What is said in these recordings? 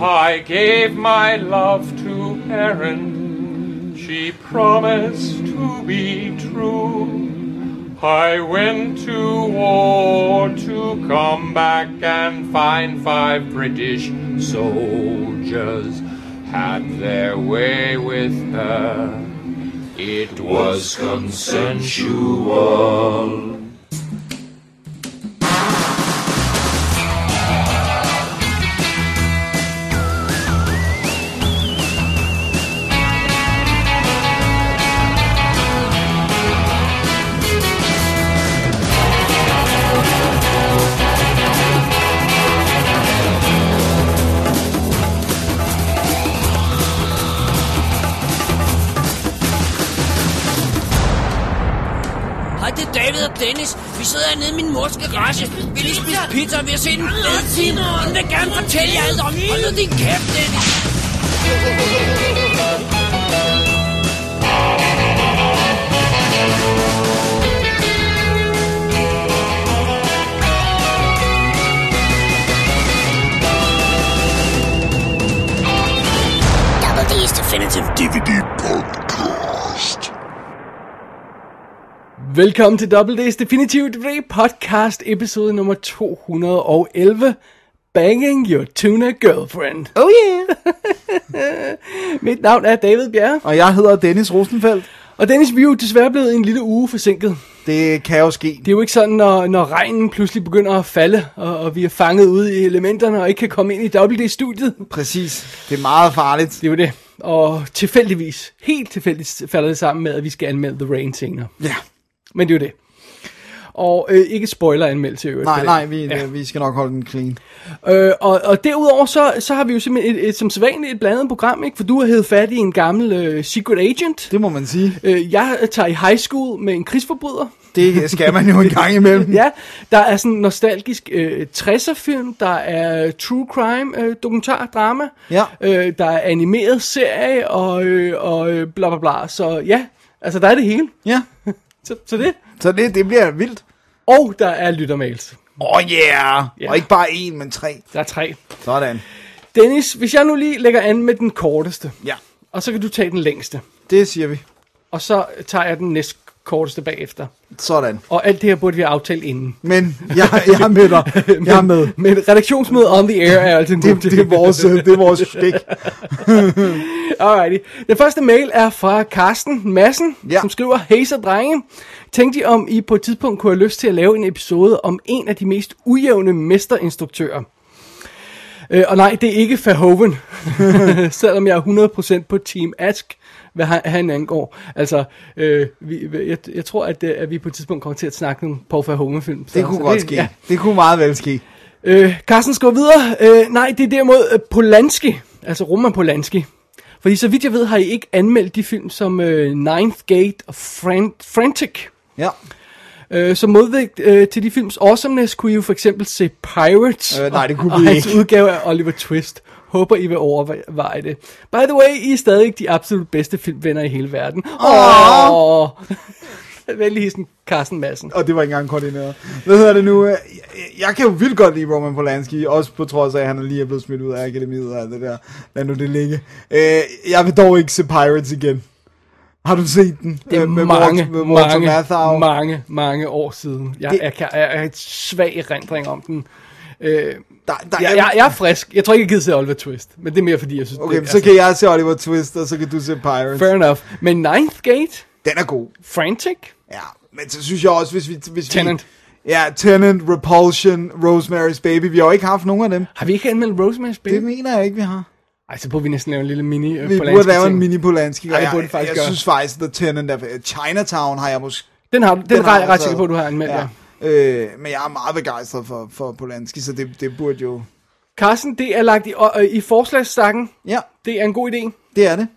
I gave my love to Erin. She promised to be true. I went to war to come back and find five British soldiers had their way with her. It was consensual. I min mors garage. Vi lige spise pizza og vi har set en fed film. Hun vil gerne fortælle jer alt om. Hold nu din kæft, Dennis. Double D's Definitive DVD Podcast. Velkommen til Double D's Definitive DVD Podcast, episode nummer 211. Banging Your Tuna Girlfriend. Oh yeah! Mit navn er David Bjerre, Og jeg hedder Dennis Rosenfeldt. og Dennis, vi er jo desværre blevet en lille uge forsinket. Det kan jo ske. Det er jo ikke sådan, når, når regnen pludselig begynder at falde, og, og vi er fanget ude i elementerne og ikke kan komme ind i Double D-studiet. Præcis. Det er meget farligt. Det er jo det. Og tilfældigvis, helt tilfældigt falder det sammen med, at vi skal anmelde The Rain senere. Ja. Men det er jo det. Og øh, ikke spoiler-anmeldelse i øvrigt. Nej, nej, vi, ja. vi skal nok holde den clean. Øh, og, og derudover så, så har vi jo simpelthen et, et, som sædvanligt et blandet program, ikke? For du har hævet fat i en gammel øh, secret agent. Det må man sige. Øh, jeg tager i high school med en krigsforbryder. Det skal man jo en gang imellem. Ja, der er sådan en nostalgisk øh, 60'er-film, der er true crime øh, dokumentar, drama. Ja. Øh, der er animeret serie og, øh, og øh, bla bla bla. Så ja, altså der er det hele. Ja. Så, så det. Så det, det bliver vildt. Og der er lyttermails. Oh yeah. Ja. Og ikke bare en, men tre. Der er tre. Sådan. Dennis, hvis jeg nu lige lægger an med den korteste, Ja. og så kan du tage den længste. Det siger vi. Og så tager jeg den næst korteste bagefter. Sådan. Og alt det her burde vi have aftalt inden. Men jeg, jeg er med dig. Jeg er med. Men redaktionsmøde on the air er altid en Det, det er vores, øh, det er vores stik. Alrighty. Den første mail er fra Carsten Madsen, Ja. som skriver, Hej så drenge. Tænkte I om I på et tidspunkt kunne have lyst til at lave en episode om en af de mest ujævne mesterinstruktører? Øh, og nej, det er ikke Verhoeven, selvom jeg er 100% på Team Ask, hvad han, angår. Altså, øh, vi, jeg, jeg tror, at, øh, at vi på et tidspunkt kommer til at snakke om Paul Verhoeven-film. Så- Det kunne så godt ske. Ja. Det kunne meget vel ske. Øh, Carsten skal videre. Øh, nej, det er derimod øh, Polanski, altså Roman Polanski. Fordi så vidt jeg ved, har I ikke anmeldt de film som øh, Ninth Gate og Fran- Frantic. Ja. Øh, som modvægt øh, til de films awesomeness kunne I jo for eksempel se Pirates. Øh, nej, det kunne og, vi og hans ikke. udgave af Oliver Twist. Håber I vil overveje det. By the way, I er stadig ikke de absolut bedste filmvenner i hele verden. Åh! Oh. Venlig hilsen, Carsten Madsen. Og det var ikke engang koordineret. Hvad hedder det nu? Jeg, jeg kan jo vildt godt lide Roman Polanski, også på trods af, at han lige er blevet smidt ud af akademiet og alt det der. Lad nu det ligge. Øh, jeg vil dog ikke se Pirates igen. Har du set den? Det er Øh, med mange, Walter, med Walter mange, Matthau? mange, mange år siden. Jeg, Det- jeg, jeg, jeg har et svag erindring om den. Øh, Der, der jeg, er, jeg, jeg er frisk. Jeg tror ikke, jeg gider se Oliver Twist. Men det er mere fordi, jeg synes, Okay, det, så kan jeg se Oliver Twist, og så kan du se Pirates. Fair enough. Men Ninth Gate, Den er god. Frantic, Ja, men så synes jeg også, hvis vi... Hvis Tenant. Vi, ja, Tenant, Repulsion, Rosemary's Baby. Vi har jo ikke haft nogen af dem. Har vi ikke anmeldt Rosemary's Baby? Det mener jeg ikke, vi har. Ej, så burde vi næsten lave en lille mini uh, Vi burde lave en mini Polanski. Ej, det jeg, burde faktisk jeg gøre. synes faktisk, The Tenant er... Chinatown har jeg måske... Den har du. Den, Den har er jeg ret sikker på, du har anmeldt, ja. Ja. Øh, men jeg er meget begejstret for, for Polanski, så det, det burde jo... Carsten, det er lagt i, øh, i forslagsstakken. Ja, Det er en god idé. det er det.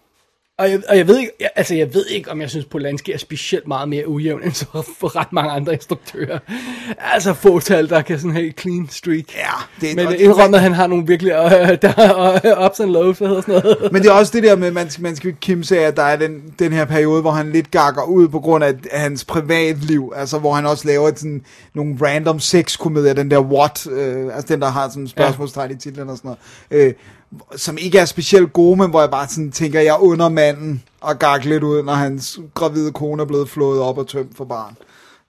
Og jeg, og jeg ved ikke, jeg, altså jeg ved ikke, om jeg synes, Polanski er specielt meget mere ujævn, end så for ret mange andre instruktører. Altså fåtal, der kan sådan have et clean streak. Ja, det er- Men indrømmet, at han har nogle virkelig øh, der er ups and lows, hvad hedder sådan noget. Men det er også det der med, man, man skal ikke kimse af, at der er den, den her periode, hvor han lidt gakker ud på grund af hans privatliv. Altså, hvor han også laver sådan nogle random sexkomedier, den der What, øh, altså den, der har sådan spørgsmålstegn i titlen og sådan noget. Øh, som ikke er specielt gode, men hvor jeg bare sådan tænker, jeg under manden og gakker lidt ud, når hans gravide kone er blevet flået op og tømt for barn.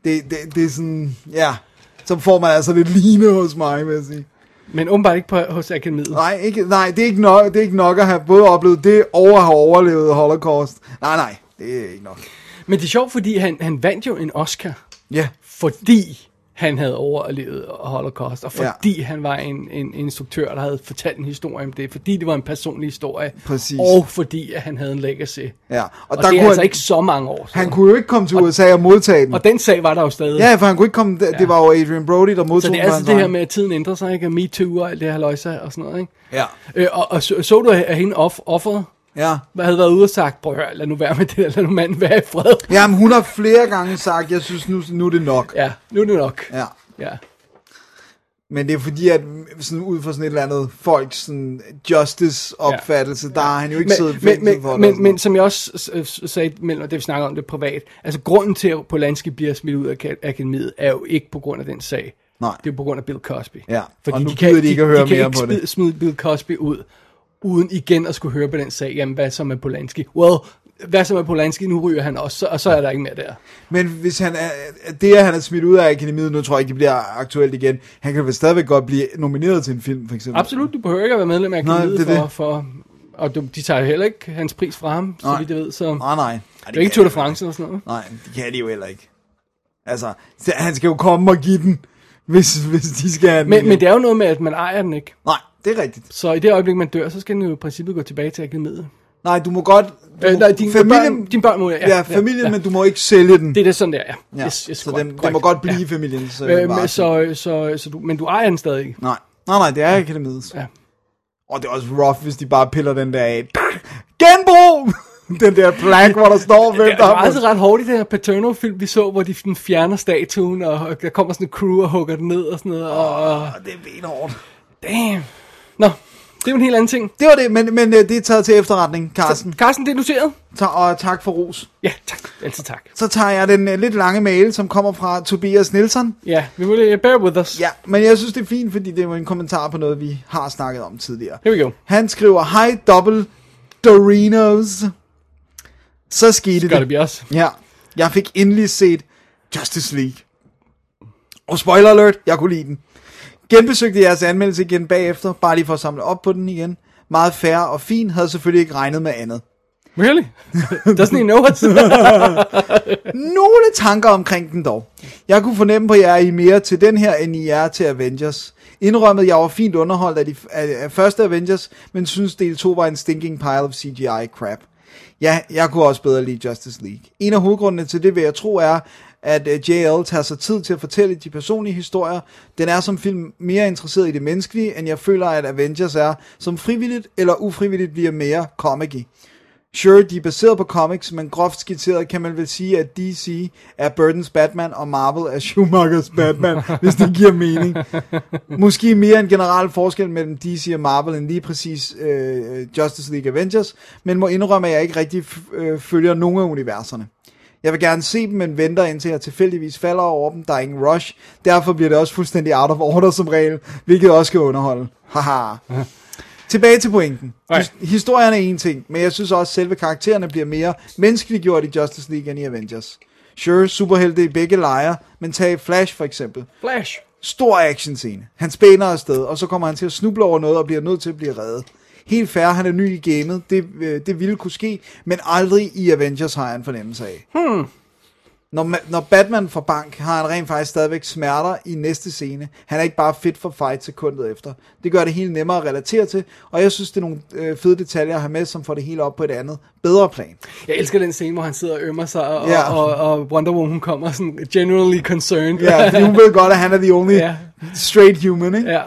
Det, det, det er sådan, ja, så får man altså lidt line hos mig, vil jeg sige. Men åbenbart ikke på, hos akademiet. Nej, ikke, nej det, er ikke nok, det er ikke nok at have både oplevet det og at have overlevet Holocaust. Nej, nej, det er ikke nok. Men det er sjovt, fordi han, han vandt jo en Oscar, Ja, fordi han havde overlevet Holocaust, og Ja. fordi han var en, en instruktør, der havde fortalt en historie om det, fordi det var en personlig historie, Præcis. og fordi at han havde en legacy. ja. Og, Og, der det er kunne altså han, ikke så mange år siden. han kunne jo ikke komme til USA og modtage den. Og den sag var der jo stadig. Ja, for han kunne ikke komme, det, det var jo Adrian Brody, der modtog så det den er altså det her med, at tiden ændrer sig, ikke? Og MeToo og alt det her løjse og sådan noget, ikke? Ja, Øh, og, og så, så du, at hende off, offeret ja. havde været ude og sagt, prøv at høre, lad nu være med det der, lad nu manden være i fred. Jamen, hun har flere gange sagt, jeg synes, nu, nu er det nok. Ja, nu er det nok. Ja. Ja. Men det er fordi, at sådan ud fra sådan et eller andet folks sådan justice-opfattelse, ja. der har han jo ikke siddet i men, men, for det. men, men som jeg også sagde, mellem det vi snakker om det privat, altså grunden til, at Polanski bliver smidt ud af ka- akademiet, er jo ikke på grund af den sag. Nej. Det er på grund af Bill Cosby. Ja, og nu gider de ikke at høre de kan mere ikke på det. smide, smide Bill Cosby ud, uden igen at skulle høre på den sag. Jamen, hvad så med Polanski? Well, hvad så med Polanski? Nu ryger han også, og så er der ikke mere der. Men hvis han er, det, at han er smidt ud af akademiet, nu tror jeg ikke, det bliver aktuelt igen. Han kan vel stadigvæk godt blive nomineret til en film, for eksempel. Absolut, du behøver ikke at være medlem af Nej, akademiet det er for, det. for, og de tager heller ikke hans pris fra ham, så Nej. vidt jeg ved. Så Nej, nej. det er ikke Tour de France eller sådan noget. Nej, det kan de jo heller ikke. Altså, så han skal jo komme og give den, hvis, hvis de skal have den Men, igen. men det er jo noget med, at man ejer den ikke. Nej, det er rigtigt. Så i det øjeblik, man dør, så skal den jo i princippet gå tilbage til akademiet. Nej, du må godt... Du Øh, nej, din børn- dine børn må- ja, Ja, familien, ja. men du må ikke sælge den. Det er det sådan der, ja. ja. Yes, yes, så den, den må godt blive Ja. familiens øh, Øh, men, så, så, så du, men du ejer den stadig ikke. Nej, nej, nej, det er akademiet. Ja. Og det er også rough, hvis de bare piller den der af. Genbrug! den der plak, hvor der står, hvem Det der var har altså ret hårdt i den her Paterno-film, vi så, hvor de den fjerner statuen, og, der kommer sådan en crew og hugger den ned og sådan noget. Og, Og det er benhårdt. damn. Nå, det er en helt anden ting. Det var det, men, men øh, det er taget til efterretning, Carsten. Carsten, det er noteret? Ta- og tak for ros. Ja, tak. Altid tak. Så tager jeg den øh, lidt lange mail, som kommer fra Tobias Nielsen. Ja, vi må lige bear with us. Ja, men jeg synes, det er fint, fordi det var en kommentar på noget, vi har snakket om tidligere. Here we go. Han skriver, Hej double Dorinos. Så skete Gør det det. blive os. Ja, jeg fik endelig set Justice League. Og spoiler alert, jeg kunne lide den. Genbesøgte jeres anmeldelse igen bagefter, bare lige for at samle op på den igen. Meget fair og fin, havde selvfølgelig ikke regnet med andet. Really? Doesn't he know us? Nogle tanker omkring den dog. Jeg kunne fornemme på jer, at I er mere til den her, end I er til Avengers. Indrømmet, jeg var fint underholdt af, de, af, af første Avengers, men synes del 2 var en stinking pile of CGI crap. Ja, jeg kunne også bedre lide Justice League. En af hovedgrundene til det, vil jeg tro, er, at øh, JL tager sig tid til at fortælle de personlige historier. Den er som film mere interesseret i det menneskelige, end jeg føler, at Avengers er, som frivilligt eller ufrivilligt bliver mere comic Sure, de er baseret på comics, men groft skitseret kan man vel sige, at DC er Burtons Batman, og Marvel er Schumachers Batman, hvis det giver mening. Måske mere en generel forskel mellem DC og Marvel end lige præcis øh, Justice League Avengers, men må indrømme, at jeg ikke rigtig øh, følger nogen af universerne. Jeg vil gerne se dem, men venter indtil jeg tilfældigvis falder over dem. Der er ingen rush. Derfor bliver det også fuldstændig out of order som regel, hvilket også skal underholde. Haha. Tilbage til pointen. His- Historien er en ting, men jeg synes også, at selve karaktererne bliver mere menneskeliggjort i Justice League end i Avengers. Sure, superhelte i begge lejre, men tag Flash for eksempel. Flash. Stor action scene. Han spænder afsted, og så kommer han til at snuble over noget og bliver nødt til at blive reddet. Helt fair, han er ny i gamet. Det, øh, det ville kunne ske, men aldrig i Avengers har jeg en fornemmelse af. Hmm. Når, når Batman får bank, har han rent faktisk stadigvæk smerter i næste scene. Han er ikke bare fit for fight sekundet efter. Det gør det helt nemmere at relatere til, og jeg synes, det er nogle øh, fede detaljer at have med, som får det hele op på et andet, bedre plan. Jeg elsker den scene, hvor han sidder og ømmer sig, og, Ja. og, og Wonder Woman kommer sådan genuinely concerned. Ja, fordi hun ved godt, at han er the only Ja. straight human, ikke? ja.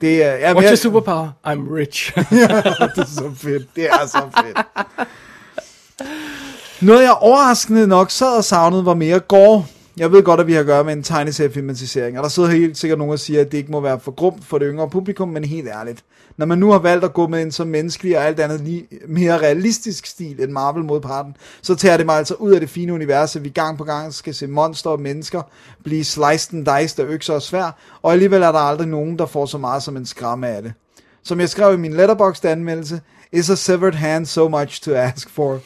Det er, ja, What's men your jeg- superpower? I'm rich. det er så fedt. Det er så fedt. Noget jeg overraskende nok sad og savnede var mere gore. Jeg ved godt, at vi har at gøre med en tegneseriefilmatisering, og der sidder helt sikkert nogen og siger, at det ikke må være for grumt for det yngre publikum, men helt ærligt. Når man nu har valgt at gå med en så menneskelig og alt andet lige mere realistisk stil end Marvel modparten, så tager det mig altså ud af det fine univers, at vi gang på gang skal se monster og mennesker blive sliced and diced af økser og svær, og alligevel er der aldrig nogen, der får så meget som en skræmme af det. Som jeg skrev i min letterboxd anmeldelse, is a severed hand so much to ask for.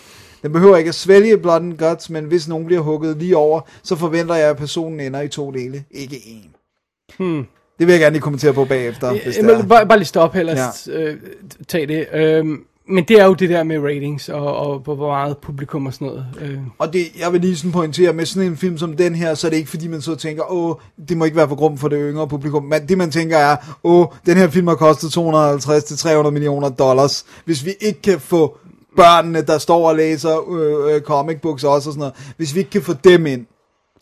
Den behøver ikke at svælge blood and guts, men hvis nogen bliver hugget lige over, så forventer jeg, at personen ender i to dele, ikke en. Hmm. Det vil jeg gerne lige kommentere på bagefter, hvis det Jeg, er. bare, bare lige stop ellers. Ja. Øh, tag det. Øhm, men det er jo det der med ratings og, og hvor hvor meget publikum og sådan noget. Øh. Og det, jeg vil lige sådan pointere, med sådan en film som den her, så er det ikke fordi, man så tænker, åh, det må ikke være for grumt for det yngre publikum. Men det man tænker er, åh, den her film har kostet 250-300 millioner dollars. Hvis vi ikke kan få børnene, der står og læser øh, øh, comic books også og sådan noget, hvis vi ikke kan få dem ind,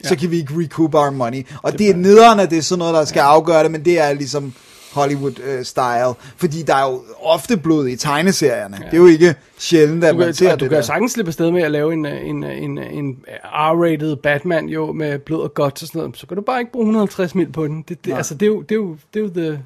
ja. så kan vi ikke recoup our money. Og det, det er nederen, at det er sådan noget, der skal ja. afgøre det, men det er ligesom Hollywood-style. fordi der er jo ofte blod i tegneserierne. Ja. Det er jo ikke sjældent, at Du man kan, ser og du det kan der. sagtens slippe afsted med at lave en, en, en, en R-rated Batman jo med blod og godt og sådan noget. Så kan du bare ikke bruge 150 mil på den. Det, det, altså, det, er jo, det, er jo, det er jo the,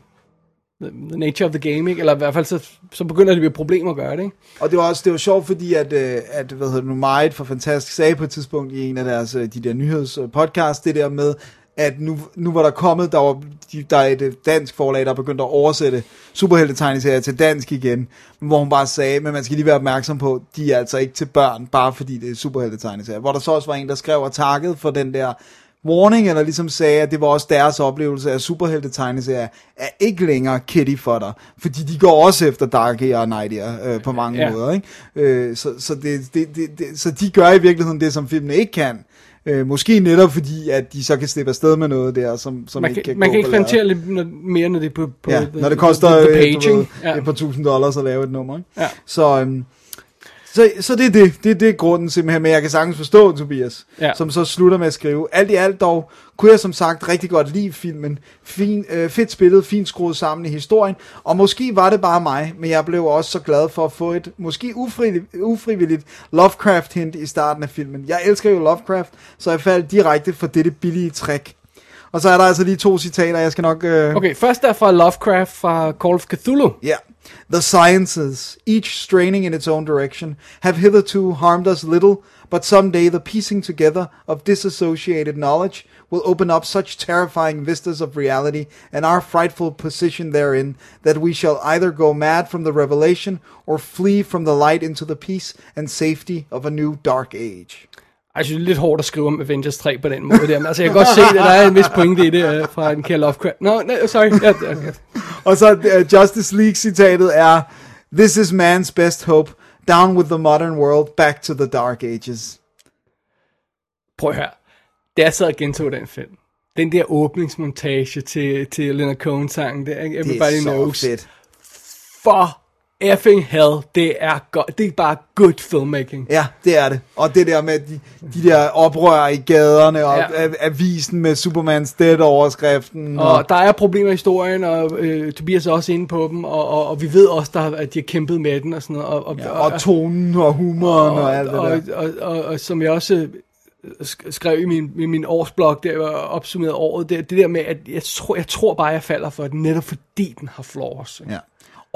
the, nature of the game, ikke? Eller i hvert fald så, så begynder det at blive et problem at gøre det, ikke? Og det var også det var sjovt, fordi at, øh, at hvad hedder det nu, Meget for Fantastisk sagde på et tidspunkt i en af deres øh, de der nyhedspodcasts, det der med, at nu, nu var der kommet, der, var, der er et øh, dansk forlag, der begyndte at oversætte superheltetegneserier til dansk igen, hvor hun bare sagde, men man skal lige være opmærksom på, de er altså ikke til børn, bare fordi det er superheltetegneserier. Hvor der så også var en, der skrev og takket for den der warning, eller ligesom sagde, at det var også deres oplevelse af superheltetegneserier, er ikke længere kitty for dig, fordi de går også efter Darky og Nightier øh, på mange Ja. måder, ikke? Øh, så, så, det, det, det, det, så de gør i virkeligheden det, som filmene ikke kan. Øh, måske netop fordi, at de så kan slippe afsted med noget der, som, som Man ikke kan, kan man kan eksperimentere lidt når, mere, når det er på, på Ja, the, når det koster the, øh, page, du ved, ja. et par tusind dollars at lave et nummer. Ikke? Ja. Så, øhm, så, så det er det. Det er det grunden simpelthen, men jeg kan sagtens forstå Tobias, Ja. som så slutter med at skrive. Alt i alt dog, kunne jeg som sagt rigtig godt lide filmen. Fin, øh, fedt spillet, fint skruet sammen i historien, og måske var det bare mig, men jeg blev også så glad for at få et måske ufrivilligt, ufrivilligt Lovecraft-hint i starten af filmen. Jeg elsker jo Lovecraft, så jeg faldt direkte for dette billige trick. Og så er der altså lige to citater, jeg skal nok... Øh, Okay, først er fra Lovecraft fra Call of Cthulhu. Yeah. The sciences, each straining in its own direction, have hitherto harmed us little, but some day the piecing together of disassociated knowledge will open up such terrifying vistas of reality and our frightful position therein that we shall either go mad from the revelation or flee from the light into the peace and safety of a new dark age. Jeg synes, det er lidt hårdt at skrive om Avengers 3 på den måde der, men altså jeg kan godt se, at der er en vis pointe i det øh, fra en kære Lovecraft. No, no, sorry. Ja, ja. Og så uh, Justice League citatet er This is man's best hope, down with the modern world, back to the dark ages. Prøv at høre. Da jeg sad og gentog den film, den der åbningsmontage til, til Leonard Cohen-sangen, der, ikke? Det Everybody er så Knows. fedt. For effing hell, det er, godt, det er bare good filmmaking. Ja, det er det. Og det der med de, de der oprør i gaderne, og Ja. avisen med Supermans dead overskriften. Og, Og der er problemer i historien, og øh, Tobias er også inde på dem, og, og, og vi ved også, der, at de har kæmpet med den og sådan noget. Og, og, ja, og tonen og humoren og, og alt det og, der. og, og, og som jeg også øh, sk- skrev i min, i min årsblog, der var opsummeret året, det, det der med, at jeg tror, jeg tror bare, jeg falder for den, netop fordi den har flaws. ikke? Ja.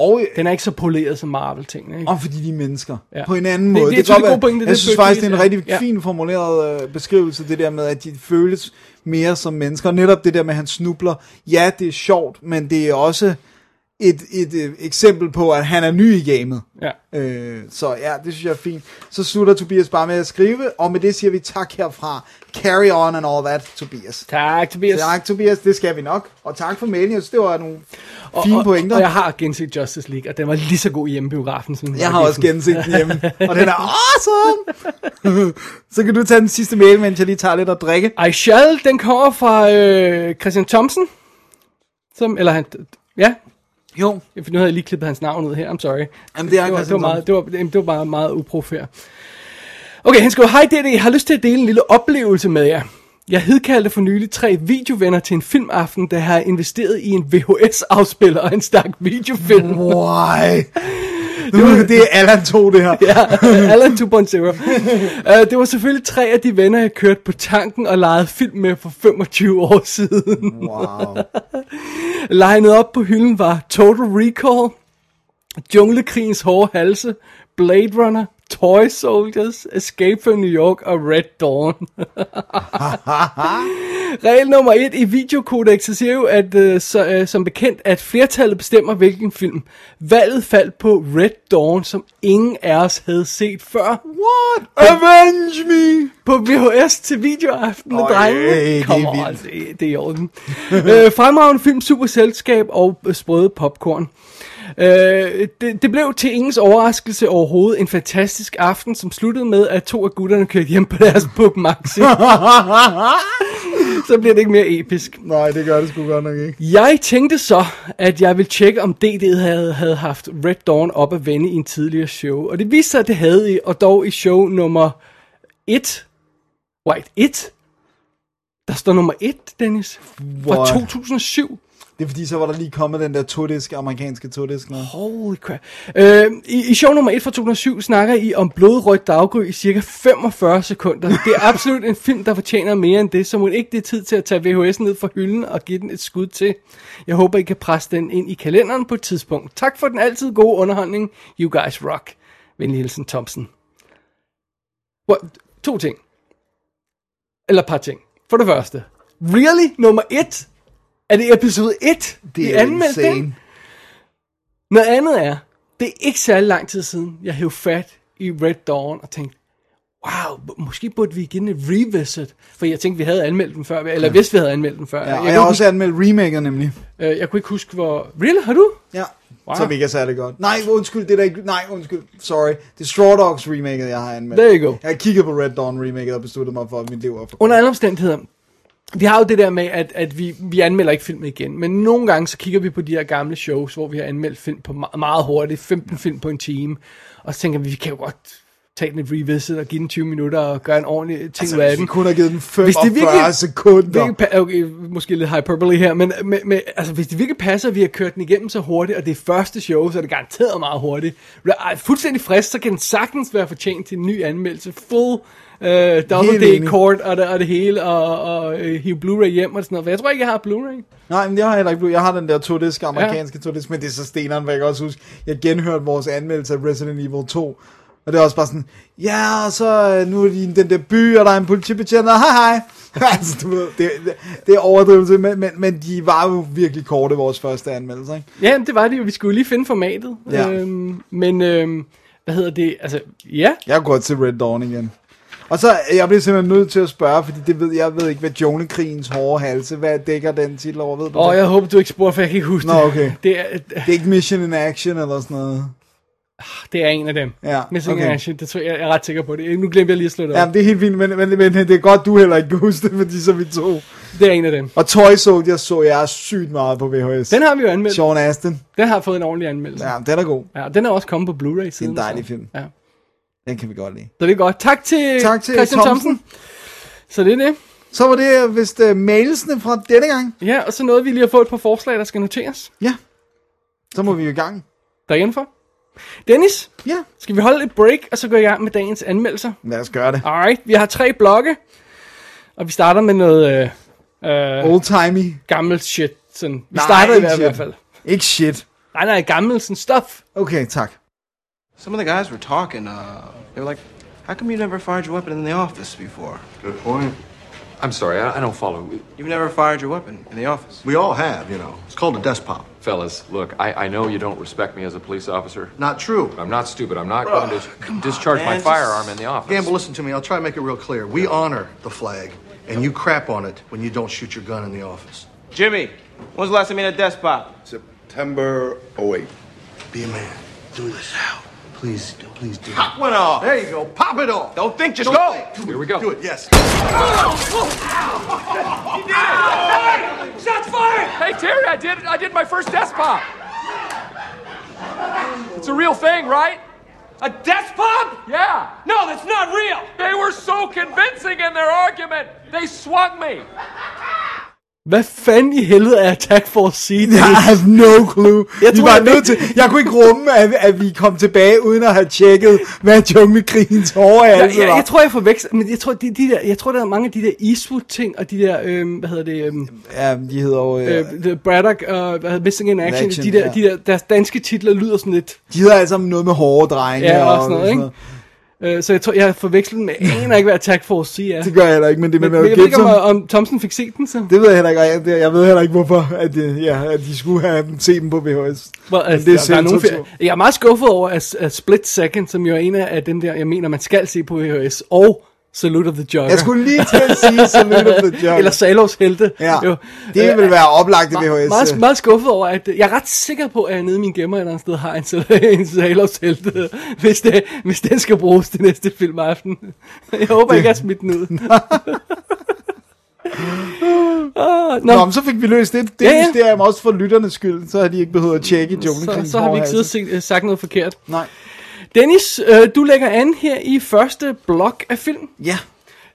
Og, Den er ikke så poleret som Marvel-tingene, ikke? og fordi de er mennesker. Ja. På en anden Det- måde. det er kan godt en god være- pointe, det Jeg synes faktisk, det er en rigtig Ja. fin formuleret øh, beskrivelse, det der med, at de føles mere som mennesker. Netop det der med, at han snubler. Ja, det er sjovt, men det er også et, et, et eksempel på, at han er ny i gamet. Ja. Øh, så ja, det synes jeg er fint. Så slutter Tobias bare med at skrive, og med det siger vi tak herfra. Carry on and all that, Tobias. Tak, Tobias. Tak, Tobias, det skal vi nok. Og tak for synes, det var nogle fine og, pointer. Og jeg har genset Justice League, og den var lige så god hjemme i biografen. Som jeg har også genset den hjemme, og den er awesome! så kan du tage den sidste mail, mens jeg lige tager lidt at drikke. I Shall, den kommer fra øh, Christian Thompson. Som, eller han, ja, Jo, for nu havde jeg lige klippet hans navn ud her, I'm sorry. Jamen, det er det, var, det, var meget, det, var, det var bare meget uprofær. Okay, han skriver, hej det jeg har lyst til at dele en lille oplevelse med jer. Jeg hedkaldte for nylig tre videovenner til en filmaften, der har investeret i en VHS-afspiller og en stak videofilm. why? Nu, det er Allan 2, det her. ja, Alan 2.0. uh, det var selvfølgelig tre af de venner, jeg kørte på tanken og legede film med for 25 år siden. Wow. Legnet op på hylden var Total Recall, Junglekrigens hårde halse, Blade Runner, Toy Soldiers, Escape from New York og Red Dawn. Regel nummer et i videokodexet siger jo, at uh, så, uh, som bekendt, at flertallet bestemmer hvilken film. Valget faldt på Red Dawn, som ingen af os havde set før. What? Avenge me! På VHS til videoaften med Øj, drengene. det er Come on, det, det er i orden. øh, fremragende film, super selskab og øh, sprøde popcorn. Øh, det, det blev til ingens overraskelse overhovedet en fantastisk aften, som sluttede med, at to af gutterne kørte hjem på deres Book Maxi. så bliver det ikke mere episk. Nej, det gør det sgu godt nok ikke. Jeg tænkte så, at jeg ville tjekke, om DD havde, havde haft Red Dawn op at vende i en tidligere show. Og det viste sig, at det havde I, og dog i show nummer 1. Wait, 1? Der står nummer 1, Dennis. Fra Hvor- 2007. Det er fordi, så var der lige kommet den der todisk, amerikanske todisk. Holy crap. Øh, i, I show nummer 1 fra 2007 snakker I om blodrødt daggry i cirka 45 sekunder. Det er absolut en film, der fortjener mere end det, så må ikke det er tid til at tage VHS'en ned fra hylden og give den et skud til. Jeg håber, I kan presse den ind i kalenderen på et tidspunkt. Tak for den altid gode underholdning. You guys rock. Venlig hilsen Thompson. What? To ting. Eller et par ting. For det første. Really? Nummer 1? Er det episode 1? Det vi er anmeldte den? Noget andet er, det er ikke særlig lang tid siden, jeg hævde fat i Red Dawn og tænkte, wow, måske burde vi give den et revisit. For jeg tænkte, vi havde anmeldt den før, eller hvis vi havde anmeldt den før. Ja, og jeg, jeg jeg, har også anmeldt remaket nemlig. øh, jeg kunne ikke huske, hvor... Really, har du? Ja, Wow. så vi er særlig godt. Nej, undskyld, det er der ikke... Nej, undskyld, sorry. Det er Straw Dogs remaket, jeg har anmeldt. There you go. Jeg har kigget på Red Dawn remaket og besluttet mig for, at mit liv er for Under alle omstændigheder, vi har jo det der med, at, at vi, vi anmelder ikke film igen, men nogle gange så kigger vi på de her gamle shows, hvor vi har anmeldt film på me- meget hurtigt, 15 film på en time, og så tænker vi, vi kan jo godt tage den et revisit og give den 20 minutter og gøre en ordentlig ting Altså, ud af den. kun har givet den Hvis 45 det virkelig- sekunder. Virkelig, okay, måske lidt hyperbole her, men med, med, altså, hvis det virkelig passer, at vi har kørt den igennem så hurtigt, og det er første show, så er det garanteret meget hurtigt. Fuldstændig frisk, så kan den sagtens være fortjent til en ny anmeldelse. Full uh, double enig. court og det, og det hele, og, og uh, hive Blu-ray hjem og sådan noget. For jeg tror ikke, jeg har Blu-ray. Nej, men jeg har heller ikke blevet. Jeg har den der todisk, amerikanske ja. todisk, men det er så steneren, hvad jeg også huske. Jeg genhørte vores anmeldelse af Resident Evil 2, og det er også bare sådan, ja, og så øh, nu er de i den der by, og der er en politibetjent, og hej hej. altså, du ved, det, det, det er overdrivelse, men, men, men de var jo virkelig korte, vores første anmeldelse, ikke? Ja, det var det jo. Vi skulle lige finde formatet. Ja. Øhm, men, øhm, hvad hedder det? Altså, ja. Jeg har gået til Red Dawn igen. Og så, jeg bliver simpelthen nødt til at spørge, fordi det ved, jeg ved ikke, hvad Junglekrigens hårde halse, hvad dækker den titel over, ved du Og det? jeg håber, du ikke spurgte, for jeg kan ikke huske Nå, det. okay. Det er, Det er ikke Mission in Action eller sådan noget. det er en af dem. Ja, Missing okay. Action, det tror jeg, jeg er ret sikker på det. Nu glemte jeg lige at slå det op. Ja, det er helt fint, men, men, men det er godt, du heller ikke kan huske det, fordi så er vi to. Det er en af dem. Og Toy Soldiers så jeg sygt meget på VHS. Den har vi jo anmeldt. Sean Astin. Den har fået en ordentlig anmeldelse. Ja, den er god. Ja, den er også kommet på Blu-ray siden. dejlig så. film. Ja. Den kan vi godt lide. Så det er godt. Tak til, Tak til Christian Thomsen. Thomsen. Så det er det. Så var det øh, vist uh, mailsene fra denne gang. Ja, og så noget, vi lige har fået et par forslag, der skal noteres Ja. Så må vi jo i gang. derindenfor. Dennis, Ja. skal vi holde et break, og så gå i gang med dagens anmeldelser? Lad os gøre det. Alright, vi har tre blogge, og vi starter med noget øh, øh, Old timey. gammelt shit. Sådan. Vi Nej, starter i hvert, shit. hvert fald. Ikke shit. Nej, nej, gammelt sådan stuff. Okay, tak. Some of the guys were talking. Uh, they were like, "How come you never fired your weapon in the office before? Good point. I'm sorry, I, I don't follow. You've never fired your weapon in the office." We all have, you know. It's called a desk pop. Fellas, look, I, I know you don't respect me as a police officer. Not true. I'm not stupid. I'm not going to discharge man, my just- firearm in the office. Gamble, listen to me. I'll try to make it real clear. We honor the flag, and you crap on it when you don't shoot your gun in the office. Jimmy, when's the last time you had a desk pop? September 08. Be a man. Do this now. Please, please do it. Pop one off. There you go. Pop it off. Don't think, just Don't go. think. Here we go. Do it, yes. Shots fired! Hey, Terry, I did I did my first desk pop. It's a real thing, right? A desk pop? Yeah. No, that's not real. They were so convincing in their argument. They swung me. Hvad fanden i helvede er Attack Force C? Jeg have no clue. Jeg Jeg, tror, var jeg- nødt til, jeg kunne ikke rumme, at, at vi kom tilbage, uden at have tjekket, hvad junglekrigens hårde Jeg, alve jeg, var. jeg tror, jeg forveksler, men jeg tror, de, de der, jeg tror, der er mange af de der Eastwood-ting, og de der, øhm, hvad hedder det, øhm, Ja, de hedder jo... Øh, øh, The Braddock og hvad hedder, Missing in Action, Action, de, der, ja. de der, deres danske titler lyder sådan lidt, de hedder sammen noget med hårde drenge. Ja, og sådan noget, ikke? Øh, så jeg tror, jeg har forvekslet dem med, jeg aner ikke, hvad Attack Force C er. Det gør jeg heller ikke, men det er med men, Mel men jeg ved ikke, Gibson. om, om Thompson fik set den, så. Det ved jeg heller ikke. Jeg, jeg ved heller ikke, hvorfor at, øh, ja, at de skulle have set dem på VHS. Well, Men altså, det er der, der er fi- jeg er meget skuffet over, at, at Split Second, som jo er en af dem der, jeg mener, man skal se på VHS, og Salute of the Jogger. Jeg skulle lige til at sige Salute of the Jugger. Eller Salos Helte. Ja, Jo. det vil være oplagt i VHS. meget, meget skuffet over, at jeg er ret sikker på, at jeg nede i min gemmer et eller andet sted har en, en Salos Helte, hvis, det, hvis den skal bruges til næste filmaften. Jeg håber ikke, jeg har smidt den ud. Ah, Nå, Nå, men så fik vi løst det. Det Ja, ja, mysterium også for lytternes skyld, så har de ikke behøvet at tjekke junglekrigens så, så har vi ikke siddet og set- sagt noget forkert. Nej. Dennis, øh, du lægger an her i første blok af film. Ja,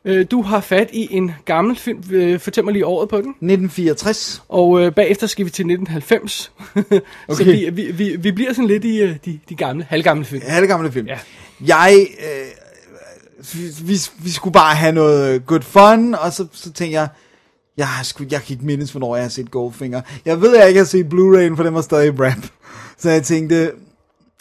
Øh, du har fat i en gammel film. Øh, fortæl mig lige året på den. 1964. Og øh, bagefter skal vi til 1990. så Okay. vi, vi, vi, vi bliver sådan lidt i øh, de, de gamle, halvgamle film. Halvgamle film. Ja. Jeg, øh, vi, vi, vi skulle bare have noget good fun, og så, så tænkte jeg, jeg, har sgu, jeg kan ikke mindes, hvornår jeg har set Goldfinger. Jeg ved, at jeg ikke har set Blu-ray'en, for den var stadig rap. Så jeg tænkte,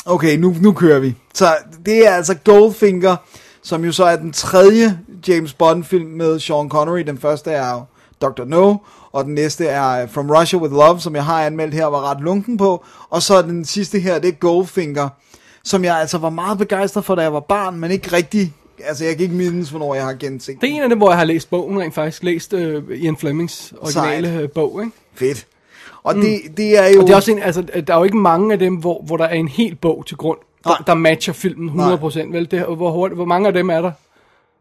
okay, nu, nu kører vi. Så det er altså Goldfinger, som jo så er den tredje James Bond film med Sean Connery. Den første er jo Dr. No, og den næste er From Russia With Love, som jeg har anmeldt her, var ret lunken på. Og så den sidste her, det er Goldfinger, som jeg altså var meget begejstret for, da jeg var barn, men ikke rigtig, altså jeg kan ikke mindes, hvornår jeg har genset Det er en af dem, hvor jeg har læst bogen rent faktisk. Læst øh, Ian Flemings originale Sejt. bog, ikke? Fedt. Og det, det er jo... Og det er også en, altså, der er jo ikke mange af dem, hvor, hvor der er en hel bog til grund, der, Nej. der matcher filmen 100%, vel? Det, hvor, hurtigt, hvor mange af dem er der?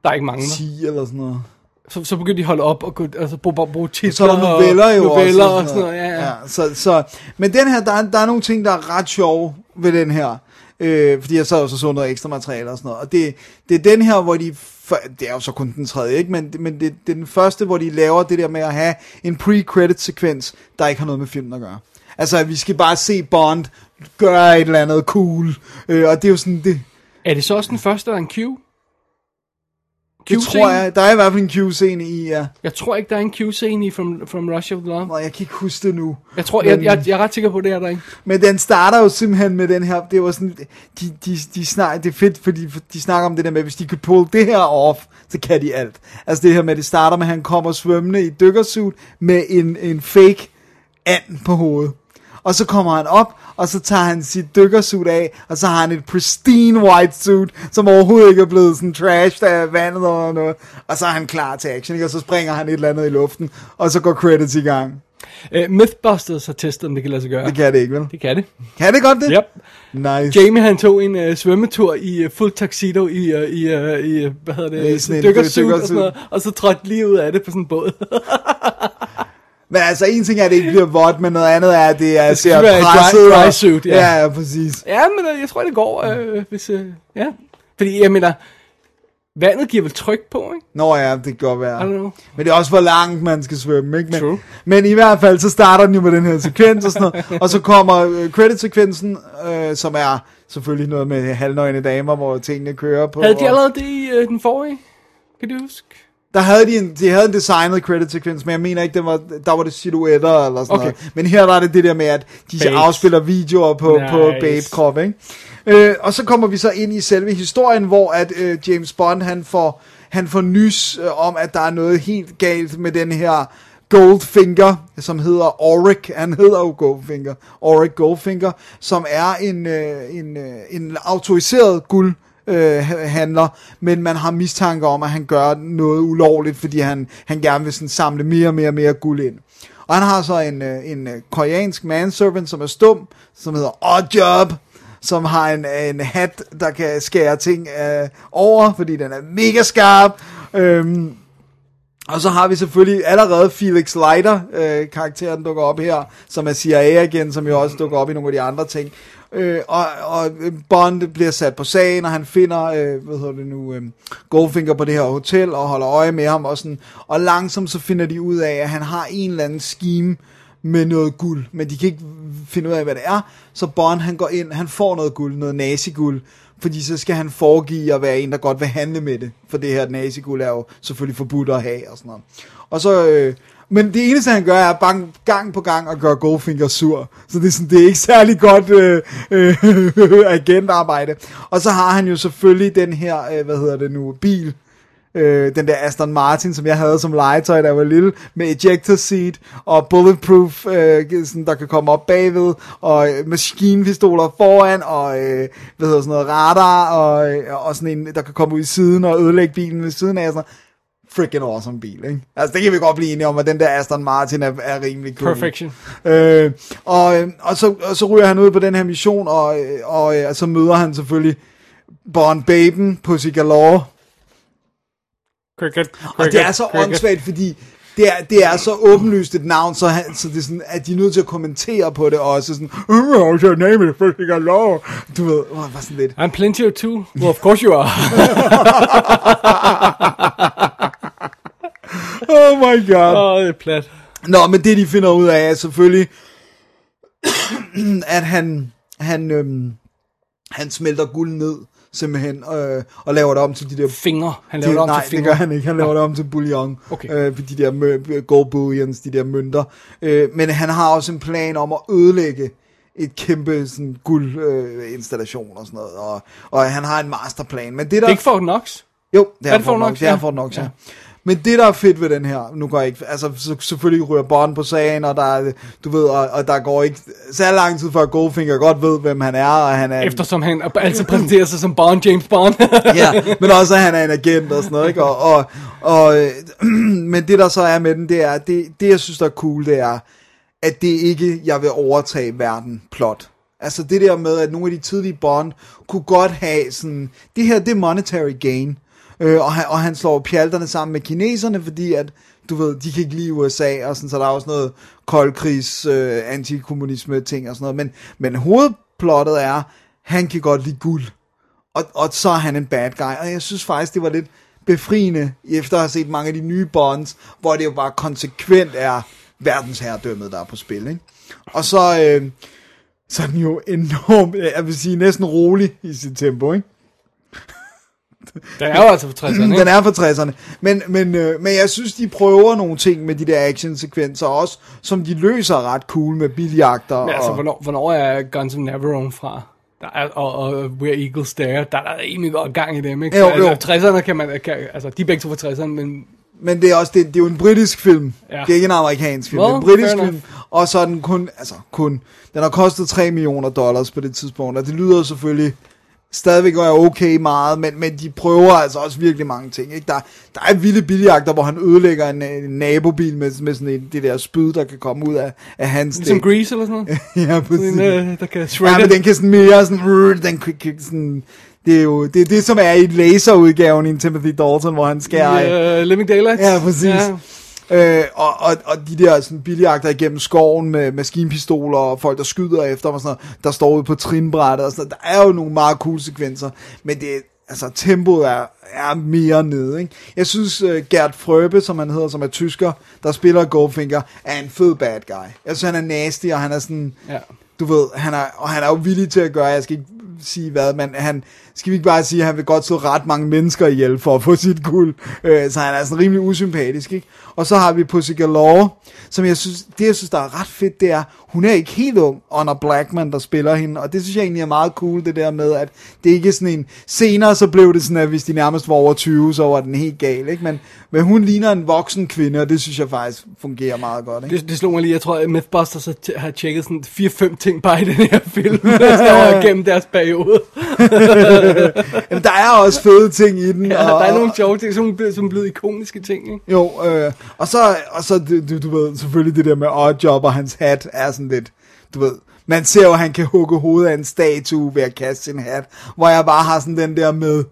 Der er ikke mange, der. 10 eller sådan noget. Så, så begynder de at holde op og gå, altså, bruge, bruge, titler Så er der noveller jo og, noveller også. og sådan noget. Ja, ja. ja så, så, men den her, der er, der er nogle ting, der er ret sjove ved den her. Øh, fordi jeg jo så så noget ekstra materiale og sådan noget. Og det, det er den her, hvor de... For, det er jo så kun den tredje, ikke? Men, men det, det er den første, hvor de laver det der med at have en pre-credit-sekvens, der ikke har noget med filmen at gøre. Altså, at vi skal bare se Bond gøre et eller andet cool. Øh, og det er jo sådan... Det, Er det så også den første, der er en Q? Det tror jeg... Der er i hvert fald en Q-scene i, ja. Jeg tror ikke, der er en Q-scene i From, From Russia with Love. Nå, jeg kan ikke huske det nu. Jeg tror, Men- jeg, jeg, jeg er ret sikker på, det er der ikke. Men den starter jo simpelthen med den her, det var sådan, de, de, de snak, det er fedt, fordi de snakker om det der med, hvis de kan pull det her off, så kan de alt. Altså det her med, det starter med, at han kommer svømmende i dykkersuit med en, en fake and på hovedet. Og så kommer han op, og så tager han sit dykkersuit af, og så har han et pristine white suit, som overhovedet ikke er blevet sådan trashed af vandet og noget. Og så er han klar til action, ikke? og så springer han et eller andet i luften, og så går credits i gang. Uh, Mythbusters har testet, om det kan lade sig gøre. Det kan det ikke, vel? det kan det. Kan det godt det? Yep. Nice. Jamie han tog en uh, svømmetur i uh, fuld tuxedo i, uh, i, uh, i hvad hedder det, dykkersuit og sådan noget, og så trådte lige ud af det på sådan en båd. Men altså, en ting er, at det ikke bliver vådt, men noget andet er, at det er Det ser dry- presset. dry og- suit, ja. ja. Præcis. ja, men uh, jeg tror, det går, uh, hvis, uh, ja. Fordi, jeg mener, vandet giver vel tryk på, ikke? Nå ja, det kan godt være. Men det er også hvor langt, man skal svømme, ikke? Men, True. men i hvert fald, så starter den jo med den her sekvens og sådan noget. Og så kommer øh, credit-sekvensen, øh, som er selvfølgelig noget med halvnøgne damer, hvor tingene kører på. Havde de allerede det i uh, den forrige? Kan du huske? Der havde de en, de havde en designet credit sequence, men jeg mener ikke, det var, der var det silhuetter eller sådan Okay. noget. Men her er det det der med, at de Babes. afspiller videoer på, nice. på babe-krop, ikke? Øh, og så kommer vi så ind i selve historien, hvor at øh, James Bond, han får, han får nys øh, om, at der er noget helt galt med den her Goldfinger, som hedder Auric, han hedder jo Goldfinger, Auric Goldfinger, som er en, øh, en, øh, en autoriseret guld øh, handler, men man har mistanke om, at han gør noget ulovligt, fordi han, han gerne vil sådan samle mere og mere og mere guld ind. Og han har så en, øh, en øh, koreansk manservant, som er stum, som hedder Oddjob, som har en, en hat, der kan skære ting øh, over, fordi den er mega skarp. Øhm, og så har vi selvfølgelig allerede Felix Leiter, øh, karakteren dukker op her, som er CIA-agent, som jo også dukker op i nogle af de andre ting. Øh, og, og øh, Bond bliver sat på sagen, og han finder, øh, hvad hedder det nu, øh, Goldfinger på det her hotel, og holder øje med ham, og, sådan, og langsomt så finder de ud af, at han har en eller anden scheme med noget guld, men de kan ikke finde ud af, hvad det er, så Bond han går ind, han får noget guld, noget naziguld, fordi så skal han foregive at være en, der godt vil handle med det, for det her naziguld er jo selvfølgelig forbudt at have, og sådan noget. Og så, øh, men det eneste han gør er bang, gang på gang at gøre Goldfinger sur. Så det er, sådan, det er ikke særlig godt øh, øh, agentarbejde. Og så har han jo selvfølgelig den her, øh, hvad hedder det nu, bil. Øh, den der Aston Martin, som jeg havde som legetøj, da jeg var lille, med ejector seat og bulletproof, øh, sådan, der kan komme op bagved, og øh, maskinpistoler foran, og øh, hvad hedder sådan noget, radar, og, øh, og sådan en, der kan komme ud i siden og ødelægge bilen ved siden af. Sådan noget freaking awesome bil, ikke? Altså, det kan vi godt blive enige om, at den der Aston Martin er, er rimelig cool. Perfection. Øh, og, øh, og, så, og så ryger han ud på den her mission, og, øh, og øh, så møder han selvfølgelig Bond Baben, Pussy Galore. Cricket, Og det er så åndssvagt, fordi det er, det er så åbenlyst et navn, så, han, så det er sådan, at de er nødt til at kommentere på det også. Sådan, oh, your name is Galore. Du ved, oh, var sådan lidt. I'm plenty of two. Well, of course you are. Oh my god. Åh, oh, det er plat. Nå, men det de finder ud af er selvfølgelig, at han, han, øhm, han smelter guld ned, simpelthen, øh, og laver det om til de der... Fingre. Han laver de, det om nej, til fingre. det gør han ikke. Han laver det om til bouillon. Okay. Øh, de der mø- gold bullions, de der mønter. Øh, men han har også en plan om at ødelægge et kæmpe sådan, guldinstallation øh, installation og sådan noget. Og, og han har en masterplan. Men det der... Det er ikke for Knox. Jo, det er, Er det Fort Fort Knox. Det er. Fort Knox, ja. Ja. Men det, der er fedt ved den her, nu går jeg ikke, altså så, selvfølgelig ryger Bond på sagen, og der er, du ved, og, og der går ikke så lang tid før Goldfinger godt ved, hvem han er, og han er, en- Eftersom han altid præsenterer sig som Bond, James Bond. ja, men også at han er en agent og sådan noget, ikke? Og, og, og, men det der så er med den, det er, det, det jeg synes der er cool, det er, at det ikke, jeg vil overtage verden plot. Altså det der med, at nogle af de tidlige Bond kunne godt have sådan, det her, det er monetary gain. Øh, og, han, og han slår pjalterne sammen med kineserne, fordi at, du ved, de kan ikke lide USA, og sådan, så der er også noget koldkrigs, øh, antikommunisme ting og sådan noget. Men, men hovedplottet er, han kan godt lide guld og, og så er han en bad guy. Og jeg synes faktisk, det var lidt befriende, efter at have set mange af de nye Bonds, hvor det jo bare konsekvent er verdensherredømmet, der er på spil. Ikke? Og så, øh, så er den jo enormt, jeg vil sige, næsten rolig i sit tempo. Ikke? Den er jo altså for 60'erne, Den ikke? er fra 60'erne. Men, men, øh, men jeg synes, de prøver nogle ting med de der actionsekvenser også, som de løser ret cool med biljagter. Men altså, og, hvornår, hvornår er Guns of Navarone fra? Der er, og, og Where Eagles Stare, der er der rimelig godt gang i dem, ikke? Jo, Så, jo. Altså, 60'erne kan man, kan, altså, de er begge to fra 60'erne, men Men det er også det, det er jo en britisk film. Ja. Det er ikke en amerikansk film. Well, det er en britisk film. Og så er den kun, altså kun, den har kostet 3 millioner dollars på det tidspunkt, og det lyder selvfølgelig stadigvæk er okay meget, men, men de prøver altså også virkelig mange ting. Ikke? Der, der er vilde biljagter, hvor han ødelægger en, en nabobil med, med sådan en, det der spyd, der kan komme ud af, af hans ligesom dæk. Grease eller sådan noget. ja, præcis. Sådan en, øh, der kan Ja, shredde. men den kan sådan mere sådan, uh, den kan, kan sådan, det er jo det, er det som er i laserudgaven i en Timothy Dalton, hvor han skærer uh, Living Daylights. Ja, præcis. Ja. Øh, og, og, og de der sådan, biljagter igennem skoven med maskinpistoler og folk, der skyder efter dem og sådan noget, der står ude på trinbrættet og sådan noget. Der er jo nogle meget cool sekvenser, men det, altså, tempoet er, er mere nede. Ikke? Jeg synes, uh, Gert Frøbe, som han hedder, som er tysker, der spiller Goldfinger, er en fed bad guy. Jeg synes, han er nasty, og han er sådan... Ja. Du ved, han er, og han er jo villig til at gøre, jeg skal ikke sige hvad, men han, skal vi ikke bare sige, at han vil godt slå ret mange mennesker ihjel for at få sit guld. Øh, så han er sådan rimelig usympatisk, ikke? Og så har vi Pussy Galore, som jeg synes, det jeg synes, der er ret fedt, det er, hun er ikke helt ung, Honor Blackman, der spiller hende, og det synes jeg egentlig er meget cool, det der med, at det ikke er sådan en, senere så blev det sådan, at hvis de nærmest var over 20, så var den helt gal, ikke? Men, men hun ligner en voksen kvinde, og det synes jeg faktisk fungerer meget godt, ikke? Det, det slog mig lige, jeg tror, at Mythbusters har, tjekket sådan 4-5 ting bare i den her film, der var gennem deres periode. Jamen, der er også fede ting i den. Ja, og, der er nogle sjove ting, som, er- som blevet ikoniske ting, ikke? Jo, øh, og så, og så du, du, du ved, selvfølgelig det der med Oddjob og hans hat er sådan lidt, du ved, man ser jo, at han kan hugge hovedet af en statue ved at kaste sin hat, hvor jeg bare har sådan den der med,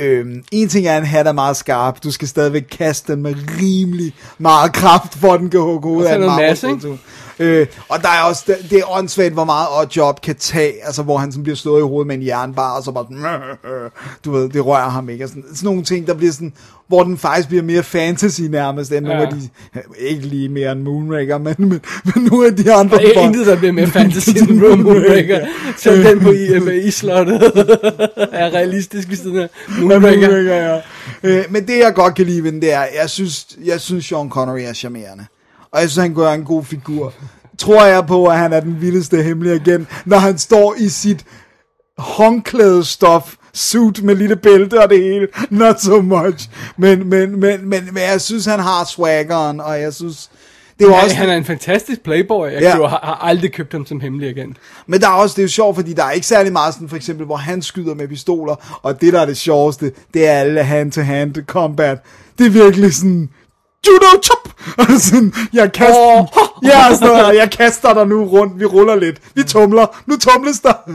Øhm, en ting er, at en hat er meget skarp. Du skal stadigvæk kaste den med rimelig meget kraft, for den kan hugge så af en marmorstatue. Øh, og der er også, det, det er åndssvagt, hvor meget Odd Job kan tage, altså hvor han sådan bliver slået i hovedet med en jernbar, og så bare sådan, du ved, det rører ham ikke. Og sådan, sådan nogle ting, der bliver sådan, hvor den faktisk bliver mere fantasy nærmest, end ja. nogle af de, ikke lige mere end Moonraker, men, men, men nogle af de andre. Der er intet, der bliver mere fantasy end Moonraker. Selv den på i, med islottet er realistisk ved siden af Moonraker. Moonraker, ja. Øh, men det jeg godt kan lide ved den, det er, jeg synes, jeg synes Sean Connery er charmerende. Og jeg synes, han gør en god figur. Tror jeg på, at han er den vildeste hemmelige agent, når han står i sit håndklædestof suit med lille bælte og det hele. Not so much. Men, men, men, men, men jeg synes, han har swaggeren, og jeg synes... Det jo Ja, også, han er en fantastisk playboy. Jeg Ja. ja. har, har aldrig købt ham som hemmelig agent. Men der er også, det er jo sjovt, fordi der er ikke særlig meget sådan, for eksempel, hvor han skyder med pistoler, og det, der er det sjoveste, det er alle hand-to-hand combat. Det er virkelig sådan, judo chop! Og sådan, jeg kaster, Åh. ja, sådan, noget, jeg kaster dig nu rundt, vi ruller lidt, vi tumler, nu tumles der.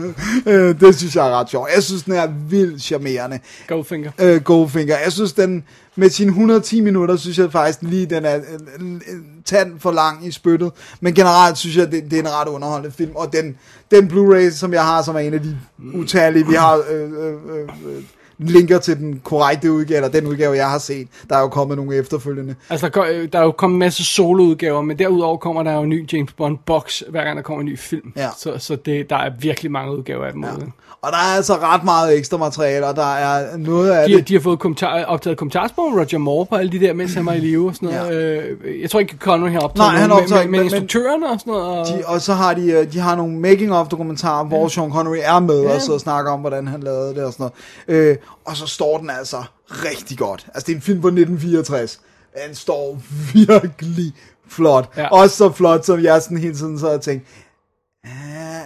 Øh, det synes jeg er ret sjovt. Jeg synes, den er vildt charmerende. Goldfinger. Øh, Goldfinger. Jeg synes, den med sine 110 minutter, synes jeg faktisk lige, den er en, en, en tand for lang i spyttet. Men generelt synes jeg, det, det er en ret underholdende film. Og den, den Blu-ray, som jeg har, som er en af de utallige, vi har øh, øh, øh, øh, linker til den korrekte udgave, eller den udgave, jeg har set. Der er jo kommet nogle efterfølgende. Altså, der, der er jo kommet en masse soloudgaver, men derudover kommer der jo en ny James Bond box, hver gang der kommer en ny film. Ja. Så, så det, der er virkelig mange udgaver af dem. Ja. Og der er altså ret meget ekstra materiale, og der er noget af De, det... de har fået kommentar, optaget kommentarspor Roger Moore på alle de der, mens han var i live og sådan noget. Ja. Øh, jeg tror ikke, Connery har optaget Nej, han optager men, ikke, men, men- instruktørerne og sådan noget. Og, De, og så har de, øh, de har nogle making-of dokumentarer, hvor Sean Connery er med, og så snakker om, hvordan han lavede det og sådan noget. Øh, og så står den altså rigtig godt. Altså, det er en film fra 1964. Den står virkelig flot. Ja. Også så flot, som jeg sådan hele tiden så har tænkt, "Ah,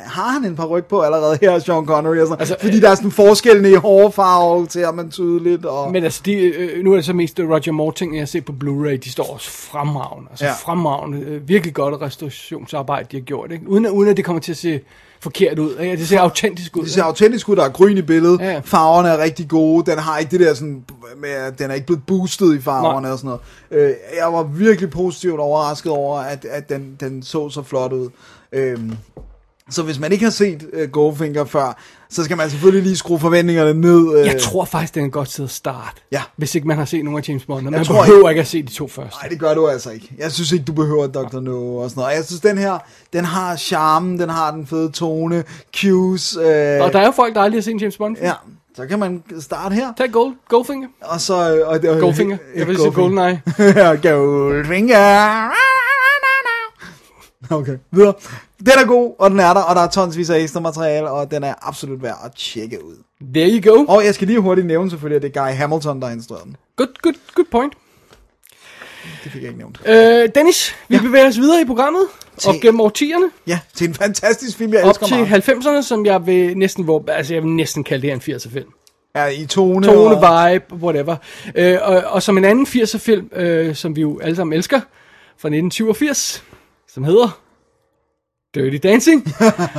har han en par ryg på allerede her, Sean Connery? Og sådan. Altså, Fordi der er sådan forskellene i hårfarve til, at man tydeligt. Og... Men altså, de, øh, nu er det så mest Roger Moore ting, jeg set på Blu-ray, de står også fremragende. Altså. Ja. fremragende. Øh, virkelig godt restaurationsarbejde, de har gjort. Ikke? Uden, at- uden at det kommer til at se forkert ud. Ikke? Det ser autentisk ud. Det ser autentisk ud, der er grøn i billedet. Ja. Ja. Farverne er rigtig gode. Den har ikke det der sådan, med, den er ikke blevet boostet i farverne Nej. og sådan noget. Øh, jeg var virkelig positivt overrasket over, at, at den, den så så flot ud. Øhm, så hvis man ikke har set uh, Goldfinger før, så skal man selvfølgelig lige skrue forventningerne ned. Øh. Jeg tror faktisk, det er en godt sted at starte. Ja. Hvis ikke man har set nogen af James Bond. Man tror behøver ikke at se de to første. Nej, det gør du altså ikke. Jeg synes ikke, du behøver Dr. No og sådan noget. Jeg synes, den her, den har charmen, den har den fede tone, cues. Øh, Og der er jo folk, der aldrig har set en James Bond. Ja, så kan man starte her. Tag Gold, Goldfinger. Og så... Og, og, Goldfinger. Jeg vil sige Goldeneye. Goldfinger. Okay, videre. Den er god, og den er der, og der er tonsvis af ekstra materiale, og den er absolut værd at tjekke ud. There you go. Og jeg skal lige hurtigt nævne selvfølgelig, at det er Guy Hamilton, der har instrueret den. Good, good, good point. Det fik jeg ikke nævnt. Øh, Dennis, vi ja. bevæger os videre i programmet. Til- Og gennem årtierne. Ja, til en fantastisk film, jeg Op elsker til meget. 90'erne, som jeg vil næsten, hvor, altså jeg vil næsten kalde det her en 80'er film. Ja, i tone. Tone, og, vibe, whatever. Øh, og, og som en anden 80'er film, øh, som vi jo alle sammen elsker, fra 1987, som hedder Dirty Dancing,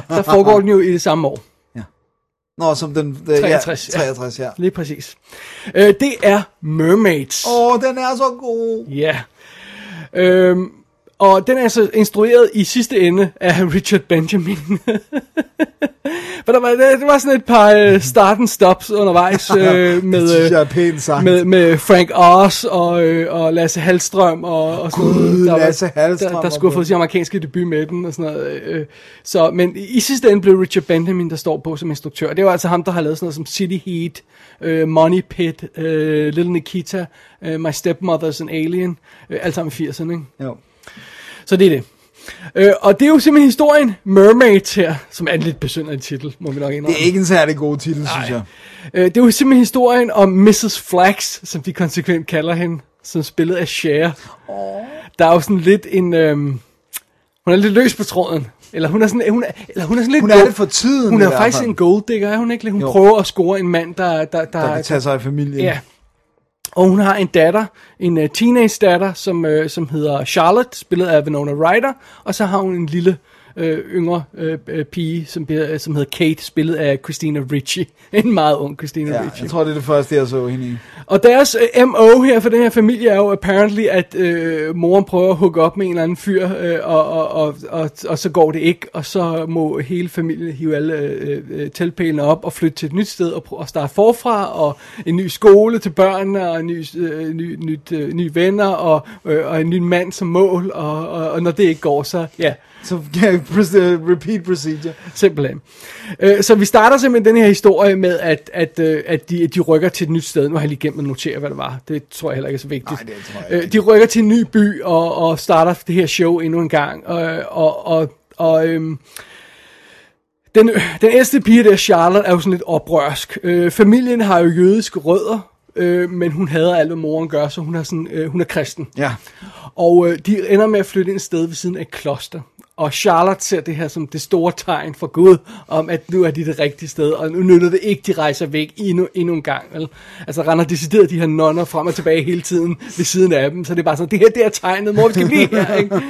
der foregår den jo i det samme år. Nå, som den... The, 63, Ja, ja. 63, ja. Lige præcis. Øh, det er Mermaids. Åh, oh, den er så god. Ja. Øhm, og den er altså instrueret i sidste ende af Richard Benjamin. For der var, det var sådan et par øh, start and stops undervejs øh, det med, synes øh, jeg er pænt sagt. med, med Frank Oz og, øh, og Lasse Hallstrøm og, og sådan Gud, noget. Der, Lasse Hallstrøm der, der skulle have fået sin amerikanske debut med den og sådan noget. Øh, så, men i sidste ende blev Richard Benjamin, der står på som instruktør. Det var altså ham, der har lavet sådan noget som City Heat, øh, Money Pit, øh, Little Nikita, øh, My Stepmother's an Alien, øh, alt sammen i 80'erne, ikke? Jo. Så det er det. Øh, og det er jo simpelthen historien Mermaids her, som er en lidt besynderlig titel, må vi nok indrømme. Det er ikke en særlig god titel, synes jeg. Øh, det er jo simpelthen historien om Mrs. Flax, som de konsekvent kalder hende, som spillet af Cher. Oh. Der er jo sådan lidt en... Øhm, hun er lidt løs på tråden. Eller hun er sådan, hun er, eller hun er sådan lidt... Hun er det for tiden. Hun er faktisk en gold digger, er hun ikke? Hun Jo. prøver at score en mand, der... Der, der, Der kan tage sig af familien. Ja. Og hun har en datter, en uh, teenage datter, som, uh, som hedder Charlotte, spillet af Winona Ryder, og så har hun en lille øh, yngre øh, øh, pige, som, bliver- som hedder Kate, spillet af Christina Ricci. En meget ung Christina Ja, Ricci. jeg tror, det er det første, jeg så hende i. Og deres øh, MO her for den her familie er jo apparently, at øh, moren prøver at hooke op med en eller anden fyr, øh, og, og, og, og, og så går det ikke, og så må hele familien hive alle øh, øh, teltpælene op og flytte til et nyt sted og, og starte forfra, og en ny skole til børnene, og ny, øh, ny, nyt, øh, nye venner, og, øh, og en ny mand som mål, og, og, og når det ikke går, så ja, Så repeat procedure. Simpelthen. Øh, så vi starter simpelthen den her historie med, at, at, øh, at de, de rykker til et nyt sted. Nu har jeg lige glemt at notere, hvad det var. Det tror jeg heller ikke er så vigtigt. Nej, det tror jeg Øh, de rykker til en ny by og, og starter det her show endnu en gang. Og, og, og, og øhm, den, den ældste pige der, Charlotte, er jo sådan lidt oprørsk. Øh, familien har jo jødiske rødder, øh, men hun hader alt, hvad moren gør, så hun er, sådan, øh, hun er kristen. Ja. Og øh, de ender med at flytte ind et sted ved siden af et kloster. Og Charlotte ser det her som det store tegn for Gud, om at nu er de det rigtige sted, og nu nytter det ikke, de rejser væk endnu, endnu en gang. Vel? Altså render decideret de her nonner frem og tilbage hele tiden ved siden af dem, så det er bare sådan, det her det er tegnet, mor vi skal blive her. Ikke?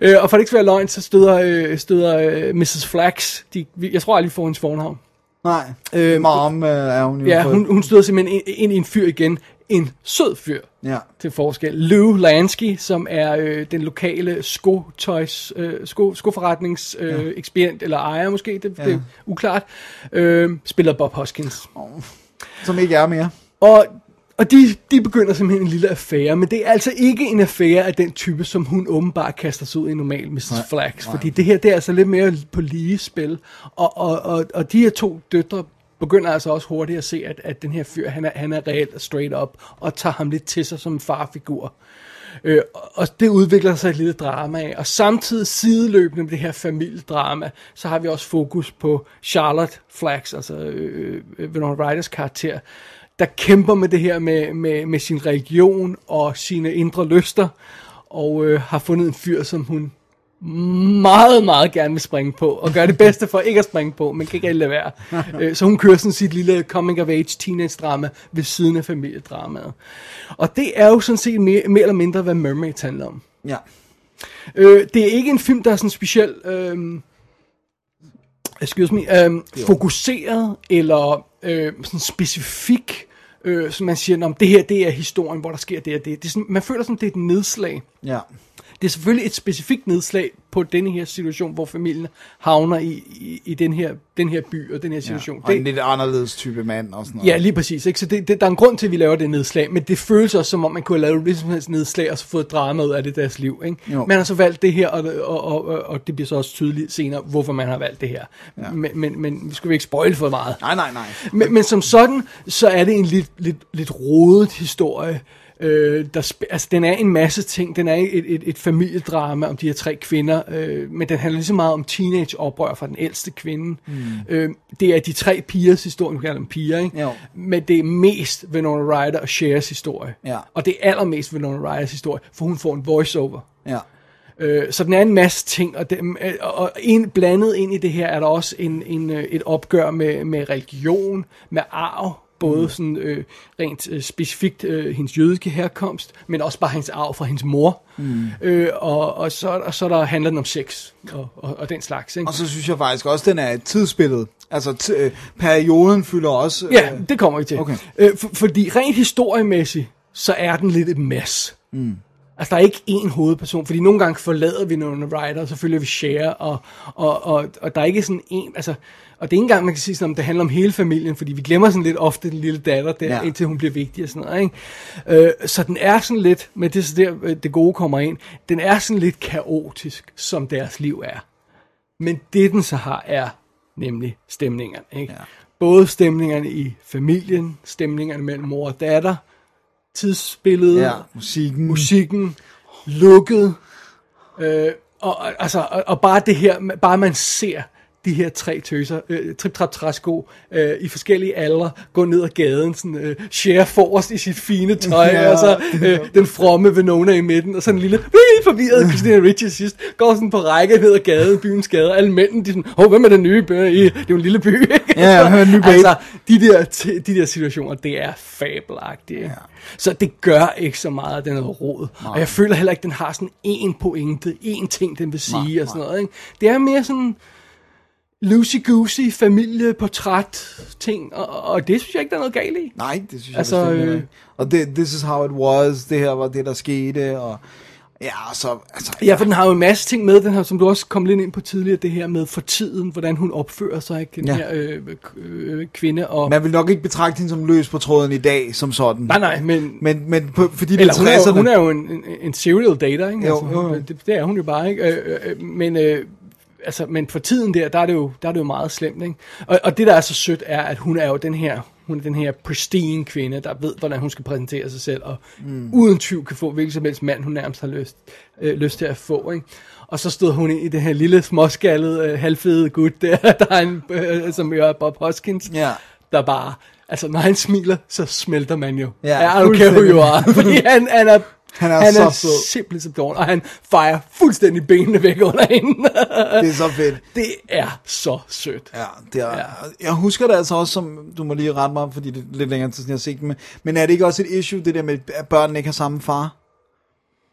øh, og for det ikke skal være løgn, så støder, øh, støder øh, Mrs. Flax, de, jeg tror aldrig, vi får hendes fornavn. Nej, Øh, mom øh, er hun jo Ja, hun, hun støder simpelthen ind, ind i en fyr igen. En sød fyr Ja. til forskel. Lou Lansky, som er øh, den lokale skotøjs, øh, sko, skoforretnings øh, ja. ekspedient, eller ejer måske, det, ja. det er uklart, øh, spiller Bob Hoskins. Som ikke er mere. Og, og de, de begynder simpelthen en lille affære, men det er altså ikke en affære af den type, som hun åbenbart kaster sig ud i normalt, Mrs. Nej, Flax, fordi det her det er altså lidt mere på lige spil, og, og, og, og de her to døtre begynder altså også hurtigt at se, at, at den her fyr, han er, han er reelt straight up, og tager ham lidt til sig som en farfigur. Øh, og det udvikler sig et lille drama af. Og samtidig sideløbende med det her familiedrama, så har vi også fokus på Charlotte Flax, altså øh, øh, Winona Ryders karakter, der kæmper med det her med, med, med sin religion og sine indre lyster, og øh, har fundet en fyr, som hun meget, meget gerne vil springe på, og gøre det bedste for ikke at springe på, men kan ikke lade være. Øh, så hun kører sådan sit lille coming-of-age teenage-drama ved siden af familiedramaet. Og det er jo sådan set mere, mere eller mindre, hvad Mermaids handler om. Ja. Øh, det er ikke en film, der er sådan specielt øh, excuse me, øh, fokuseret eller øh, sådan specifik, øh, som man siger, om det her det er historien, hvor der sker det og det. det er sådan, man føler sådan, det er et nedslag. Ja. Det er selvfølgelig et specifikt nedslag på denne her situation, hvor familien havner i, i, i den, her, den her by og den her situation. Og en lidt anderledes type mand og sådan noget. Ja, lige præcis. Ikke? Så det, det, der er en grund til, at vi laver det nedslag, men det føles også, som om man kunne have lavet et hvilket som helst nedslag, og så fået drama ud af det deres liv. Ikke? Jo. Man har så valgt det her, og, og, og, og, og det bliver så også tydeligt senere, hvorfor man har valgt det her. Ja. Men, men, men vi skal jo ikke spoil for meget. Nej, nej, nej. Men, men som sådan, så er det en lidt, lidt, lidt rodet historie. Øh, der, altså, den er en masse ting. Den er et, et, et familiedrama om de her tre kvinder, øh, men den handler lige så meget om teenage-oprør fra den ældste kvinde. Mm. Øh, det er de tre pigers historie, nu kalder dem piger, ikke? Jo. men det er mest Winona Ryder og Cher's historie. Ja. Og det er allermest Winona Ryders historie, for hun får en voiceover. Ja. Øh, så den er en masse ting, og, det, øh, og en, blandet ind i det her er der også en, en, øh, et opgør med, med religion, med arv, både sådan øh, rent øh, specifikt øh, hendes jødiske herkomst, men også bare hendes arv fra hendes mor. Mm. Øh, og, og, så, og så der handler den om sex og, og, og den slags. Ikke? Og så synes jeg faktisk også, den er et tidsbillede. Altså, t- øh, perioden fylder også... øh, Ja, det kommer vi til. Okay. Øh, for, fordi rent historiemæssigt, så er den lidt et mess. Mm. Altså, der er ikke én hovedperson, fordi nogle gange forlader vi nogle writer, og så følger vi share, og, og, og, og der er ikke sådan en, altså, og det er ikke engang, man kan sige sådan, om det handler om hele familien, fordi vi glemmer sådan lidt ofte den lille datter der, Ja. indtil hun bliver vigtig og sådan noget, ikke? Øh, så den er sådan lidt, med det, så der øh, det gode kommer ind, den er sådan lidt kaotisk, som deres liv er. Men det den så har, er nemlig stemningerne. Ikke? Ja. Både stemningerne i familien, stemningerne mellem mor og datter, tidsbilledet, Ja, musikken. musikken, lukket, øh, og, altså, og, og bare det her, bare man ser de her tre tøser, øh, trip trap træsko, øh, i forskellige aldre, gå ned ad gaden, sådan, øh, share forrest i sit fine tøj, Ja. ja. og så øh, den fromme Venona i midten, og sådan en lille, wii, forvirret Christina Ricci sidst, går sådan på række ned ad gaden, byens gader, alle mændene, de sådan, åh, hvem er den nye det er jo en lille by, ikke? Ja, den nye babe? altså, de der, de der situationer, det er fabelagtigt, ikke? Så det gør ikke så meget, den er råd. Og jeg føler heller ikke, den har sådan en pointe, en ting, den vil sige, og sådan noget, ikke? Det er mere sådan, loosey-goosey familieportræt ting, og, og det synes jeg ikke, der er noget galt i. Nej, det synes jeg Altså, bestemt øh, ikke. Og det, this is how it was, det her var det, der skete, og ja, så, altså, Ja, for den har jo en masse ting med, den her, som du også kom lidt ind på tidligere, det her med for tiden, hvordan hun opfører sig, ikke? Den Ja. her øh, øh, kvinde, og... man vil nok ikke betragte hende som løs på tråden i dag, som sådan. nej, nej, men... Men, men på, fordi Eller er hun er, jo, 60'erne. hun er jo en, en, en serial dater, ikke? Jo, altså, jo, jo. Det, det er hun jo bare, ikke? Øh, øh, øh, men, øh, altså, men for tiden der, der er det jo, der er det jo meget slemt, ikke? Og, og det, der er så sødt, er, at hun er jo den her, hun er den her pristine kvinde, der ved, hvordan hun skal præsentere sig selv, og mm. uden tvivl kan få hvilken som helst mand, hun nærmest har lyst, øh, lyst til at få, ikke? Og så stod hun ind i det her lille småskallede, øh, halvfede gut der, der er en, øh, som jo er Bob Hoskins, Ja. der bare, altså når han smiler, så smelter man jo. Ja, I don't care who you are, fordi han, han er Han er han så er sød. simpelthen som dårlig, og han fejrer fuldstændig benene væk under hende. Det er så fedt. det er så sødt. Ja, det er, ja. Jeg husker det altså også som, du må lige rette mig, fordi det er lidt længere tid, siden jeg har set det, men, men er det ikke også et issue, det der med, at børnene ikke har samme far?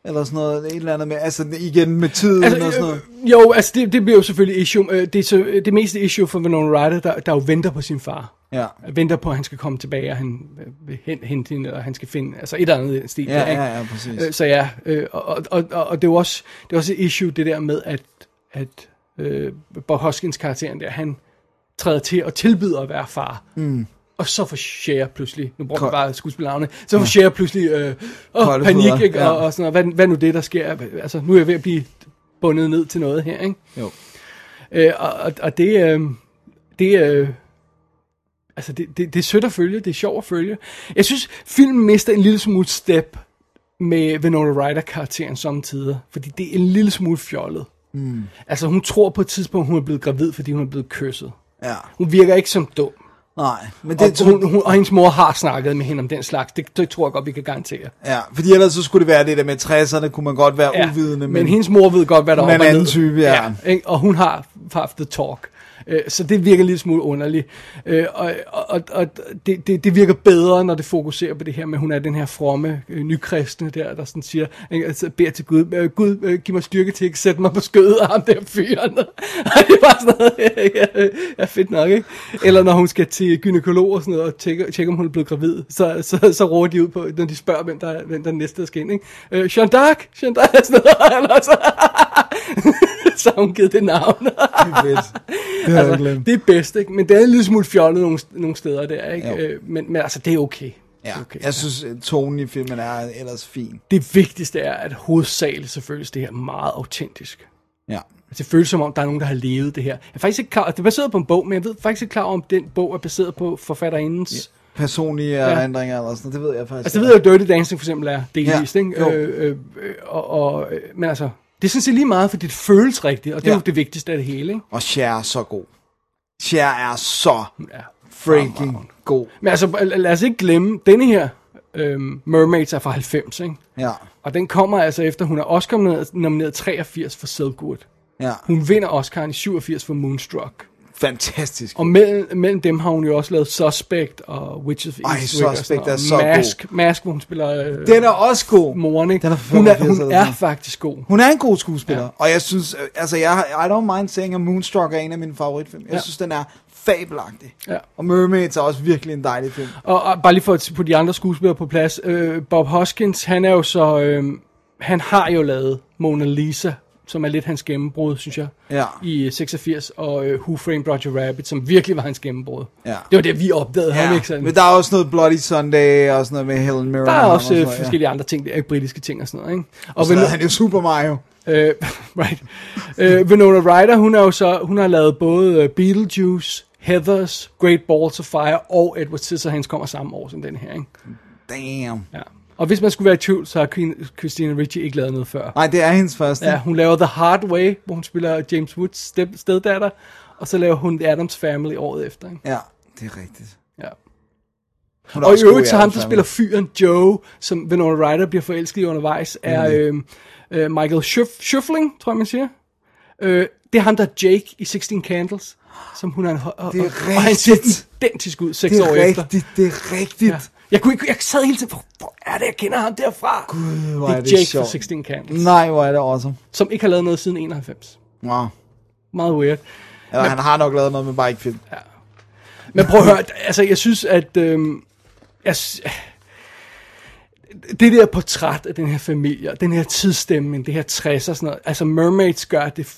Eller sådan noget, et eller andet med, altså igen med tiden altså, og sådan noget. øh, jo, altså det, det bliver jo selvfølgelig issue. Øh, Det er så, det meste issue for Winona Ryder, der, der jo venter på sin far. Ja. Venter på, at han skal komme tilbage, og han øh, vil hen- hente hende, eller han skal finde, altså et eller andet stil. Ja, der, ikke? ja, ja, præcis. Øh, Så ja, øh, og, og, og, og det er jo også, det er også et issue, det der med, at, at øh, Bob Hoskins karakteren der, han træder til og tilbyder at være far. Mm. Og så får Cher pludselig, nu bruger vi bare skuespillerne, så får Cher pludselig øh, åh, panik, ikke? ja. Og, og sådan noget. Hvad, hvad nu det, der sker? Altså, nu er jeg ved at blive bundet ned til noget her, ikke? Jo. Øh, og, og, og det, øh, det, øh, altså det, det, det er sødt at følge, det er sjovt at følge. Jeg synes, filmen mister en lille smule step med Winona Ryder-karakteren samtidig, fordi det er en lille smule fjollet. Mm. Altså hun tror på et tidspunkt, hun er blevet gravid, fordi hun er blevet kysset. Ja, Hun virker ikke som dum. Nej, men Og, det, hun, hun, og hendes mor har snakket med hende om den slags. Det, det tror jeg godt, vi kan garantere. ja, fordi ellers så skulle det være det der med 60'erne, kunne man godt være ja, uvidende, men, men hendes mor ved godt, hvad der er op og ned. type, ja. ikke? Og hun har haft the talk. Øh, Så det virker lidt smule underligt. Øh, Og, og, og det, det, det virker bedre, når det fokuserer på det her med, at hun er den her fromme, øh, nykristne der, der sådan siger, altså beder til Gud, øh, Gud, øh, giv mig styrke til at ikke sætte mig på skødet af ham der fyren. Og det er bare sådan noget, ja, ja, fedt nok, ikke? Eller når hun skal til gynekolog og sådan noget, og tjekke, tjekke om hun er blevet gravid, så, så, så råber de ud på, når de spørger, hvem der, hvem der næste, der skal ind, ikke? Øh, Jean d'Arc, Jean d'Arc, sådan noget, eller så, så har hun givet det navn. Det er fedt. Det jeg glemt. det er bedst, ikke? Men det er en lille smule fjollet nogle, nogle steder der, ikke? Øh, men, men altså, det er okay. Ja, okay. jeg synes, at tonen i filmen er ellers fin. Det vigtigste er, at hovedsageligt selvfølgelig det her meget autentisk. Ja. Altså, det føles som om, der er nogen, der har levet det her. Jeg er faktisk ikke klar, det er baseret på en bog, men jeg ved faktisk ikke klar om den bog er baseret på forfatterindens... Personlige Ja. ja. ændringer eller sådan det ved jeg faktisk. Altså, det ved jeg jo, Dirty Dancing for eksempel er delvist, Ja, ikke? jo. Øh, øh, øh, og, og, øh, men altså, det er sådan set lige meget, fordi det føles rigtigt, og det er Ja. jo det vigtigste af det hele, ikke? Og Cher er så god. Cher er så Ja. freaking god. Men altså, lad os ikke glemme, denne her øhm, Mermaids er fra 90, ikke? Ja, Og den kommer altså efter, hun er Oscar nomineret, nomineret 83 for Silkwood. ja. Hun vinder Oscar'en i 87 for Moonstruck. Fantastisk. Og mellem, mellem dem har hun jo også lavet Suspect og Witches of Ej, Eastwick og Suspect sådan er så Mask, Mask, hvor hun spiller øh, Den er også god. moren, ikke? Den er hun er, 85 hun er faktisk god. Hun er en god skuespiller, ja. og jeg synes, øh, altså jeg, I don't mind saying, at Moonstruck er en af mine favoritfilm. Jeg Ja. synes, den er fabelagtig. Ja. Og Mermaids er også virkelig en dejlig film. Og, og bare lige for at på de andre skuespillere på plads. Øh, Bob Hoskins, han er jo så... Øh, han har jo lavet Mona Lisa, som er lidt hans gennembrud, synes jeg, Ja. i 86, og øh, Who Framed Roger Rabbit, som virkelig var hans gennembrud. Ja. Det var det, vi opdagede ham, ikke sådan? men der er også noget Bloody Sunday, og sådan noget med Helen Mirren. Der er og også sådan øh, ja. forskellige andre ting, der, britiske ting og sådan noget, ikke? Og så Vin- lavede han jo Super Mario. Øh, right. Øh, Winona Ryder, hun er jo så, hun har lavet både øh, Beetlejuice, Heathers, Great Balls of Fire og Edward Scissorhands kommer samme år som den her, ikke? Damn. Ja. Og hvis man skulle være i tvivl, så har Christina Ricci ikke lavet noget før. Nej, det er hendes første. Ja, hun laver The Hard Way, hvor hun spiller James Woods sted- steddatter, og så laver hun The Addams Family året efter. Ikke? Ja, det er rigtigt. Ja. Hun er Og i øvrigt så ham, Addams der spiller fyren Joe, som Winona Ryder bliver forelsket i undervejs, er øh, øh, Michael Schiff- Schiffling, tror jeg man siger. Øh, det er ham, der er Jake i 16 Candles, som hun er en og, Det er og, og han ser rigtigt. identisk ud seks Det år er efter. rigtigt, det er rigtigt. Ja. Jeg, kunne ikke, jeg sad hele tiden, hvor, hvor er det, jeg kender ham derfra? Gud, hvor det er det Jake sjovt. fra 16 Candles, Nej, hvor er det awesome. som ikke har lavet noget siden 91. Wow. Meget weird. Eller han har nok lavet noget med bare ikke film. Men prøv at høre, altså jeg synes, at øhm, jeg, det der portræt af den her familie, den her tidsstemning, det her 60'er og sådan noget, altså Mermaids gør det,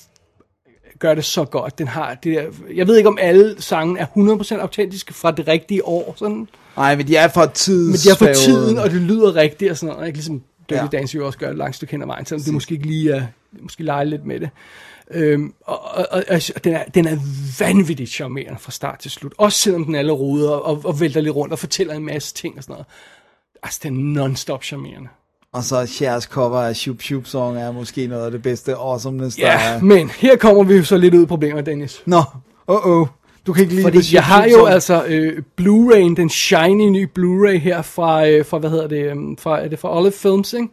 gør det så godt. Den har det der, jeg ved ikke om alle sange er 100% autentiske fra det rigtige år, sådan, Nej, men de er fra tids... men de er for tiden, og det lyder rigtigt og sådan noget, ikke? ligesom Dirty Ja. Dancing jo også gør et langt stykke hen ad vejen, selvom det måske ikke lige er, måske lege lidt med det. Øhm, og, og, og, og den, er, den er vanvittigt charmerende fra start til slut. Også selvom den alle ruder og, og vælter lidt rundt og fortæller en masse ting og sådan noget. Altså, den er non-stop charmerende. Og så Chers cover af Shoop Shoop Song er måske noget af det bedste awesomeness, der Ja, er. men her kommer vi jo så lidt ud af problemet, Dennis. Nå, oh oh. Du kan ikke lide Fordi Shoop jeg har jo altså øh, Blu-ray, den shiny nye Blu-ray her fra, øh, fra hvad hedder det, øh, fra, er det fra Olive Films, ikke?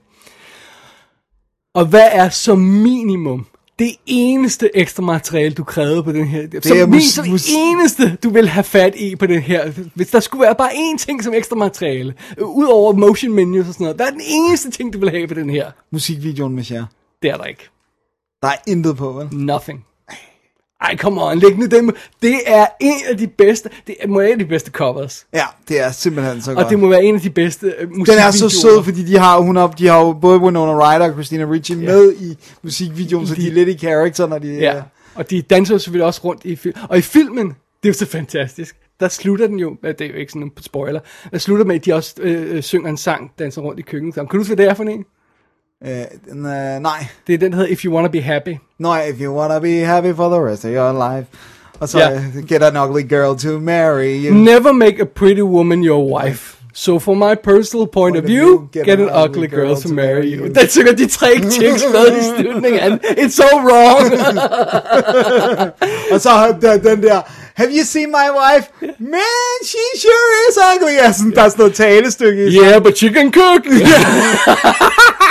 Og hvad er som minimum det eneste ekstra materiale, du krævede på den her? Det som er min, mus- som mus- eneste, du vil have fat i på den her. Hvis der skulle være bare én ting som ekstra materiale, øh, udover motion menus og sådan noget, hvad er den eneste ting, du vil have på den her? Musikvideoen med Cher. Det er der ikke. Der er intet på, vel? Nothing. Ej, come on, læg nu dem. Det er en af de bedste, det er må være en af de bedste covers. Ja, det er simpelthen så godt. Og det må være en af de bedste øh, Den er musikvideoer. så sød, fordi de har, hun har, de har jo både Winona Ryder og Christina Ricci ja. med i musikvideoen, så de er lidt i character, når de Ja, og de danser jo selvfølgelig også rundt i film. Og i filmen, det er jo så fantastisk. Der slutter den jo, det er jo ikke sådan en spoiler, der slutter med, at de også øh, øh, synger en sang, danser rundt i køkkenet. Kan du huske, hvad det er for en? Øh, øh, nej. Det er den, der hedder If You Wanna Be Happy. No, if you wanna be happy for the rest of your life. Og så yeah. get an ugly girl to marry you. Never make a pretty woman your wife. So from my personal point of view, get, an, ugly girl, to marry you. Den synger de tre chicks med i slutningen. It's so wrong. Og så har der, den der, have you seen my wife? Man, she sure is ugly. Ja, sådan, der er sådan noget talestykke i. yeah, but she can cook.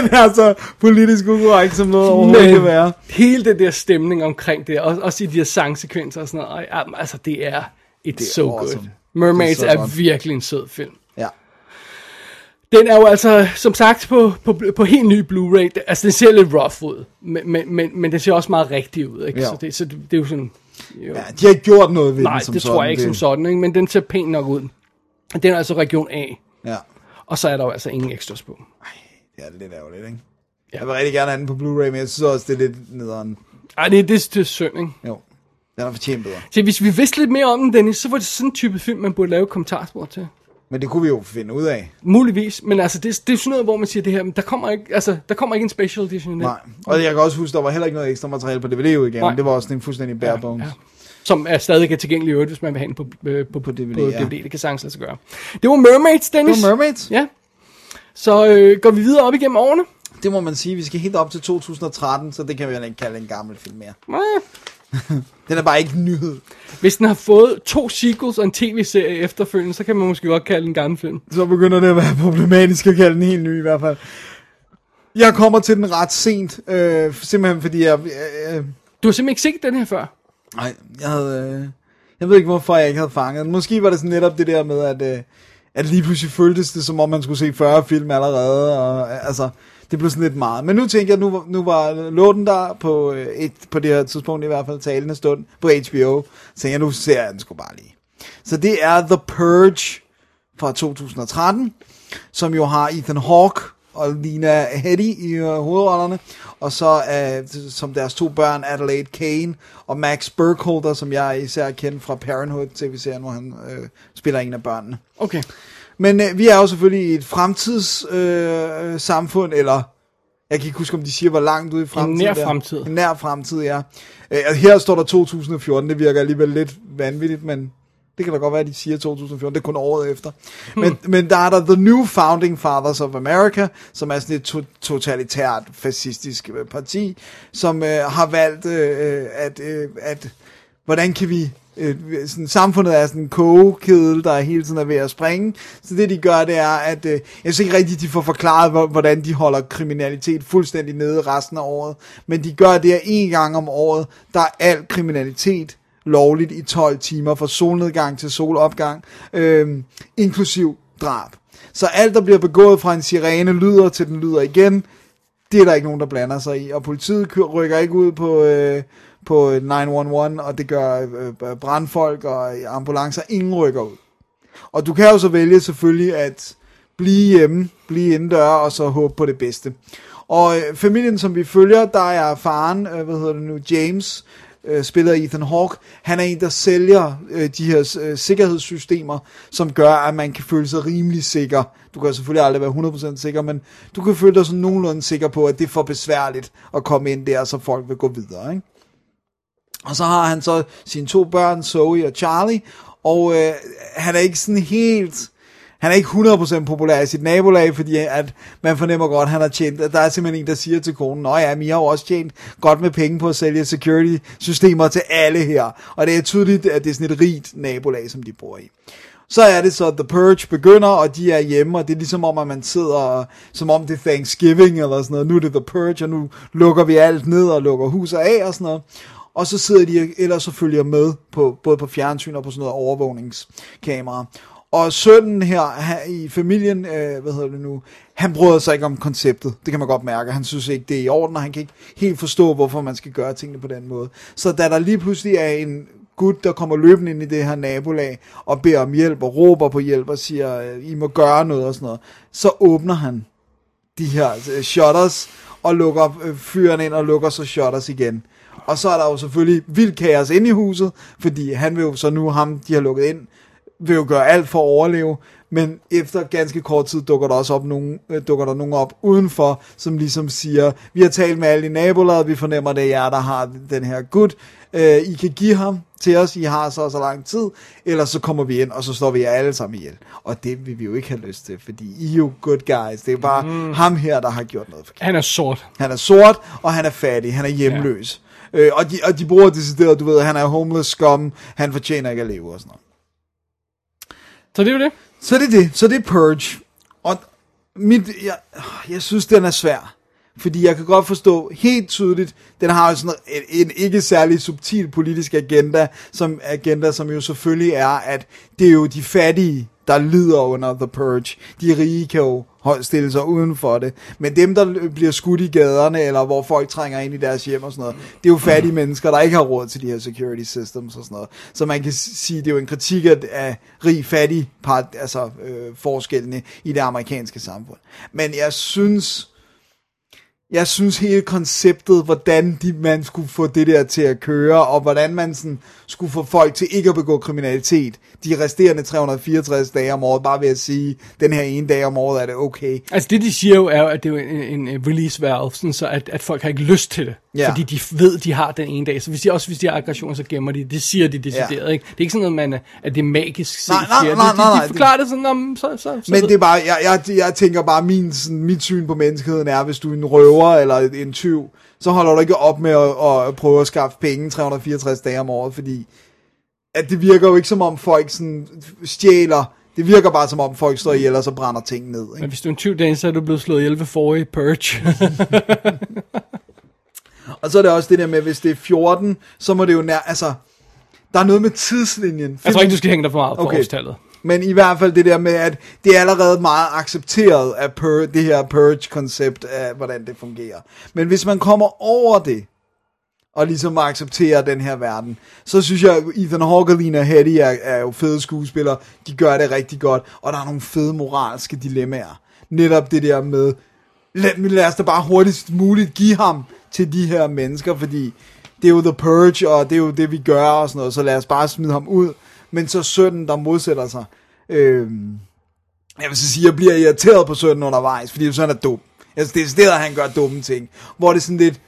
Den er så politisk ukorrekt, som noget overhovedet kan være. hele den der stemning omkring det, og, også i de her sangsekvenser og sådan noget, altså det er, it's er so awesome. good. Mermaids Det er er, så virkelig en sød film. Ja. Den er jo altså, som sagt, på, på, på helt ny Blu-ray. Altså, den ser lidt rough ud, men, men, men, men den ser også meget rigtig ud, ikke? Ja. Så, det, så det, det er jo sådan... Jo. ja. De har ikke gjort noget ved Nej, den som det sådan. tror jeg ikke som sådan, ikke? men den ser pænt nok ud. Den er altså region A, Ja, og så er der jo altså ingen ekstras på. Det er lidt ærgerligt, ikke? Jeg vil rigtig gerne have den på Blu-ray, men jeg synes også, det er lidt nederen. Ej, det, det, det er synd, ikke? Jo, den er fortjent bedre. Så hvis vi vidste lidt mere om den, Dennis, så var det sådan en type film, man burde lave kommentarspor til. Men det kunne vi jo finde ud af. Muligvis, men altså, det, det er sådan noget, hvor man siger det her, men der kommer ikke, altså, der kommer ikke en special edition. Nej. Og jeg kan også huske, der var heller ikke noget ekstra materiale på DVD-udgaven. Nej. Det var også en fuldstændig bare bones. Ja. Som er stadig er tilgængelig i øvrigt, hvis man vil have den på, øh, på, på, DVD, på ja. DVD. Det kan sagtens lade sig gøre. Det var Mermaids, Dennis. Det var Mermaids. Ja. Så øh, går vi videre op igennem årene. Det må man sige. Vi skal helt op til 2013, så det kan vi heller ikke kalde en gammel film mere. Øh, Den er bare ikke nyhed. Hvis den har fået to sequels og en tv-serie efterfølgende, så kan man måske godt kalde den en gammel film. Så begynder det at være problematisk at kalde den helt ny i hvert fald. Jeg kommer til den ret sent, øh, simpelthen fordi jeg... Øh, øh, Du har simpelthen ikke set den her før. nej, jeg havde... Øh, jeg ved ikke, hvorfor jeg ikke havde fanget den. Måske var det sådan netop det der med, at, øh, at lige pludselig føltes det, som om man skulle se 40 film allerede. Og, altså, det blev sådan lidt meget. Men nu tænker jeg, nu, nu var låten der på, øh, et, på det her tidspunkt i hvert fald talende stund på HBO. Så tænker jeg, nu ser jeg den sgu bare lige. Så det er The Purge fra 2013, som jo har Ethan Hawke og Lina Headey i øh, hovedrollerne, og så øh, som deres to børn, Adelaide Kane og Max Burkholder, som jeg især kender fra Parenthood tv-serien, hvor han øh, spiller en af børnene. Okay. Men øh, vi er jo selvfølgelig i et fremtidssamfund, øh, samfund, eller jeg kan ikke huske, om de siger, hvor langt ude i fremtiden. nær det er. fremtid. En nær fremtid, ja. Øh, her står der 2014, det virker alligevel lidt vanvittigt, men Det kan da godt være, at de siger 2014, det er kun året efter. Men, men der er der The New Founding Fathers of America, som er sådan et to- totalitært, fascistisk øh, parti, som øh, har valgt, øh, at, øh, at hvordan kan vi øh, sådan, samfundet er sådan en kogekedel, der hele tiden er ved at springe. Så det de gør, det er, at øh, jeg synes ikke rigtigt, de får forklaret, hvor- hvordan de holder kriminalitet fuldstændig nede resten af året. Men de gør det, at en gang om året, der er al kriminalitet lovligt i 12 timer, fra solnedgang til solopgang, øh, inklusiv drab. Så alt, der bliver begået fra en sirene, lyder til den lyder igen, det er der ikke nogen, der blander sig i. Og politiet rykker ikke ud på, øh, på 911, og det gør øh, øh, brandfolk og ambulancer. Ingen rykker ud. Og du kan jo så vælge selvfølgelig at blive hjemme, blive indendør, og så håbe på det bedste. Og øh, familien, som vi følger, der er faren, øh, hvad hedder det nu, James, øh, spiller Ethan Hawke. Han er en, der sælger øh, de her øh, sikkerhedssystemer, som gør, at man kan føle sig rimelig sikker. Du kan selvfølgelig aldrig være 100% sikker, men du kan føle dig sådan nogenlunde sikker på, at det er for besværligt at komme ind der, så folk vil gå videre. Ikke? Og så har han så sine to børn, Zoe og Charlie, og øh, han er ikke sådan helt... Han er ikke 100% populær i sit nabolag, fordi at man fornemmer godt, at han har tjent... at Der er simpelthen en, der siger til konen, Nå ja, men I har jo også tjent godt med penge på at sælge security-systemer til alle her. Og det er tydeligt, at det er sådan et rigt nabolag, som de bor i. Så er det så, at The Purge begynder, og de er hjemme, og det er ligesom om, at man sidder, som om det er Thanksgiving, eller sådan noget. Nu er det The Purge, og nu lukker vi alt ned, og lukker huset af, og sådan noget. Og så sidder de ellers så følger med, på, både på fjernsyn og på sådan noget overvågningskamera. Og sønnen her, her i familien, øh, hvad hedder det nu, han bryder sig ikke om konceptet. Det kan man godt mærke. Han synes ikke, det er i orden, og han kan ikke helt forstå, hvorfor man skal gøre tingene på den måde. Så da der lige pludselig er en gut, der kommer løbende ind i det her nabolag, og beder om hjælp, og råber på hjælp, og siger, øh, I må gøre noget, og sådan noget, så åbner han de her øh, shutters, og lukker øh, fyren ind, og lukker så shutters igen. Og så er der jo selvfølgelig vild kaos inde i huset, fordi han vil jo så nu, ham de har lukket ind, vil jo gøre alt for at overleve, men efter ganske kort tid dukker der også op nogen, øh, dukker der nogen op udenfor, som ligesom siger, vi har talt med alle i nabolaget, vi fornemmer, det er jer, der har den her gut, øh, I kan give ham til os, I har så så lang tid, ellers så kommer vi ind, og så står vi jer alle sammen ihjel. Og det vil vi jo ikke have lyst til, fordi I er jo good guys, det er bare mm. ham her, der har gjort noget forkert. Han er sort. Han er sort, og han er fattig, han er hjemløs. Ja. Øh, og, de, og de bruger decideret, du ved, han er homeless scum, han fortjener ikke at leve og sådan noget. Så det er det. Så det er det. Så det er Purge. Og mit, jeg, jeg synes, den er svær. Fordi jeg kan godt forstå helt tydeligt, den har jo sådan en, en ikke særlig subtil politisk agenda, som agenda, som jo selvfølgelig er, at det er jo de fattige, der lider under The Purge. De rige kan jo stille sig uden for det. Men dem, der bliver skudt i gaderne, eller hvor folk trænger ind i deres hjem og sådan noget, det er jo fattige mennesker, der ikke har råd til de her security systems og sådan noget. Så man kan sige, det er jo en kritik af, af rig-fattig part, altså øh, forskellene i det amerikanske samfund. Men jeg synes, jeg synes hele konceptet, hvordan de, man skulle få det der til at køre, og hvordan man sådan skulle få folk til ikke at begå kriminalitet, de resterende 364 dage om året, bare ved at sige, den her ene dag om året er det okay. Altså det de siger jo er jo, at det er en, en release valve, sådan så at, at folk har ikke lyst til det. Ja. Fordi de ved, de har den ene dag. Så hvis de, også hvis de har aggression, så gemmer de. Det siger de decideret, Ja. ikke? Det er ikke sådan noget, man, at det er magisk set. Nej, nej, nej, de, nej, de, nej, de forklarer det sådan, om, så, så, så Men ved- det er bare, jeg, jeg, jeg tænker bare, min, sådan, mit syn på menneskeheden er, hvis du er en røver eller en tyv, så holder du ikke op med at, at prøve at skaffe penge 364 dage om året, fordi at det virker jo ikke som om folk sådan stjæler, det virker bare som om folk står ihjel og så brænder ting ned. Men Ikke? hvis du er en tyv, Dan, så er du blevet slået ihjel ved forrige purge. Og så er det også det der med, hvis det er 14, så må det jo nær, altså, der er noget med tidslinjen. jeg tror ikke, du skal hænge dig for meget på Okay. årstallet. Men i hvert fald det der med, at det er allerede meget accepteret af pur, det her purge-koncept af, hvordan det fungerer. Men hvis man kommer over det, og ligesom accepterer den her verden, så synes jeg, Ethan Hawke og Lena Headey er, er jo fede skuespillere. De gør det rigtig godt, og der er nogle fede moralske dilemmaer. Netop det der med, lad, lad os da bare hurtigst muligt give ham til de her mennesker, fordi det er jo The Purge, og det er jo det, vi gør, og sådan noget, så lad os bare smide ham ud. Men så sønnen, der modsætter sig, øh, jeg vil så sige, jeg bliver irriteret på sønnen undervejs, fordi sådan er dum. Altså, det er stedet, han gør dumme ting. Hvor det er sådan lidt,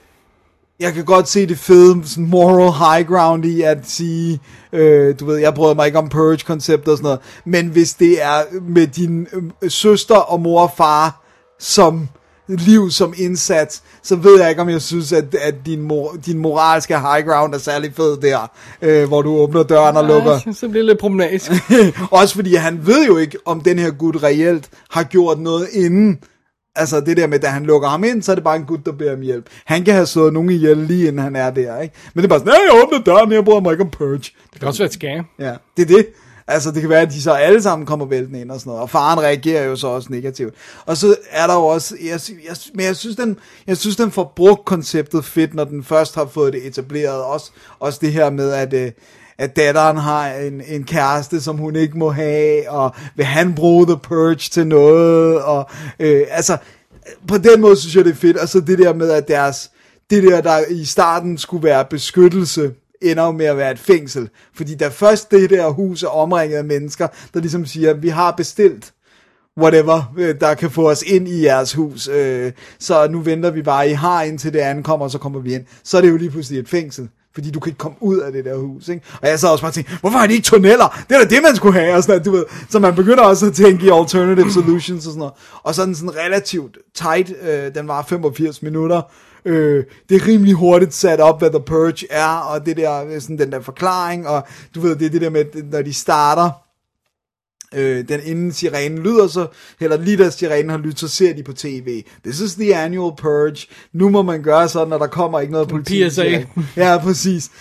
jeg kan godt se det fede sådan moral high ground i at sige, øh, du ved, jeg bryder mig ikke om purge-konceptet og sådan noget, men hvis det er med din øh, søster og mor og far som liv som indsats, så ved jeg ikke, om jeg synes, at, at din, mor, din moralske high ground er særlig fed der, øh, hvor du åbner døren og lukker. Så bliver det lidt problematisk. Også fordi han ved jo ikke, om den her gut reelt har gjort noget inden. Altså det der med, da han lukker ham ind, så er det bare en gut, der beder om hjælp. Han kan have slået nogen ihjel lige inden han er der, ikke? Men det er bare sådan, nej, jeg åbner døren, jeg bryder mig ikke om purge. Det kan også være et scam. Ja, det er det. Altså, det kan være, at de så alle sammen kommer væltende ind og sådan noget, og faren reagerer jo så også negativt. Og så er der jo også, jeg, jeg, men jeg synes, den, jeg synes, den får brugt konceptet fedt, når den først har fået det etableret. Også, også det her med, at, øh, at datteren har en, en kæreste, som hun ikke må have, og vil han bruge The Purge til noget, og øh, altså, på den måde synes jeg, det er fedt. Og så det der med, at deres, det der, der i starten skulle være beskyttelse, ender jo med at være et fængsel. Fordi da først det der hus er omringet af mennesker, der ligesom siger, vi har bestilt whatever, øh, der kan få os ind i jeres hus. Øh, så nu venter vi bare, I har indtil det ankommer, og så kommer vi ind. Så er det jo lige pludselig et fængsel. Fordi du kan ikke komme ud af det der hus, ikke? Og jeg så også bare tænkt, hvorfor har de ikke tunneller? Det er da det, man skulle have, og sådan noget, du ved. Så man begynder også at tænke i alternative solutions og sådan noget. Og så den sådan relativt tight, øh, den var 85 minutter. Øh, det er rimelig hurtigt sat op, hvad The Purge er, og det der, øh, sådan den der forklaring, og du ved, det er det der med, når de starter, øh, den inden sirenen lyder, så, eller lige da sirenen har lyttet, så ser de på tv. This is the annual purge. Nu må man gøre sådan, når der kommer ikke noget politi. PSA. Ja, præcis.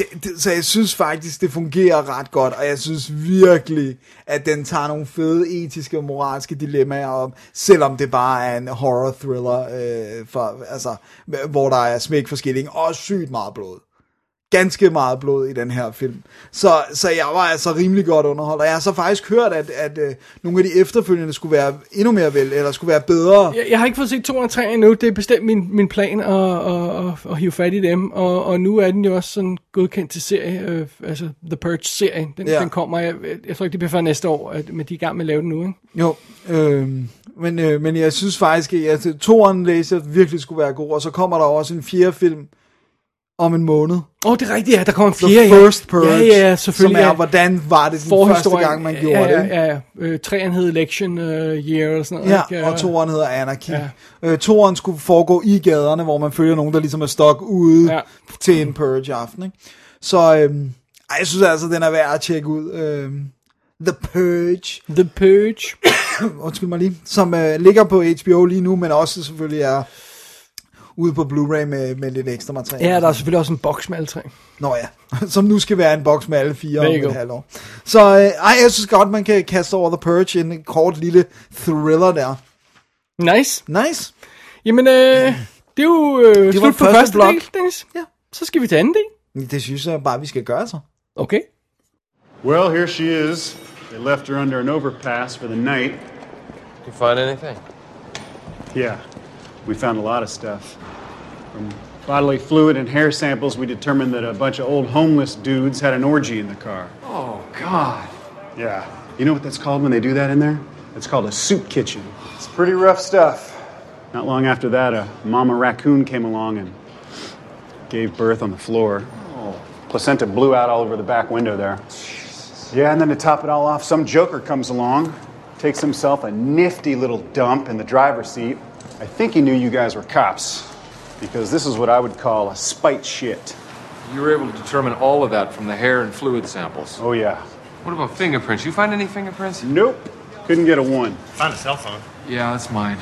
Det, det, så jeg synes faktisk, det fungerer ret godt, og jeg synes virkelig, at den tager nogle fede etiske og moralske dilemmaer om, selvom det bare er en horror thriller, øh, for, altså, hvor der er smæk for skilling, og sygt meget blod ganske meget blod i den her film. Så, så jeg var altså rimelig godt underholdt, og jeg har så faktisk hørt, at, at uh, nogle af de efterfølgende skulle være endnu mere vel, eller skulle være bedre. Jeg, jeg har ikke fået set 2 og 3 endnu. Det er bestemt min, min plan at, at, at, at hive fat i dem. Og, og nu er den jo også sådan godkendt til serie. Øh, altså The Purge-serien. Den, Ja. den kommer, jeg, jeg tror ikke, det bliver før næste år, at, men de er i gang med at lave den nu. Ikke? Jo, øh, men, øh, men jeg synes faktisk, at toeren læste jeg virkelig skulle være god, og så kommer der også en fjerde film om en måned. Åh, oh, det er rigtigt, ja. Der kommer en The fjerde. First ja. Purge, Ja, ja, ja, selvfølgelig. som er, ja. hvordan var det den første gang, man gjorde ja, det. ikke? Ja, ja. Øh, træen hed Election uh, Year eller sådan noget. Ja, ikke? og toeren hedder Anarchy. Ja. Ja. Øh, toeren skulle foregå i gaderne, hvor man følger nogen, der ligesom er stok ude Ja. ja. til en purge aften. Ikke? Så øhm, ej, jeg synes altså, den er værd at tjekke ud. Øhm, The Purge, The Purge. undskyld mig lige, som øh, ligger på HBO lige nu, men også selvfølgelig er ude på Blu-ray med, med lidt ekstra materiale. Ja, der er selvfølgelig også en boks med alle tre. Nå ja, som nu skal være en boks med alle fire om et halvt år. Så øh, ej, jeg synes godt, man kan kaste over The Purge en kort lille thriller der. Nice. Nice. Jamen, øh, det er jo øh, var slut på første første blok. del, Dennis. Ja. Så skal vi til anden del. Det synes jeg bare, vi skal gøre så. Okay. Well, here she is. They left her under an overpass for the night. You find anything? Yeah, we found a lot of stuff. From bodily fluid and hair samples, we determined that a bunch of old homeless dudes had an orgy in the car. Oh, God. Yeah. You know what that's called when they do that in there? It's called a soup kitchen. It's pretty rough stuff. Not long after that, a mama raccoon came along and gave birth on the floor. Oh. Placenta blew out all over the back window there. Yeah, and then to top it all off, some joker comes along, takes himself a nifty little dump in the driver's seat. I think he knew you guys were cops, because this is what I would call a spite shit. You were able to determine all of that from the hair and fluid samples. Oh, yeah. What about fingerprints? You find any fingerprints? Nope. Couldn't get a one. Found a cell phone. Yeah, that's mine.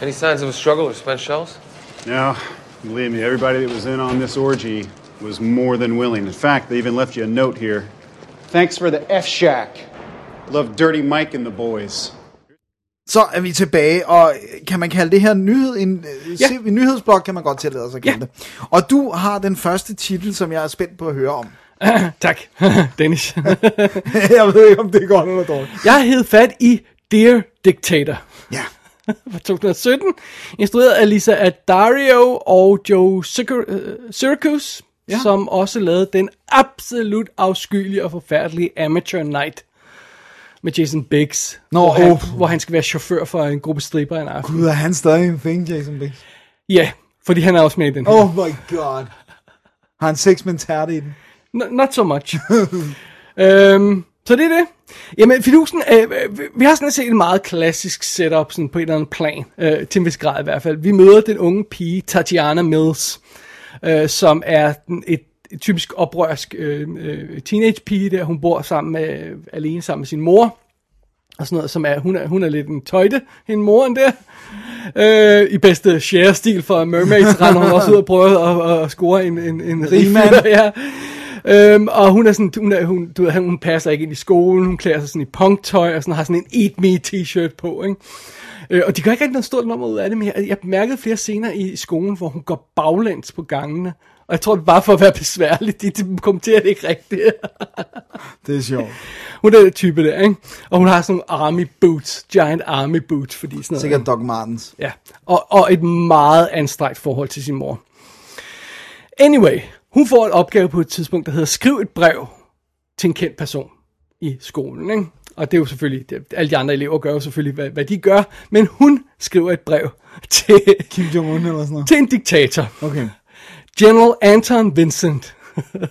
Any signs of a struggle or spent shells? No, believe me, everybody that was in on this orgy was more than willing. In fact, they even left you a note here. Thanks for the F Shack. Love Dirty Mike and the boys. Så er vi tilbage, og kan man kalde det her nyhed, en, Ja. ja. en nyhedsblok, kan man godt tillade sig at kalde Ja. det. Og du har den første titel, som jeg er spændt på at høre om. tak, Dennis. jeg ved ikke, om det er godt eller dårligt. jeg hed fat i Dear Dictator Ja. fra 2017, instrueret af Lisa Addario og Joe Syracuse, øh, Syracuse. Ja. som også lavede den absolut afskyelige og forfærdelige Amateur Night med Jason Biggs, Nå, hvor, han, åh. hvor han skal være chauffør for en gruppe stripper en aften. Gud, er han stadig en thing, Jason Biggs? Ja, Fordi han er også med i den her. Oh my god. Har han sex med en tærte i den? N- not so much. øhm, så det er det. Jamen, fidusen, øh, vi har sådan set et meget klassisk setup sådan på et eller andet plan, øh, til en vis grad i hvert fald. Vi møder den unge pige, Tatiana Mills, øh, som er den, et typisk oprørsk øh, øh, teenage pige der. Hun bor sammen med, alene sammen med sin mor, og sådan noget, som er, hun er, hun er lidt en tøjte, hende moren der. Øh, I bedste share-stil for Mermaids render hun også ud og prøver at, at score en, en, en Rigmand. rigmand. Ja. Øhm, og hun er sådan, hun, er, hun, du ved, hun passer ikke ind i skolen, hun klæder sig sådan i punktøj, og sådan, har sådan en Eat Me t-shirt på, ikke? Øh, og de gør ikke rigtig noget stort nummer ud af det, men jeg, jeg bemærkede flere scener i skolen, hvor hun går baglæns på gangene. Og jeg tror, det bare for at være besværlig, de, de kommenterer det ikke rigtigt. Det er sjovt. hun er den type der, ikke? Og hun har sådan nogle army boots, giant army boots, fordi sådan noget. Sikkert Doc Martens. Ja, og, og et meget anstrengt forhold til sin mor. Anyway, hun får en opgave på et tidspunkt, der hedder skriv et brev til en kendt person i skolen. Ikke? Og det er jo selvfølgelig, det, alle de andre elever gør jo selvfølgelig, hvad, hvad de gør, men hun skriver et brev til, Kim Jong-un eller sådan noget. til en diktator. Okay. General Anton Vincent,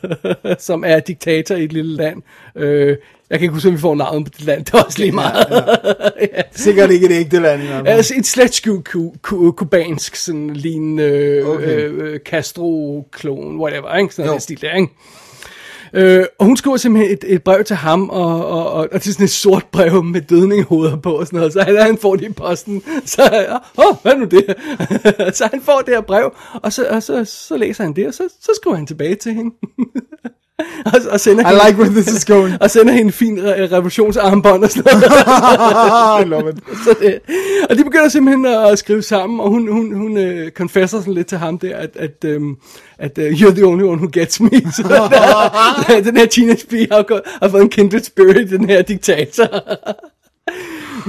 som er diktator i et lille land. Øh, jeg kan ikke huske, om vi får navnet på det land, det er også lige meget. Sikkert ikke et ægte land fald. Altså et slet skjult ku, ku, kubansk, sådan lignende øh, Okay. okay. øh, Castro-klon, whatever, ikke? Sådan Jo. noget stil der, ikke? Øh, og hun skriver simpelthen et, et brev til ham, og, og, og, og til sådan et sort brev med dødninghoveder på og sådan noget, så han, han får det i posten, så, åh, oh, hvad er nu det? så han får det her brev, og så, og så, så læser han det, og så, så skriver han tilbage til hende. og, og sender I hende, like where this is going. og sender hende en fin re- revolutionsarmbånd og sådan noget. I love it. så det, og de begynder simpelthen at skrive sammen, og hun, hun, hun øh, confesser sådan lidt til ham der, at, at, øhm, at uh, you're the only one who gets me. Så der, den her teenage pige har, gået- har fået en kindred spirit, den her diktator.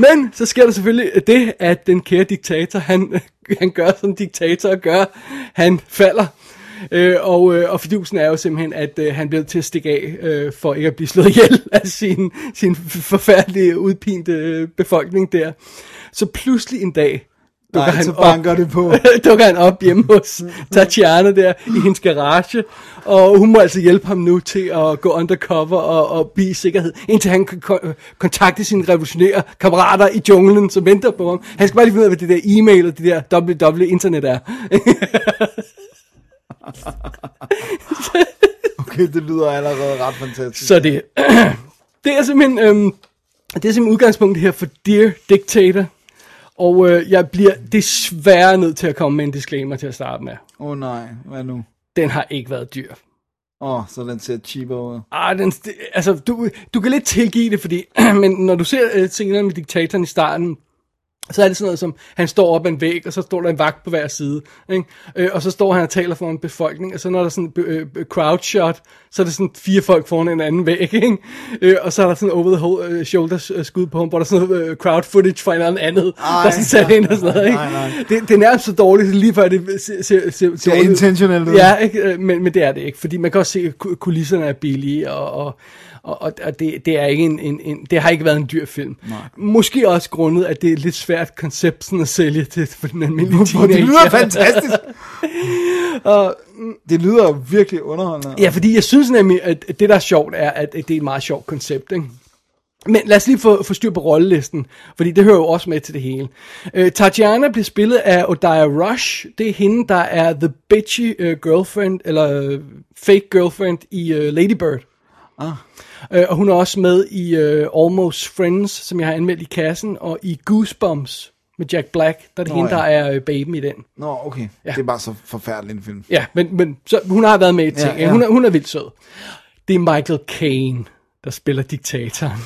Men så sker der selvfølgelig det, at den kære diktator, han, han gør som diktatorer gør, han falder. Øh, og, øh, og fidusen er jo simpelthen, at øh, han bliver til at stikke af, øh, for ikke at blive slået ihjel af sin, sin forfærdelige, udpinte øh, befolkning der. Så pludselig en dag, dukker Nej, han så op, banker det på. dukker han op hjemme hos Tatiana der i hendes garage, og hun må altså hjælpe ham nu til at gå undercover og, og blive i sikkerhed, indtil han kan ko- kontakte sine revolutionære kammerater i junglen, som venter på ham. Han skal bare lige finde ud af, hvad det der e-mail og det der www-internet er. Okay, det lyder allerede ret fantastisk. Så det, det er simpelthen, øhm, det er simpelthen udgangspunktet her for Dear Dictator, og øh, jeg bliver desværre nødt til at komme med en disclaimer til at starte med. Åh oh, nej, hvad nu? Den har ikke været dyr. Åh, oh, så den ser cheaper ud. Ah, den, altså, du, du kan lidt tilgive det, fordi, men når du ser uh, scenerne med diktatoren i starten, så er det sådan noget som, han står op ad en væg, og så står der en vagt på hver side, ikke? Øh, og så står han og taler for en befolkning, og så når der er sådan øh, øh, crowd shot, så er der sådan fire folk foran en anden væg, ikke? Øh, og så er der sådan over the uh, shoulder øh, skud på ham, hvor der er sådan noget øh, crowd footage fra en eller anden Ej, der er sådan sat ind og sådan noget, ikke? nej, nej. Det, det er nærmest så dårligt, lige før det ser, ser, ser, Det er intentionelt. Ja, ikke? Øh, Men, men det er det ikke, fordi man kan også se, at ku- kulisserne er billige, og, og, og, og og det, det, er ikke en, en, en, det har ikke været en dyr film. Nej. Måske også grundet, at det er et lidt svært koncept sådan at sælge til for den almindelige teenager. det lyder fantastisk. det lyder virkelig underholdende. Ja, fordi jeg synes nemlig, at det der er sjovt er, at det er et meget sjovt koncept, ikke? Men lad os lige få, få styr på rollelisten, fordi det hører jo også med til det hele. Uh, Tatiana bliver spillet af Odaya Rush. Det er hende, der er the bitchy uh, girlfriend, eller uh, fake girlfriend i uh, Lady Bird. Ah. Uh, og hun er også med i uh, Almost Friends, som jeg har anmeldt i kassen, og i Goosebumps med Jack Black, der er det Nå, hende, ja. der er uh, babyen i den. Nå, okay. Ja. Det er bare så forfærdelig en film. Ja, men, men så, hun har været med i ting. Ja, ja. Hun, er, hun er vildt sød. Det er Michael Caine, der spiller diktatoren.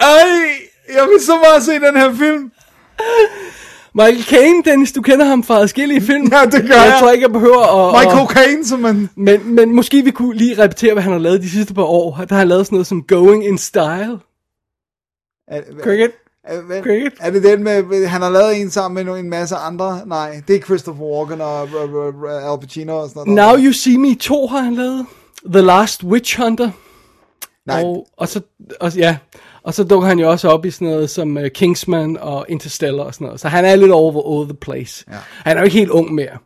Ej, jeg vil så meget se den her film. Michael Caine, Dennis, du kender ham fra adskillige film. Ja, det gør jeg. jeg. tror ikke, jeg behøver at... Michael Caine, som man... men, men måske vi kunne lige repetere, hvad han har lavet de sidste par år. Der har han lavet sådan noget som Going in Style. Er, Cricket. er, hvad- Cricket. er det den med, han har lavet en sammen med en masse andre? Nej, det er Christopher Walken og uh, Al Pacino og sådan noget. Now You See Me 2 har han lavet. The Last Witch Hunter. Nej. Og, og, så, og, ja, og så dukker han jo også op i sådan noget som uh, Kingsman og Interstellar og sådan noget. Så han er lidt over all the place. Ja. Han er jo ikke helt ung mere.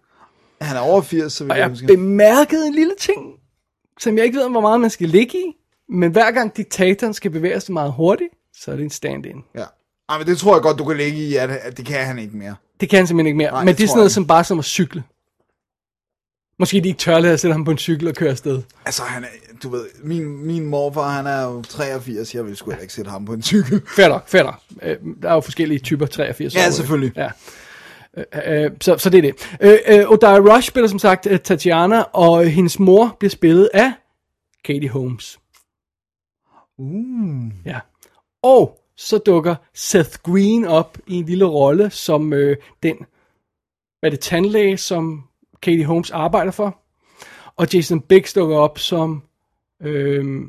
Han er over 80, så vil Og jeg jeg bemærkede en lille ting, som jeg ikke ved, hvor meget man skal ligge i. Men hver gang diktatoren skal bevæge sig meget hurtigt, så er det en stand-in. Ja. Ej, men det tror jeg godt, du kan lægge i, at, at det kan han ikke mere. Det kan han simpelthen ikke mere. Nej, Men det det er sådan noget jeg som bare som at cykle. Måske de ikke tør at sætte ham på en cykel og køre afsted. Altså, han er, du ved, min, min morfar, han er jo 83, jeg vil sgu ikke sætte ham på en cykel. Fair nok. Øh, Der er jo forskellige typer 83 Ja, år, selvfølgelig. Ja. Øh, øh, så, så det er det. Øh, øh, Odia Rush spiller som sagt Tatiana, og hendes mor bliver spillet af Katie Holmes. Uh. Ja. Og så dukker Seth Green op i en lille rolle som øh, den, hvad er det, tandlæge, som Katie Holmes arbejder for. Og Jason Biggs dukker op som øh,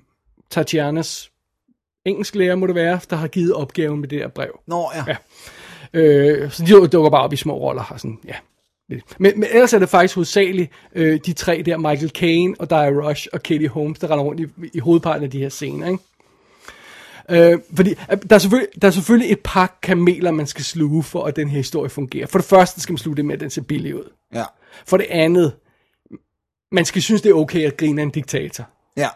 Tatianas engelsklærer, må det være, der har givet opgaven med det her brev. Nå, ja. Ja. Øh, så de dukker bare op i små roller. Og sådan, ja. Men, men ellers er det faktisk hovedsageligt øh, de tre der, Michael Caine og Dia Rush og Katie Holmes, der render rundt i, i hovedparten af de her scener. Ikke? Øh, fordi der er, selvfølgelig, der er selvfølgelig et par kameler, man skal sluge for, at den her historie fungerer. For det første skal man sluge det med, at den ser billig ud. Ja. For det andet, man skal synes, det er okay at grine af en diktator. Ja.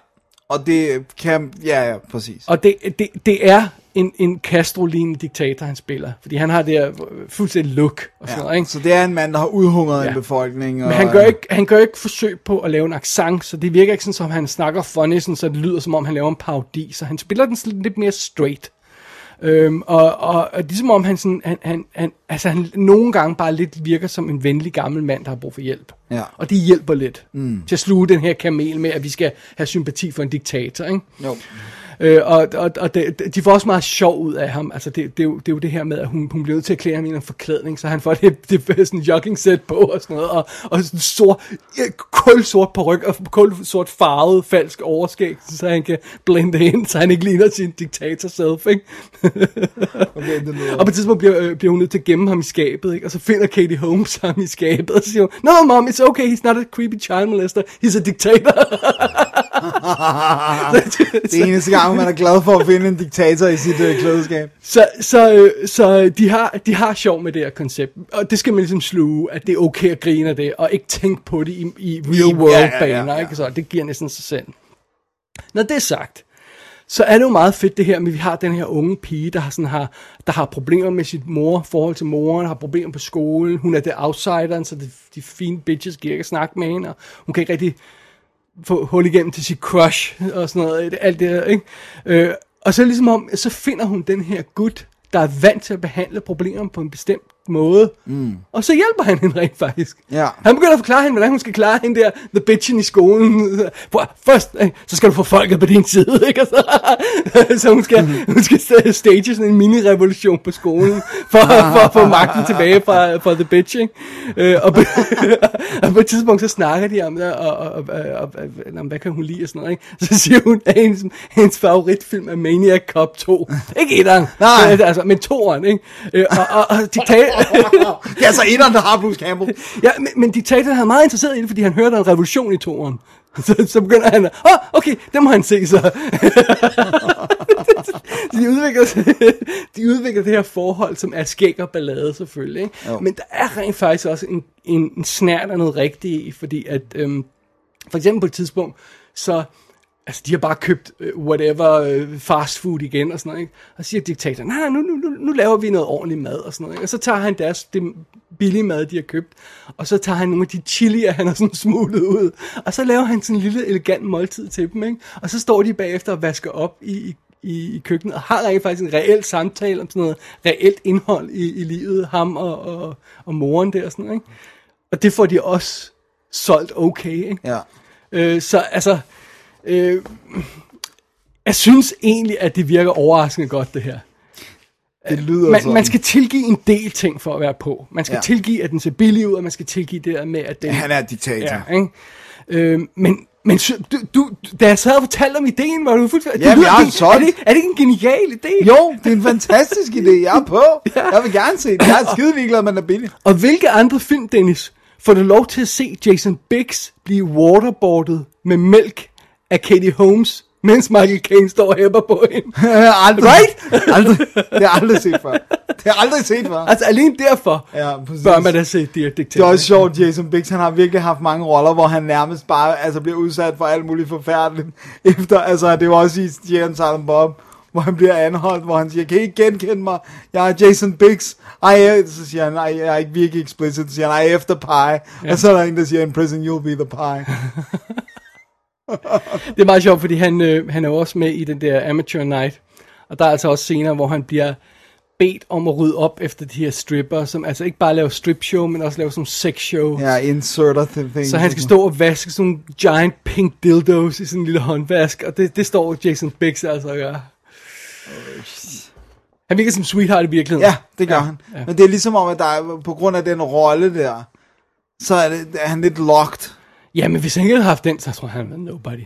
Og det kan, ja, ja, præcis. Og det, det, det er en, en Castro-lignende diktator, han spiller. Fordi han har det her fuldstændig look og sådan Ja. noget, ikke? Så det er en mand, der har udhungret Ja. en befolkning. Og, Men han gør, ikke, han gør ikke forsøg på at lave en accent, så det virker ikke sådan, som han snakker funny, sådan, så det lyder som om, han laver en parodi. Så han spiller den sådan lidt mere straight. Øhm, og, og, og ligesom om han, sådan, han, han, han, altså han nogle gange bare lidt virker som en venlig gammel mand, der har brug for hjælp. Ja. Og det hjælper lidt mm. til at sluge den her kamel med, at vi skal have sympati for en diktator. Ikke? Jo. Øh, og og, og det, de får også meget sjov ud af ham. Altså, det, det, er jo, det er jo det her med, at hun, hun bliver nødt til at klæde ham i en forklædning, så han får det, det, det sådan jogging set på og sådan noget, og, og sådan sort, kulsort peruk og kulsort farvet falsk overskæg, så han kan blende ind, så han ikke ligner sin diktator self, ikke? Okay, det lyder... Og på et tidspunkt bliver, øh, bliver hun nødt til at gemme ham i skabet, ikke? Og så finder Katie Holmes ham i skabet, og siger No, mom, it's okay, he's not a creepy child molester, he's a dictator. det er eneste gang, man er glad for at finde en diktator i sit øh, klædeskab. Så, så, øh, så de, har, de har sjov med det her koncept, og det skal man ligesom sluge, at det er okay at grine af det, og ikke tænke på det i, i real world ja, ja, baner, ja. ikke? Så det giver næsten sig selv. Når det er sagt, så er det jo meget fedt det her med, at vi har den her unge pige, der har, sådan, har, der har problemer med sit mor, forhold til moren, har problemer på skolen, hun er det outsideren, så de, de fine bitches giver ikke at snakke med hende, og hun kan ikke rigtig få hul igennem til sit crush og sådan noget, alt det der, ikke? Øh, og så ligesom om, så finder hun den her gut, der er vant til at behandle problemer på en bestemt måde, mm. og så hjælper han hende rent faktisk. Ja. Han begynder at forklare hende, hvordan hun skal klare hende der, the bitchen i skolen. For, først, øh, så skal du få folket på din side, ikke? Og så, så hun skal, hun skal sta- stage sådan en mini-revolution på skolen, for, for at få magten tilbage fra, fra the bitch, ikke? Øh, og, på, og på et tidspunkt, så snakker de om det, og, og, og, og, og, hvad kan hun lide og sådan noget, ikke? Så siger hun, at hendes, hendes favoritfilm er Maniac Cop 2. Ikke etteren, Nej. øh, altså, men toeren, ikke? Øh, og, og, og diktat, Det er altså etteren, der har Bruce Campbell. Ja, men, men diktatoren er meget interesseret i det, fordi han hørte en revolution i toren. Så, så begynder han at, åh, oh, okay, det må han se så. de, udvikler, de udvikler det her forhold, som er skæg og ballade selvfølgelig. Ikke? Jo. Men der er rent faktisk også en, en, en snært af noget rigtigt i, fordi at, øhm, for eksempel på et tidspunkt, så Altså, de har bare købt uh, whatever uh, fast food igen og sådan noget, ikke? Og så siger diktatoren, nej, nej, nu, nu, nu, nu laver vi noget ordentligt mad og sådan noget, ikke? Og så tager han deres det billige mad, de har købt, og så tager han nogle af de chilier, han har sådan smuglet ud, og så laver han sådan en lille elegant måltid til dem, ikke? Og så står de bagefter og vasker op i, i i, i køkkenet, og har rent faktisk en reel samtale om sådan noget reelt indhold i, i livet, ham og, og, og moren der og sådan noget, ikke? Og det får de også solgt okay, ikke? Ja. Øh, så altså, øh, jeg synes egentlig, at det virker overraskende godt, det her. Det lyder Man, sådan. man skal tilgive en del ting for at være på. Man skal Ja. ja. tilgive, at den ser billig ud, og man skal tilgive det der med, at den... Han er diktator. Ja, ikke? Øh, men, men du, du, da jeg sad og fortalte om ideen, var du fuldstændig... Jamen, det lyder- jeg er er, det, er det ikke en genial idé? Jo, det er en fantastisk idé. Jeg er på. Jeg vil gerne se det. Jeg er skide ligeglad, men den er billig. Og hvilke andre film, Dennis, får du lov til at se Jason Biggs blive waterboardet med mælk af Katie Holmes mens Michael Caine står og hæpper på hende. aldrig, Right? aldrig, det har aldrig set før. Det har aldrig set før. Altså alene derfor Ja, præcis. bør man da se Dear Det Dictator. er også sjovt, Jason Biggs, han har virkelig haft mange roller, hvor han nærmest bare altså, bliver udsat for alt muligt forfærdeligt. Efter, altså, det var også i Jay Silent Bob, hvor han bliver anholdt, hvor han siger, kan I ikke genkende mig? Jeg er Jason Biggs. Ej, så siger han, nej, jeg er ikke virkelig explicit. Så siger han, ej, efter pie. Ja. Og så er der en, der siger, in prison you'll be the pie. Det er meget sjovt, fordi han, øh, han er også med i den der Amateur Night. Og der er altså også scener, hvor han bliver bedt om at rydde op efter de her stripper, som altså ikke bare laver strip show, men også laver sådan sex show. Ja, inserter til things. Så han skal stå og vaske sådan nogle giant pink dildos i sådan en lille håndvask, og det, det står Jason Biggs altså og gør. Han virker som sweetheart i virkeligheden. Ja, det gør ja, han. ja. Men det er ligesom om, at der er, på grund af den rolle der, så er, det, er han lidt locked. Ja, men hvis han ikke havde haft den, så tror jeg, han var nobody.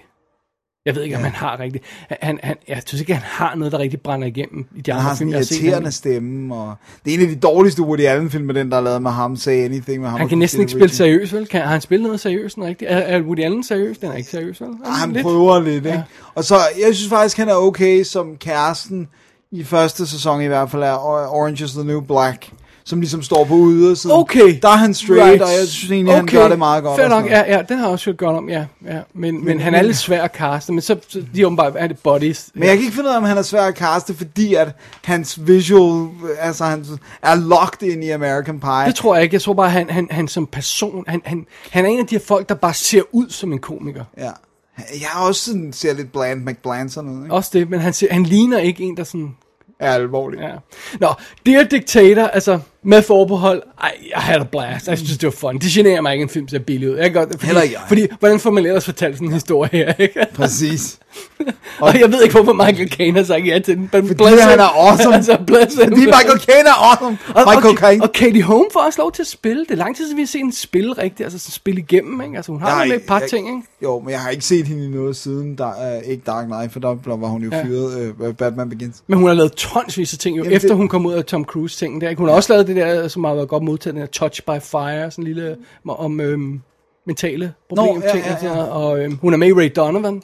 Jeg ved ikke, om han har rigtigt. Han, han, jeg synes ikke, han har noget, der rigtig brænder igennem i de Han andre har film, en set. irriterende Han, stemme, og det er en af de dårligste Woody Allen-film med den, der er lavet med ham, Say Anything med ham. han kan næsten ikke spille Ricci. seriøs, vel? Kan, har han spillet noget seriøst, den rigtigt? Er, er Woody Allen seriøs? Den er ikke seriøs, vel? Ah, Han Lidt. prøver lidt, ikke? Ja. Og så, jeg synes faktisk, han er okay som kæresten i første sæson i hvert fald af Orange is the New Black, som ligesom står på ydersiden. Okay. Der er han straight, og jeg synes egentlig, han gør det meget godt. Fair nok, ja, ja, den har jeg også hørt godt om, ja. ja. Men, men, men han er lidt svær at caste, men så, så de er åbenbart er det buddies. Men jeg kan ikke finde ud af, om han er svær at caste, fordi at hans visual, altså han er locked ind i American Pie. Det tror jeg ikke. Jeg tror bare, han, han, han som person, han, han, han er en af de her folk, der bare ser ud som en komiker. Ja. Jeg har også sådan, ser lidt bland McBland sådan noget, ikke? Også det, men han, ser, han ligner ikke en, der sådan... Er alvorligt. Ja. Nå, Dear Dictator, altså med forbehold, ej, jeg havde a blast. Jeg synes, det var fun. Det generer mig ikke, en film ser billig ud. Jeg kan godt, fordi, Heller ikke jeg. Fordi, hvordan får man ellers fortalt sådan en historie her, ikke? Præcis. Og jeg ved ikke, hvorfor Michael Caine har sagt ja til den. Men Fordi han er awesome. altså, bless him. Fordi Michael Caine er awesome. Og, Michael og, Caine. og Katie Holmes får også lov til at spille. Det er lang tid siden, vi har set en spille rigtigt, altså sådan spille igennem, ikke? Altså hun har med et par jeg- ting, ikke? Jo, men jeg har ikke set hende i noget siden, der, uh, ikke Dark Knight, for der var hun jo Ja. fyret uh, Batman Begins. Men hun har lavet tonsvis af ting, jo, Jamen, efter det- hun kom ud af Tom Cruise ting der. Ikke? Hun har også lavet det der, som har været godt modtaget, den der Touch by Fire, sådan en lille om øhm, mentale problemer. ja, ja, ja. Og øhm, hun er med i Ray Donovan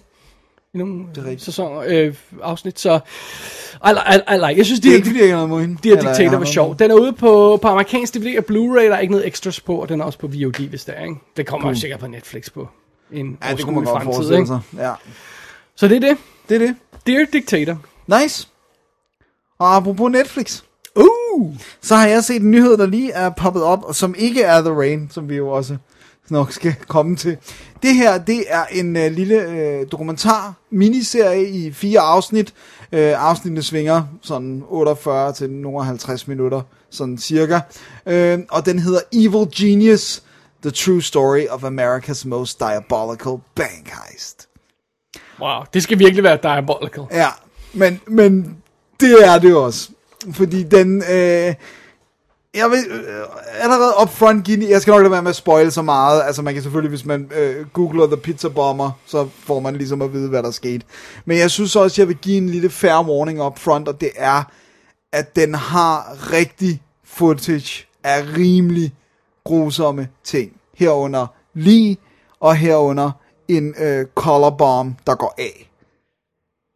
i nogle Det er sæsoner, øh, afsnit, så I, I, I like. Jeg synes, Det de er ikke, fordi jeg har. De her har var sjov. Den er ude på, på amerikansk DVD og Blu-ray. Der er ikke noget extras på, og den er også på VOD, hvis det er. Ikke? Det kommer jo sikkert på Netflix på en Ja, det kunne man godt fremtid. forestille sig. Ja, Så det er det. det er det. Dear Dictator. Nice. Og apropos Netflix, Uh! så har jeg set en nyhed, der lige er poppet op, og som ikke er The Rain, som vi jo også nok skal komme til. Det her, det er en uh, lille uh, dokumentar, miniserie i fire afsnit. Uh, afsnittene svinger sådan 48 til nogle 50 minutter, sådan cirka. Uh, og den hedder Evil Genius, The True Story of America's Most Diabolical Bank Heist. Wow, det skal virkelig være diabolical. Ja, men, men det er det også. Fordi den... Øh, jeg vil øh, allerede up front give Jeg skal nok lade være med at spoil så meget. Altså man kan selvfølgelig, hvis man øh, googler The Pizza Bomber, så får man ligesom at vide, hvad der skete. Men jeg synes også, jeg vil give en lille fair warning up front, og det er, at den har rigtig footage af rimelig grusomme ting. Herunder lige, og herunder en øh, color bomb, der går af.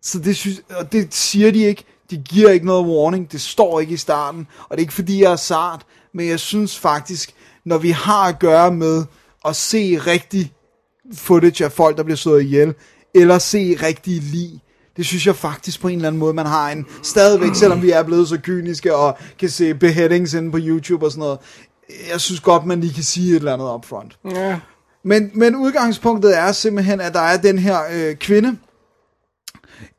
Så det, synes, og det siger de ikke. De giver ikke noget warning. Det står ikke i starten. Og det er ikke fordi, jeg er sart. Men jeg synes faktisk, når vi har at gøre med at se rigtig footage af folk, der bliver slået ihjel, eller se rigtige lig, det synes jeg faktisk på en eller anden måde, man har en stadigvæk, selvom vi er blevet så kyniske og kan se beheadings inde på YouTube og sådan noget. Jeg synes godt, man lige kan sige et eller andet up front. Ja. Men, men udgangspunktet er simpelthen, at der er den her øh, kvinde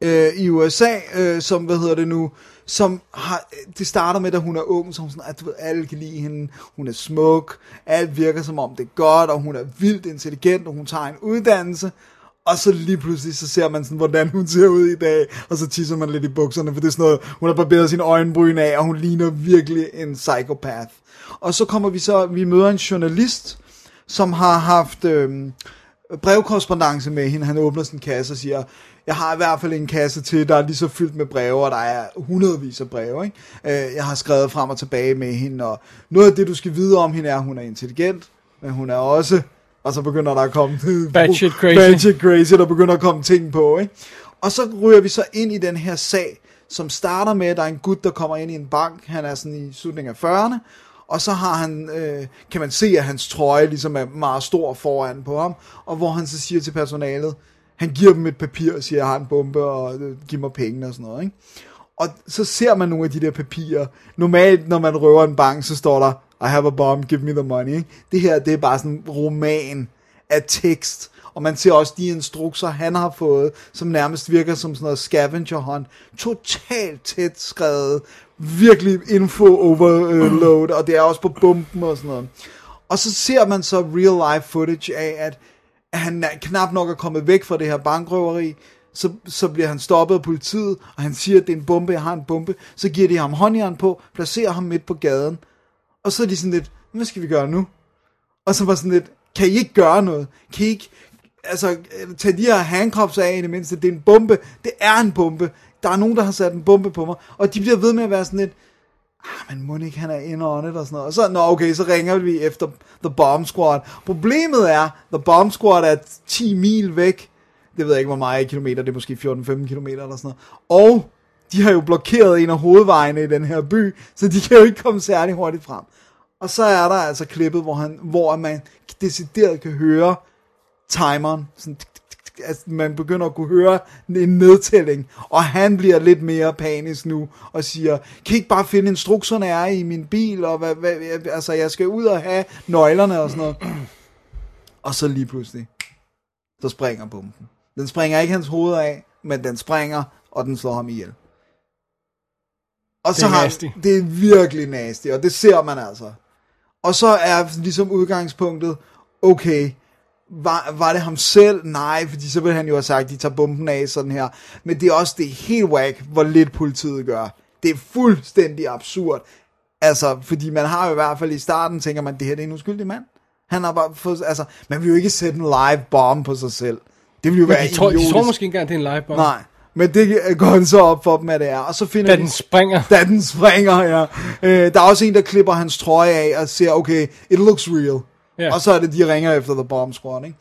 øh, i USA, øh, som, hvad hedder det nu, som har, det starter med, at hun er ung, så sådan, at du ved, alle kan lide hende, hun er smuk, alt virker som om det er godt, og hun er vildt intelligent, og hun tager en uddannelse, og så lige pludselig, så ser man sådan, hvordan hun ser ud i dag, og så tisser man lidt i bukserne, for det er sådan noget, hun har barberet sine øjenbryn af, og hun ligner virkelig en psychopath. Og så kommer vi så, vi møder en journalist, som har haft øh, brevkorrespondence med hende. Han åbner sin kasse og siger, jeg har i hvert fald en kasse til, der er lige så fyldt med breve, og der er hundredvis af breve. Ikke? Øh, jeg har skrevet frem og tilbage med hende, og noget af det, du skal vide om hende er, at hun er intelligent, men hun er også, og så begynder der at komme Batshit crazy. Batshit crazy, der begynder at komme ting på. Ikke? Og så ryger vi så ind i den her sag, som starter med, at der er en gut, der kommer ind i en bank. Han er sådan i slutningen af 40'erne. Og så har han, øh, kan man se, at hans trøje ligesom er meget stor foran på ham. Og hvor han så siger til personalet, han giver dem et papir og siger, jeg har en bombe, og øh, giv mig penge og sådan noget. Ikke? Og så ser man nogle af de der papirer. Normalt, når man røver en bank, så står der, I have a bomb, give me the money. Ikke? Det her, det er bare sådan en roman af tekst. Og man ser også de instrukser, han har fået, som nærmest virker som sådan noget scavenger hunt. Totalt tæt skrevet. Virkelig info overload, og det er også på bomben og sådan noget. Og så ser man så real life footage af, at han er knap nok er kommet væk fra det her bankrøveri, så, så bliver han stoppet af politiet, og han siger, at det er en bombe, jeg har en bombe. Så giver de ham håndjern på, placerer ham midt på gaden. Og så er de sådan lidt, hvad skal vi gøre nu? Og så var sådan lidt, kan I ikke gøre noget? Kan I ikke, altså, tage de her handcuffs af i det mindste? Det er en bombe. Det er en bombe. Der er nogen, der har sat en bombe på mig. Og de bliver ved med at være sådan lidt, ah, men må ikke, han er in on it og sådan noget. Og så, nå okay, så ringer vi efter The Bomb Squad. Problemet er, The Bomb Squad er 10 mil væk. Det ved jeg ikke, hvor meget kilometer, det er måske 14-15 kilometer eller sådan noget. Og de har jo blokeret en af hovedvejene i den her by, så de kan jo ikke komme særlig hurtigt frem. Og så er der altså klippet, hvor, han, hvor man decideret kan høre timeren, sådan, altså man begynder at kunne høre en nedtælling, og han bliver lidt mere panisk nu, og siger, kan I ikke bare finde instrukserne er i min bil, og hvad, hvad, altså jeg skal ud og have nøglerne og sådan noget. Og så lige pludselig, så springer bomben. Den springer ikke hans hoved af, men den springer, og den slår ham ihjel. Og så Det er har, nasty. det er virkelig nasty, og det ser man altså. Og så er ligesom udgangspunktet, okay, var, var det ham selv? Nej, fordi så ville han jo have sagt, de tager bomben af sådan her. Men det er også det er helt whack, hvor lidt politiet gør. Det er fuldstændig absurd. Altså, fordi man har jo i hvert fald i starten, tænker man, det her det er en uskyldig mand. Han har bare fået, altså, man vil jo ikke sætte en live bomb på sig selv. Det vil jo være De tror, de idiotisk. tror måske ikke engang, det er en live bomb. Nej, men det går han så op for dem, at det er. Og så finder Da de- den springer. Da den springer, ja. Øh, der er også en, der klipper hans trøje af og siger, okay, it looks real. Yeah. Og så er det, de ringer efter The Bomb Squad, ikke?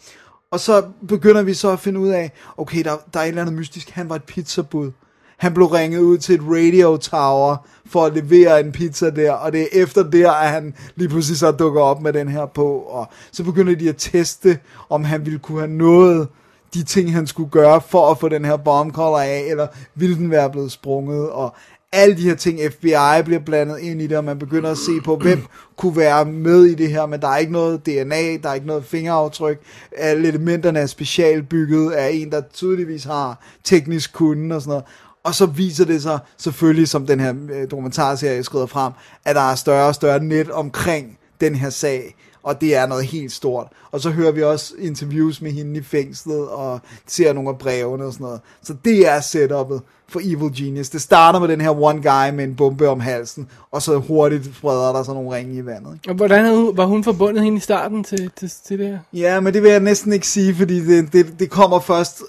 Og så begynder vi så at finde ud af, okay, der, der er et eller andet mystisk. Han var et pizzabud. Han blev ringet ud til et radio tower for at levere en pizza der, og det er efter der, at han lige pludselig så dukker op med den her på, og så begynder de at teste, om han ville kunne have nået de ting, han skulle gøre for at få den her bombcaller af, eller ville den være blevet sprunget, og alle de her ting, FBI bliver blandet ind i det, og man begynder at se på, hvem kunne være med i det her, men der er ikke noget DNA, der er ikke noget fingeraftryk, alle elementerne er specialbygget af en, der tydeligvis har teknisk kunde og sådan noget, og så viser det sig selvfølgelig, som den her øh, dokumentarserie skrider frem, at der er større og større net omkring den her sag, og det er noget helt stort. Og så hører vi også interviews med hende i fængslet, og ser nogle af brevene og sådan noget. Så det er setupet for Evil Genius. Det starter med den her one guy med en bombe om halsen, og så hurtigt spreder der sådan nogle ringe i vandet. Ikke? Og hvordan hun, var hun forbundet hende i starten til, til, til det her? Ja, men det vil jeg næsten ikke sige, fordi det, det, det kommer først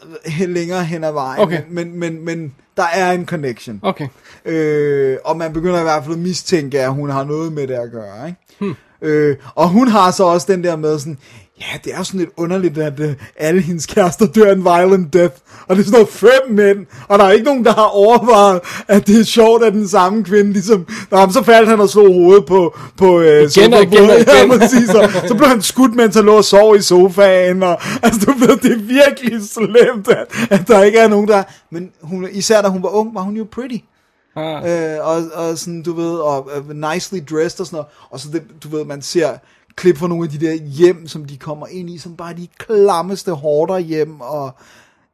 længere hen ad vejen. Okay. Men, men, men der er en connection. Okay. Øh, og man begynder i hvert fald at mistænke, at hun har noget med det at gøre. Ikke? Hmm. Øh, og hun har så også den der med sådan, ja, det er jo sådan lidt underligt, at uh, alle hendes kærester dør en violent death. Og det er sådan noget fem mænd, og der er ikke nogen, der har overvejet, at det er sjovt, at den samme kvinde ligesom, Nå, så faldt han og slog hovedet på, på uh, Igen og igen og igen. Ja, præcis, og så blev han skudt, mens han lå og sov i sofaen, og altså, du ved, det er virkelig slemt, at, at der ikke er nogen, der... Men hun, især da hun var ung, var hun jo pretty. Ah. Øh, og, og sådan, du ved, og uh, nicely dressed og sådan noget. Og så det, du ved, man ser klip fra nogle af de der hjem, som de kommer ind i, som bare de klammeste hårder hjem, og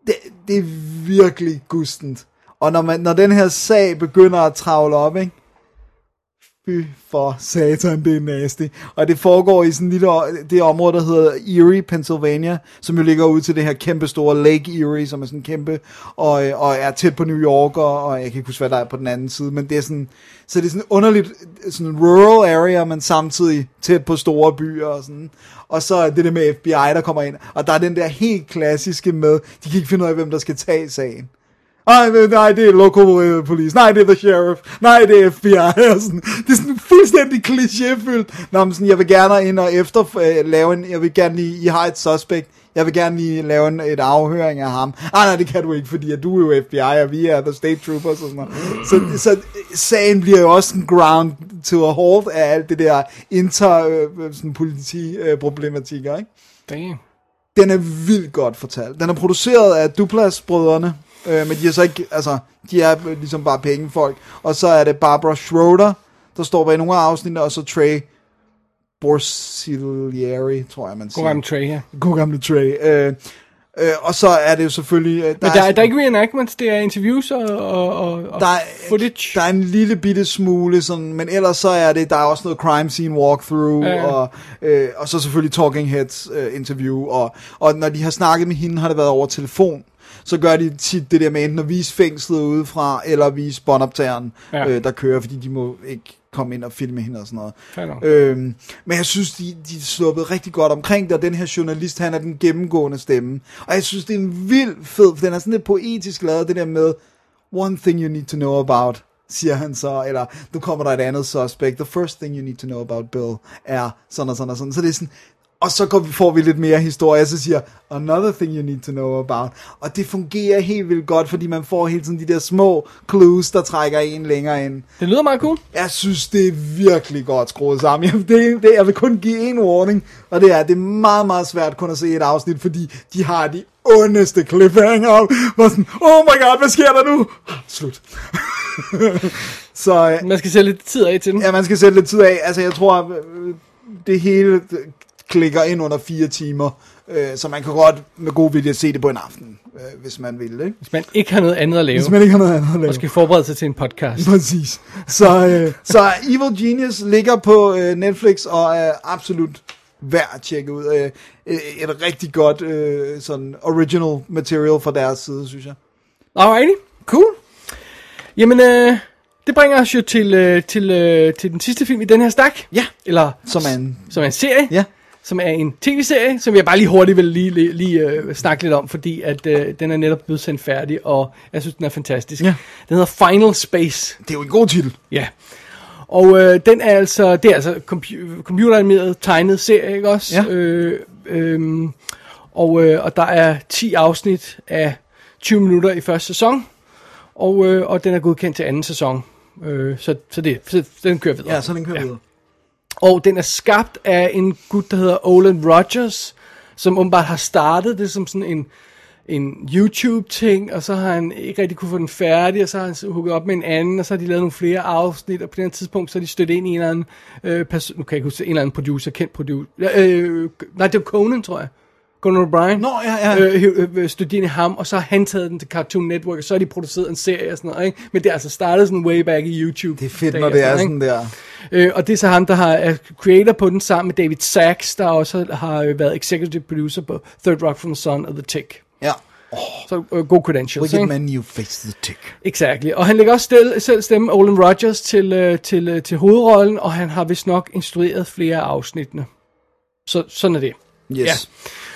det, det er virkelig gustent. Og når, man, når den her sag begynder at travle op, ikke? Fy for satan, det er nasty. Og det foregår i sådan en lille, det område, der hedder Erie, Pennsylvania, som jo ligger ud til det her kæmpe store Lake Erie, som er sådan kæmpe, og, og er tæt på New York, og, og jeg kan ikke huske, hvad der er på den anden side, men det er sådan, så det er sådan underligt, sådan rural area, men samtidig tæt på store byer og sådan. Og så er det det med FBI, der kommer ind, og der er den der helt klassiske med, de kan ikke finde ud af, hvem der skal tage sagen. Nej, men- nej, det er local øh, police. Nej, det er the sheriff. Nej, det er FBI. Og sådan. Det er sådan fuldstændig klichéfyldt. Nå, men sådan, jeg vil gerne ind og efter øh, lave en, jeg vil gerne lige, I har et suspect. jeg vil gerne lige lave en, et afhøring af ham. Ah, nej, det kan du ikke, fordi at du er jo FBI, og vi er The State Troopers og sådan noget. Så, så sagen bliver jo også en ground to a halt af alt det der inter øh, sådan politi-problematikker, ikke? Damn. Den er vildt godt fortalt. Den er produceret af Duplas-brødrene, øh, men de er så ikke, altså, de er ligesom bare pengefolk. Og så er det Barbara Schroeder, der står bag nogle af afsnittene, og så Trey Borsilieri, tror jeg, man siger. God Trey, ja. God gamle Trey. Øh, øh, og så er det jo selvfølgelig... Øh, Men der, er, der er ikke reenactments, det er interviews og, og, og, der er, footage. Der er en lille bitte smule, sådan, men ellers så er det, der er også noget crime scene walkthrough, ja, ja. Og, øh, og så selvfølgelig Talking Heads øh, interview, og, og når de har snakket med hende, har det været over telefon. Så gør de tit det der med enten at vise fængslet udefra, eller vise båndoptageren, Ja. øh, der kører, fordi de må ikke komme ind og filme hende og sådan noget. Øhm, men jeg synes, de, de sluppet rigtig godt omkring det, og den her journalist, han er den gennemgående stemme. Og jeg synes, det er en vild fed, for den er sådan lidt poetisk lavet, det der med, one thing you need to know about, siger han så, eller nu kommer der et andet suspect, the first thing you need to know about Bill er sådan og sådan og sådan. Så det er sådan, og så går vi, får vi lidt mere historie, og så siger another thing you need to know about. Og det fungerer helt vildt godt, fordi man får hele tiden de der små clues, der trækker en længere ind. Det lyder meget cool. Jeg synes, det er virkelig godt skruet sammen. Jeg, det, det, jeg vil kun give en warning, og det er, det er meget, meget svært kun at se et afsnit, fordi de har de ondeste cliffhanger. Hvor sådan, oh my god, hvad sker der nu? Slut. så øh, Man skal sætte lidt tid af til den. ja, man skal sætte lidt tid af. Altså, jeg tror, øh, det hele klikker ind under fire timer. Øh, så man kan godt med god vilje se det på en aften, øh, hvis man vil. Ikke? Hvis man ikke har noget andet at lave, Hvis man ikke har noget andet at lave. og skal forberede sig til en podcast. Præcis. Så, øh, så Evil Genius ligger på øh, Netflix og er absolut værd at tjekke ud. Øh, et rigtig godt øh, sådan original material fra deres side, synes jeg. Alrighty, cool. Jamen, øh, det bringer os jo til, øh, til, øh, til den sidste film i den her stak. Ja. Eller Som er en... som er en serie. Ja. Som er en tv-serie, som jeg bare lige hurtigt vil lige, lige, lige øh, snakke lidt om, fordi at øh, den er netop blevet sendt færdig, og jeg synes, den er fantastisk. Ja. Den hedder Final Space. Det er jo en god titel. Ja. Og øh, den er altså, det er altså compu- computeranimeret tegnet serie, ikke også? Ja. Øh, øh, og, øh, og der er 10 afsnit af 20 minutter i første sæson, og, øh, og den er godkendt til anden sæson. Øh, så, så, det, så den kører videre. Ja, så den kører ja. videre. Og den er skabt af en gut, der hedder Olin Rogers, som åbenbart har startet det som sådan en, en YouTube-ting, og så har han ikke rigtig kunne få den færdig, og så har han hugget op med en anden, og så har de lavet nogle flere afsnit, og på det tidspunkt, så har de stødt ind i en eller anden, øh, person, nu kan jeg ikke huske, en eller anden producer, kendt producer, øh, øh nej, det var Conan, tror jeg. Conan O'Brien. Nå, ja, ja. Øh, øh, i ham, og så har han taget den til Cartoon Network, og så har de produceret en serie og sådan noget, ikke? Men det er altså startet sådan way back i YouTube. Det er fedt, når det er ikke? sådan der. Øh, og det er så ham, der har, er creator på den sammen med David Sachs, der også har øh, været executive producer på Third Rock from the Sun og The Tick. Ja. Så øh, god credentials, Wicked ikke? man, you face the tick. Exactly. Og han lægger også stel, selv stemme Olin Rogers til, øh, til, øh, til hovedrollen, og han har vist nok instrueret flere af afsnittene. Så sådan er det. Yes. Ja.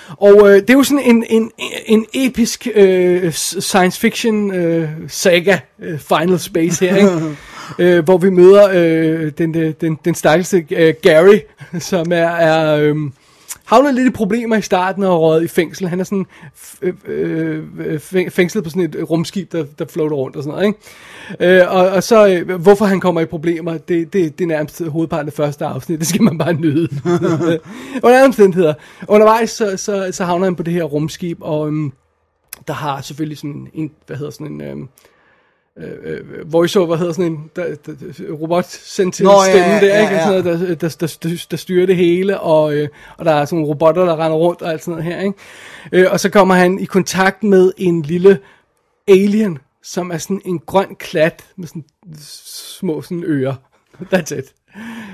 Og øh, det er jo sådan en, en, en episk øh, science fiction øh, saga, øh, Final Space her, ikke? øh, hvor vi møder øh, den, den, den, den stakkelse øh, Gary, som er, er øh, havnet lidt i problemer i starten og røget i fængsel. Han er sådan øh, øh, øh fængslet på sådan et øh, rumskib, der, der floater rundt og sådan noget, ikke? Øh, og, og så, øh, hvorfor han kommer i problemer, det, det, det er nærmest hovedparten af første afsnit, det skal man bare nyde. Under andre omstændigheder. Undervejs, så, så, så havner han på det her rumskib, og øhm, der har selvfølgelig sådan en, hvad hedder sådan en, øhm, øh, øh, voiceover hedder sådan en der, der, der, robot sendt til Nå, ja, stemmen ja, der, ja, ikke? Sådan noget, der, der, der, der, der styrer det hele, og, øh, og der er sådan nogle robotter, der render rundt og alt sådan noget her, ikke? Øh, og så kommer han i kontakt med en lille alien, som er sådan en grøn klat med sådan små sådan ører. That's it.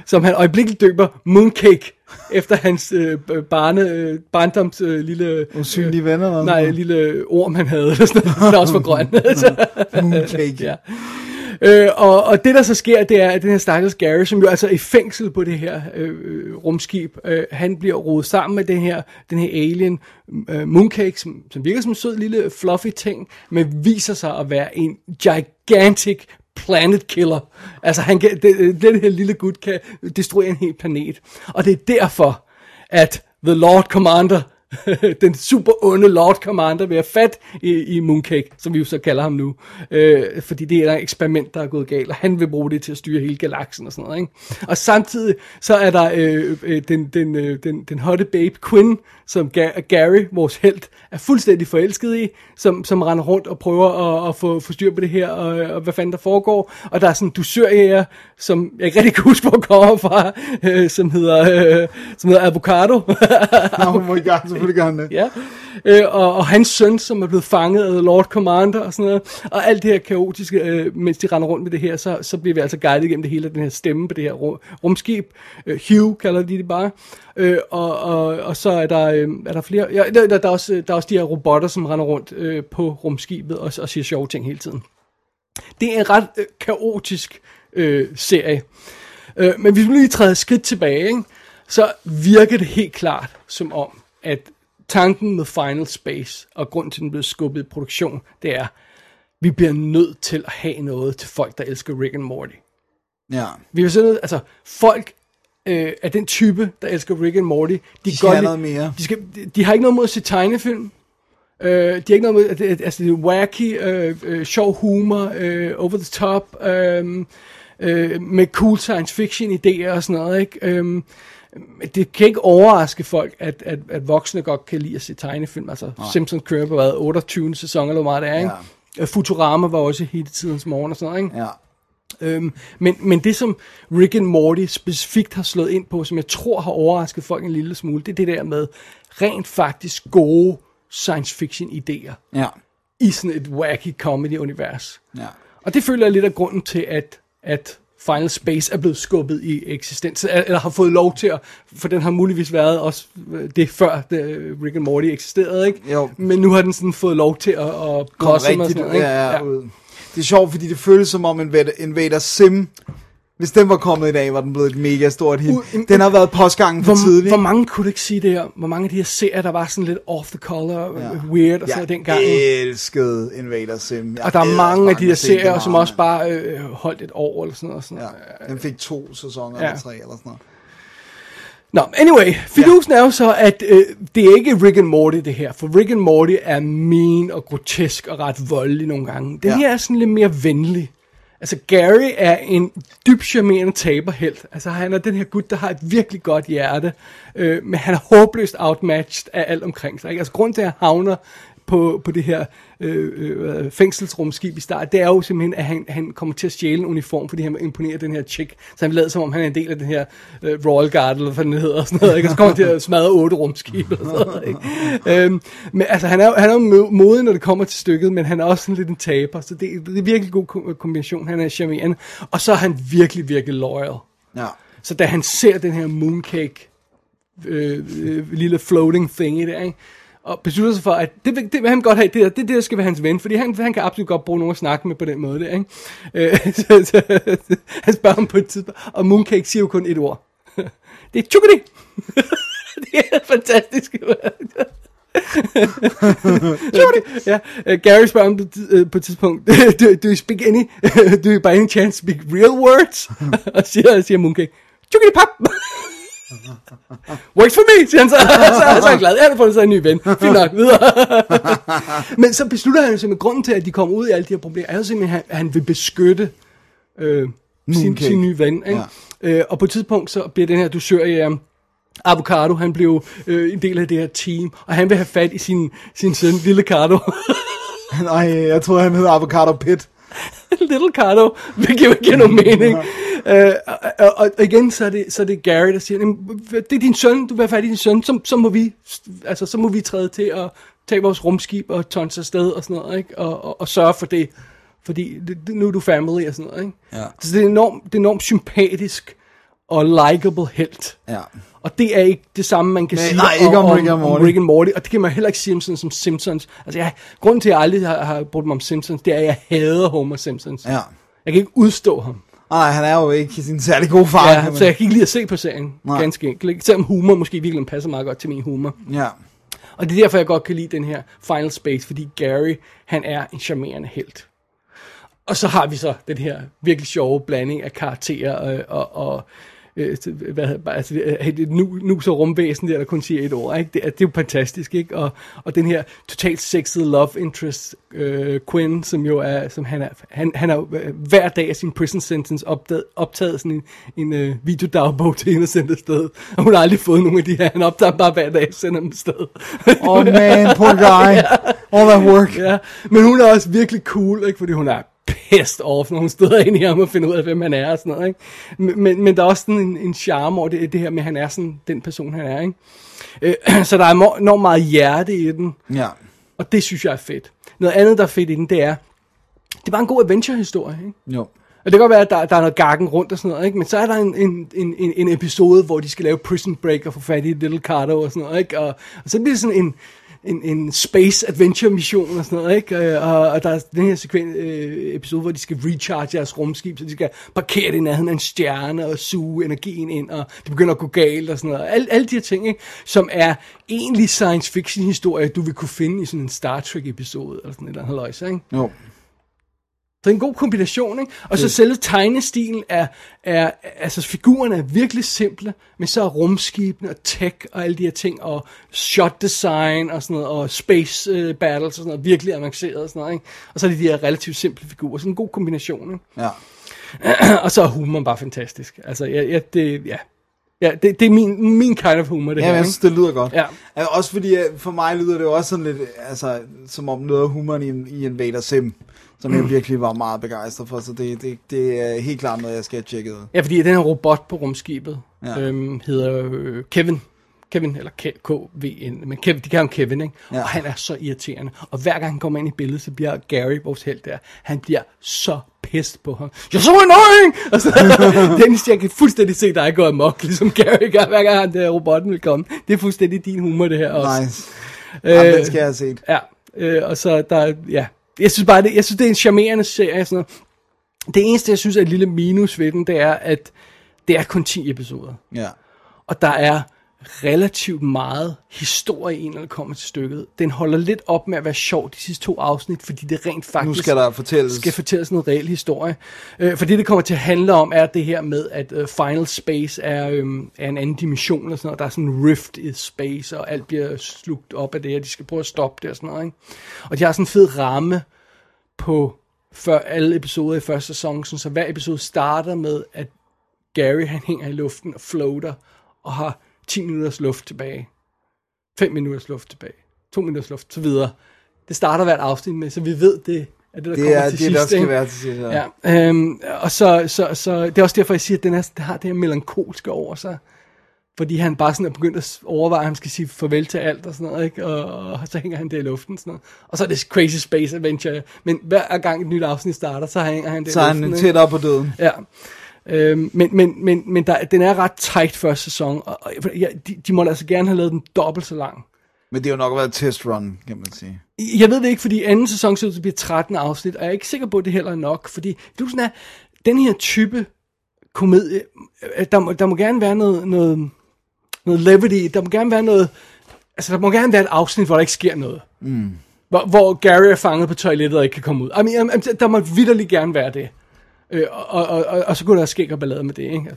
Som han øjeblikkeligt døber Mooncake, efter hans øh, barne, øh, barndoms øh, lille... Usynlige venner. eller Nej, lille orm han havde, eller sådan noget, der også var grøn. noget. Mooncake. ja. Øh, og, og det der så sker, det er, at den her stakkels Gary, som jo altså er i fængsel på det her øh, øh, rumskib, øh, han bliver rodet sammen med den her, den her alien øh, Mooncake, som, som virker som en sød lille fluffy ting, men viser sig at være en gigantic planet killer. Altså han kan, det, den her lille gut kan destruere en hel planet. Og det er derfor, at The Lord Commander den super onde Lord Commander ved at fat i, i Mooncake, som vi jo så kalder ham nu. Øh, fordi det er et eksperiment, der er gået galt, og han vil bruge det til at styre hele galaksen og sådan noget. Ikke? Og samtidig så er der øh, øh, den, den, øh, den, den hotte babe Quinn, som Ga- Gary, vores held, er fuldstændig forelsket i, som, som render rundt og prøver at, at få, få styr på det her, og, og hvad fanden der foregår. Og der er sådan en dusørjæger, som jeg ikke rigtig kan huske, hvor kommer fra, øh, som, hedder, øh, som hedder Avocado. Oh my god, selvfølgelig gør han det. Ja. Øh, og, og hans søn, som er blevet fanget af Lord Commander og sådan noget. Og alt det her kaotiske, øh, mens de render rundt med det her, så, så bliver vi altså guidet igennem det hele af den her stemme på det her rum, rumskib. Øh, Hugh kalder de det bare. Øh, og, og, og så er der, øh, er der flere... Ja, der, der, der, er også, der er også de her robotter, som render rundt øh, på rumskibet og, og siger sjove ting hele tiden. Det er en ret øh, kaotisk øh, serie. Øh, men hvis vi lige træder et skridt tilbage, ikke, så virker det helt klart som om, at tanken med Final Space, og grund til, at den blev skubbet i produktion, det er, vi bliver nødt til at have noget til folk, der elsker Rick and Morty. Ja. Vi er sådan noget, altså folk øh, af den type, der elsker Rick and Morty, de, have lige- noget mere. De, skal, de, de har ikke noget mod at se tegnefilm. Øh, de har ikke noget mod, altså det er wacky, øh, øh, sjov humor, øh, over the top, øh, øh, med cool science fiction idéer og sådan noget, ikke? Øh, det kan ikke overraske folk, at, at, at voksne godt kan lide at se tegnefilm. Altså, Simpsons kører på hvad, 28. sæson, eller hvor meget det er, ikke? Ja. Futurama var også hele tidens morgen og sådan noget, ikke? Ja. Øhm, men, men det, som Rick and Morty specifikt har slået ind på, som jeg tror har overrasket folk en lille smule, det er det der med rent faktisk gode science fiction idéer Ja. i sådan et wacky comedy-univers. Ja. Og det føler jeg lidt af grunden til, at, at Final Space er blevet skubbet i eksistens, eller har fået lov til at, for den har muligvis været også øh, det før det, Rick and Morty eksisterede, ikke? Jo. Men nu har den sådan fået lov til at, at blossom og sådan noget, ikke? ja, ja. Det er sjovt, fordi det føles som om Invader, Invader Sim, hvis den var kommet i dag, var den blevet et mega stort hit. U- Den har været postgangen for hvor, tidligt. hvor mange kunne du ikke sige det her? Hvor mange af de her serier, der var sådan lidt off the color, ja. weird og sådan noget Jeg dengang? elskede Invader Sim. Jeg Og der er mange af de den serier, som også bare øh, holdt et år eller sådan noget. og Sådan Ja, den fik to sæsoner Ja. eller tre eller sådan noget. Nå, anyway, fidusen er jo så, at øh, det er ikke Rick and Morty det her, for Rick and Morty er mean og grotesk og ret voldelig nogle gange. Den Ja. ja. her er sådan lidt mere venlig. Altså, Gary er en dybt charmerende taberhelt. Altså, han er den her gut, der har et virkelig godt hjerte, øh, men han er håbløst outmatched af alt omkring sig. Ikke? Altså, grund til, at han havner på, på det her øh, øh, fængselsrumskib i start, det er jo simpelthen, at han, han kommer til at stjæle en uniform, fordi han vil imponere den her chick. Så han vil lade som om, han er en del af den her øh, Royal Guard, eller hvad den hedder, og sådan noget, ikke? og så kommer han til at smadre otte rumskib, og sådan noget, ikke? øhm, men altså, han er, han er jo mo- modig, når det kommer til stykket, men han er også sådan lidt en taber, så det, det er virkelig god ko- kombination, han er charmerende, og så er han virkelig, virkelig loyal. Ja. Så da han ser den her mooncake, øh, øh, lille floating thing i det, ikke? Og beslutter sig for, at det, vil- det vil han godt have, det, der, det, det der skal være hans ven, fordi han, han kan absolut godt bruge nogen at snakke med på den måde der, ikke? Øh, så, så, han spørger ham på et tidspunkt, og Mooncake siger jo kun et ord. det er chukadi! det er fantastisk. Ja, uh, Gary spørger ham på, et øh, på et tidspunkt, do, do you speak any, do you by any chance speak real words? og siger, siger Mooncake, chukadi pap! Works for me, siger han så. så, så er han glad. Ja, har fundet sig en ny ven. Fint nok, videre. Men så beslutter han jo simpelthen, grunden til, at de kommer ud i alle de her problemer, er jo simpelthen, at han vil beskytte øh, sin, Mooncake. sin nye ven. Ikke? Ja. Øh, og på et tidspunkt, så bliver den her dusør Avocado, han blev øh, en del af det her team, og han vil have fat i sin, sin søn, Lille Cardo. Nej, jeg troede, han hed Avocado Pit. Little Cardo, hvilket jo ikke nogen mening. Øh, og, og, og igen, så er, det, så er det Gary, der siger, "Jamen, det er din søn, du vil have fat i din søn, så, så, må vi, altså, så må vi træde til at tage vores rumskib og tonse afsted og sådan noget, ikke? Og, og, og sørge for det, fordi det, det, nu er du family og sådan noget. Ikke? Ja. Så det er enormt, det er enormt sympatisk og likable helt. Ja. Og det er ikke det samme, man kan Nej, sige nej, ikke om Rick and Morty. Rick and Morty. Og det kan man heller ikke sige om sådan som Simpsons. Altså, jeg, grunden til, at jeg aldrig har, har brugt mig om Simpsons, det er, at jeg hader Homer Simpsons. Ja. Jeg kan ikke udstå ham. Nej, han er jo ikke sin særlig god far. Ja, man- så jeg kan ikke lide at se på serien. Nej. Ganske enkelt. ikke? Selvom humor måske virkelig passer meget godt til min humor. ja. Og det er derfor, jeg godt kan lide den her Final Space, fordi Gary, han er en charmerende helt. Og så har vi så den her virkelig sjove blanding af karakterer, og, og, og øh, hvad, altså, det, et nu, nu så rumvæsen der, der kun siger et ord, ikke? Det, er- det er jo fantastisk, ikke? Og, og den her totalt sexede love interest, øh, Quinn, som jo er, som han er, han, han er øh, hver dag af sin prison sentence optaget, optaget sådan en, en øh, videodagbog til hende og sendt afsted, og hun har aldrig fået nogen af de her, han optager bare hver dag og sender dem afsted. Oh man, poor guy. All that work. Ja, men hun er også virkelig cool, ikke? fordi hun er pissed off nogle steder ind i ham og finder ud af, hvem han er og sådan noget. Ikke? Men, men, men der er også sådan en, en charme over det, det her med, at han er sådan den person, han er. Ikke? Øh, så der er enormt meget hjerte i den, Ja. og det synes jeg er fedt. Noget andet, der er fedt i den, det er, det bare en god adventure-historie. Ikke? Jo. Og det kan godt være, at der, der er noget gakken rundt og sådan noget, ikke? men så er der en, en, en, en, en episode, hvor de skal lave Prison Break og få fat i Little Carter og sådan noget, ikke? Og, og så bliver det sådan en, en, en space adventure mission og sådan noget, ikke? Øh, og, og der er den her sekvens, øh, episode, hvor de skal recharge deres rumskib, så de skal parkere det i nærheden af en stjerne og suge energien ind, og det begynder at gå galt og sådan noget. Alle, alle de her ting, ikke? Som er egentlig science fiction historie, du vil kunne finde i sådan en Star Trek episode, eller sådan et eller andet løjse, ikke? Jo. Så det er en god kombination, ikke? Og så selve tegnestilen er, er, altså figurerne er virkelig simple, men så er rumskibene og tech og alle de her ting, og shot design og sådan noget, og space uh, battles og sådan noget, virkelig avanceret og sådan noget, ikke? Og så er det de her relativt simple figurer, så en god kombination, ikke? Ja. og så er humoren bare fantastisk. Altså, ja, ja det, ja. Ja, det, det er min, min kind of humor, det Ja, her, men jeg synes, det lyder godt. Ja. Ja, Også fordi, øh, for mig lyder det jo også sådan lidt, altså, som om noget af humoren i, en- i Invader Sim, som jeg virkelig var meget begejstret for, så det, det, det er helt klart noget, jeg skal have tjekket ud. Ja, fordi den her robot på rumskibet Ja. øhm, hedder øh, Kevin. Kevin, eller KVN, men Kevin, de kan ham Kevin, ikke? Ja. Og han er så irriterende. Og hver gang han kommer ind i billedet, så bliver Gary, vores held der, han bliver så pissed på ham. You're so annoying! Og så, Dennis, jeg kan fuldstændig se dig gå amok, ligesom Gary gør, hver gang han der robotten vil komme. Det er fuldstændig din humor, det her også. Nice. Jamen, den skal jeg have set. Ja, øh, og så der, er- ja. Jeg synes bare, det, jeg synes, det er en charmerende serie. Sådan noget. Det eneste, jeg synes er et lille minus ved den, det er, at det er kun 10 episoder. Ja. Og der er relativt meget historie i en, når det kommer til stykket. Den holder lidt op med at være sjov de sidste to afsnit, fordi det rent faktisk Nu skal der fortælles. skal fortælles noget reel historie. Øh, for det, det kommer til at handle om, er det her med, at øh, Final Space er, øh, er en anden dimension, og sådan noget. der er sådan en rift i space, og alt bliver slugt op af det, og de skal prøve at stoppe det og sådan noget. Ikke? Og de har sådan en fed ramme på før alle episoder i første sæson, så hver episode starter med, at Gary han hænger i luften og floater, og har 10 minutters luft tilbage. 5 minutters luft tilbage. 2 minutters luft, så videre. Det starter hvert afsnit med, så vi ved, det er det, der Det kommer er til det, sidst. der skal være til sidst. Ja. Ja, øhm, og så, så, så, det er også derfor, jeg siger, at den, er, den har det her melankolske over sig. Fordi han bare sådan er begyndt at overveje, at han skal sige farvel til alt og sådan noget, ikke? Og, og så hænger han der i luften sådan noget. Og så er det Crazy Space Adventure. Men hver gang et nyt afsnit starter, så hænger han der Så er han tættere på døden. Ja. Øhm, men men, men, men der, den er ret tight første sæson, og, og ja, de, de må altså gerne have lavet den dobbelt så lang. Men det har jo nok været et test run, kan man sige. Jeg ved det ikke, fordi anden sæson ser ud til at blive 13 afsnit, og jeg er ikke sikker på, at det heller er nok, fordi er sådan er, den her type komedie, øh, der må, der må gerne være noget, noget, noget levity, der må gerne være noget, altså der må gerne være et afsnit, hvor der ikke sker noget. Mm. Hvor, hvor Gary er fanget på toilettet og ikke kan komme ud. I mean, um, der må vidderligt gerne være det. Øh, og, og, og, og så kunne der skæg og ballade med det, ikke?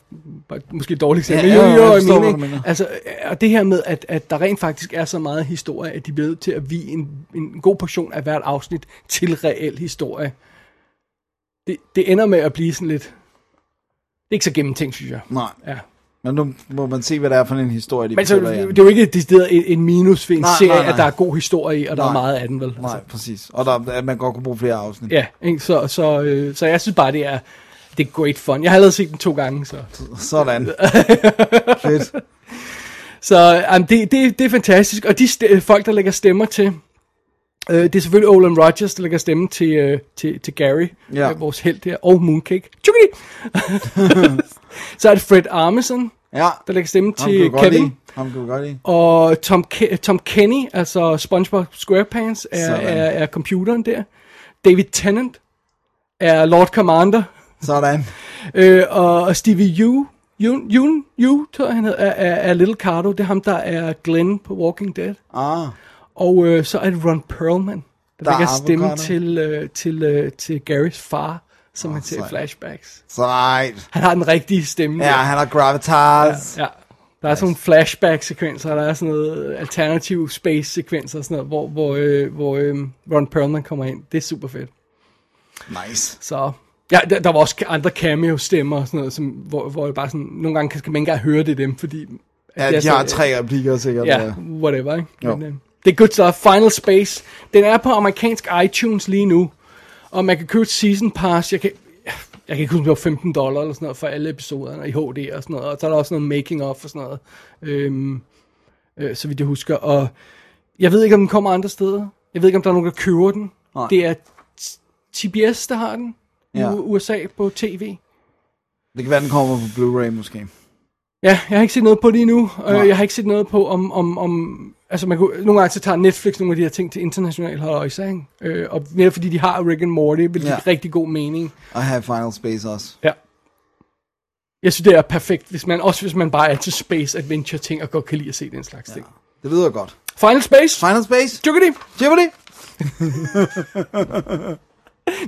Bare, måske et dårligt eksempel. Ja, ja, jo, jo, jeg forstår, mener. Altså, og det her med, at, at der rent faktisk er så meget historie, at de bliver til at vie en, en god portion af hvert afsnit til reel historie. Det, det ender med at blive sådan lidt... Det er ikke så gennemtænkt, synes jeg. Nej. Ja. Men nu må man se, hvad det er for en historie, de Men så, det er jo ikke decideret en, en minus ved en Nej, serie, nej, nej. at der er god historie i, og der Nej. er meget af den, vel? Nej, præcis. Og der, at man godt kunne bruge flere afsnit. Ja, ikke? Så, så, øh, så jeg synes bare, det er, det er great fun. Jeg har allerede set den to gange, så... Sådan. Fedt. Så um, det, det, det er fantastisk. Og de st- folk, der lægger stemmer til, øh, det er selvfølgelig Olin Rogers, der lægger stemme til, øh, til, til Gary, Ja. øh, vores held der, og Mooncake. Så er det Fred Armisen, Ja. der lægger stemme Ham til Kevin. lide. Ham kan vi godt lide. Og Tom, Ke- Tom Kenny, altså SpongeBob SquarePants, er, Sådan. er, er computeren der. David Tennant er Lord Commander. Sådan. Øh, og, Stevie Yu, Yun, Yun, Yu, tror jeg han hedder, er, er, er Little Cardo. Det er ham, der er Glenn på Walking Dead. Ah. Og øh, så er det Ron Perlman, der, Der lægger er stemme avocado. til, øh, til, øh, til Garys far, som oh, han ser i flashbacks. Sejt. Han har den rigtige stemme. Ja, der. han har gravitas. Ja. Der er sådan nogle flashback-sekvenser, der er sådan noget alternative space-sekvenser, og sådan noget, hvor, hvor, øh, hvor øh, Ron Perlman kommer ind. Det er super fedt. Nice. Så, ja, der, der var også andre cameo-stemmer og sådan noget, som, hvor, hvor det bare sådan, nogle gange kan man ikke engang høre det dem, fordi... Ja, de har så- tre replikker sikkert. Ja, Ja. whatever, ikke? Jo. Men, øh, det er good stuff. Final Space. Den er på amerikansk iTunes lige nu, og man kan købe season pass. Jeg kan, jeg kan ikke huske, om det var 15 dollar eller sådan noget for alle episoderne i HD og sådan noget. Og så er der også noget making of og sådan noget, øhm, øh, så vidt jeg husker. Og jeg ved ikke, om den kommer andre steder. Jeg ved ikke, om der er nogen, der køber den. Nej. Det er TBS, der har den i Ja. USA på tv. Det kan være, den kommer på Blu-ray måske. Ja, jeg har ikke set noget på det endnu. Nej. Jeg har ikke set noget på, om... om, om altså, man kunne, nogle gange så tager Netflix nogle af de her ting til international højse, ikke? Øh, og netop fordi de har Rick and Morty, vil det Ja. give rigtig god mening. Og have Final Space også. Ja. Jeg synes, det er perfekt, hvis man, også hvis man bare er til space adventure ting, og godt kan lide at se den slags ja. ting. Det lyder godt. Final Space! Final Space. Juggity! Jeopardy.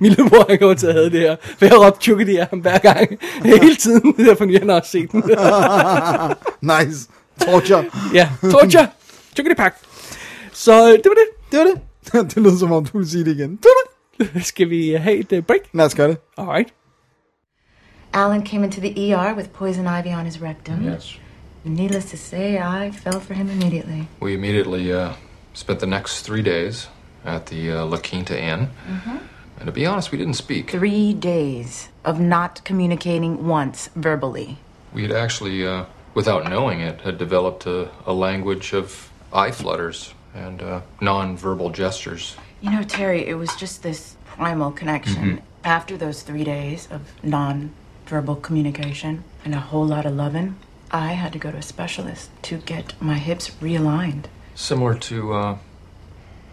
Min lillebror, han kommer til at have det her. For jeg råbte Juggity af ham hver gang. Hele tiden. Derfor nu han har også set den. Nice. Torture. ja, torture! Juggity Pack! Så øh, det var det. Det var det. det lyder som om, du vil sige det igen. Det var det. Skal vi have et uh, break? Lad os gøre det. Alright. Alan came into the ER with poison ivy on his rectum. Yes. Needless to say, I fell for him immediately. We immediately uh, spent the next three days at the uh, La Quinta Inn. Mm-hmm. And to be honest, we didn't speak. Three days of not communicating once verbally. We had actually, uh, without knowing it, had developed a, a language of eye flutters and uh, non-verbal gestures. You know, Terry, it was just this primal connection. After those three days of non verbal communication and a whole lot of loving, I had to go to a specialist to get my hips realigned. Similar to uh,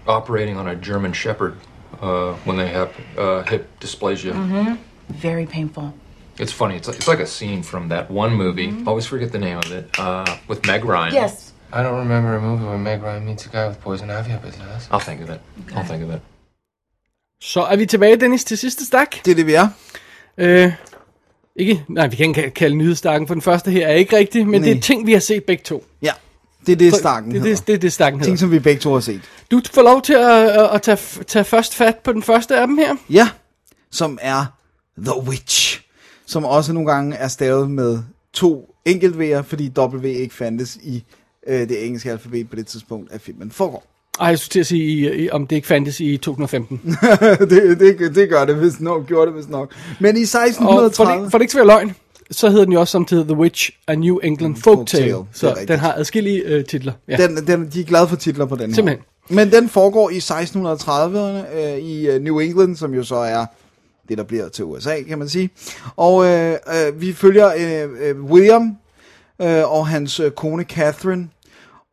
operating on a German Shepherd uh, when they have uh, hip dysplasia. Very painful. It's funny. It's like, it's like a scene from that one movie. Always forget the name of it. Uh, with Meg Ryan. Yes. I don't remember a movie where Meg Ryan meets a guy with poison ivy up his ass. I'll think of it. I'll think of it. Så er vi tilbage, Dennis, til sidste stak. Det er det, vi er. Øh, ikke, nej, vi kan ikke kalde nyhedsstakken, for den første her er ikke rigtig, men Nej. det er ting, vi har set begge to. Ja. Det er det, stakken det, hedder. det, det, er det stakken hedder. Ting, som vi begge to har set. Du får lov til at, at, at tage, tage først fat på den første af dem her. Ja. Som er The Witch. Som også nogle gange er stavet med to enkelt V'er, fordi W ikke fandtes i øh, det engelske alfabet på det tidspunkt, at filmen foregår. Ej, jeg skulle til at sige, i- i- om det ikke fandtes i 2015. det, det, det gør det vist nok, gjorde det vist nok. Men i Og for 1630... det, for det ikke skal være løgn, så hedder den jo også samtidig The Witch, A New England Folktale. Det er Så den har adskillige øh, titler. Ja. Den, den, de er glade for titler på den her. Simpelthen. Men den foregår i 1630'erne øh, i øh, New England, som jo så er det, der bliver til USA, kan man sige. Og øh, øh, vi følger øh, øh, William øh, og hans øh, kone Catherine,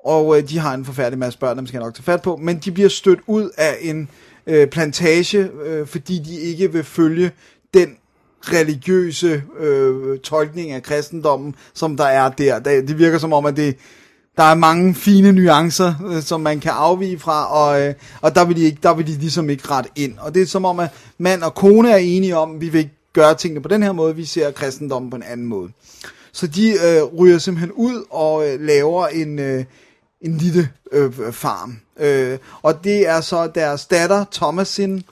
og øh, de har en forfærdelig masse børn, dem skal jeg nok tage fat på, men de bliver stødt ud af en øh, plantage, øh, fordi de ikke vil følge den religiøse øh, tolkning af kristendommen, som der er der. Det, det virker som om, at det, der er mange fine nuancer, øh, som man kan afvige fra, og, øh, og der, vil de ikke, der vil de ligesom ikke ret ind. Og det er som om, at mand og kone er enige om, at vi vil ikke gøre tingene på den her måde, vi ser kristendommen på en anden måde. Så de øh, ryger simpelthen ud og øh, laver en, øh, en lille øh, farm. Øh, og det er så deres datter, Thomasin,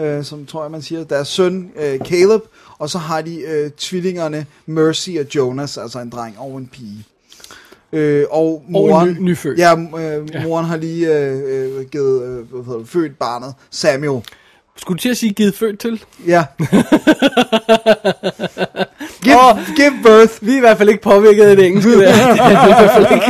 øh, som tror jeg man siger, deres søn, øh, Caleb, og så har de øh, tvillingerne Mercy og Jonas, altså en dreng og en pige. Øh, og moren, ny- nyfødt. Ja, øh, moren har lige øh, øh, givet, øh, hvad hedder født barnet, Samuel. Skulle du til at sige givet født til? Ja. give, Åh. give birth. Vi er i hvert fald ikke påvirket af det engelske der. Det er i hvert fald ikke.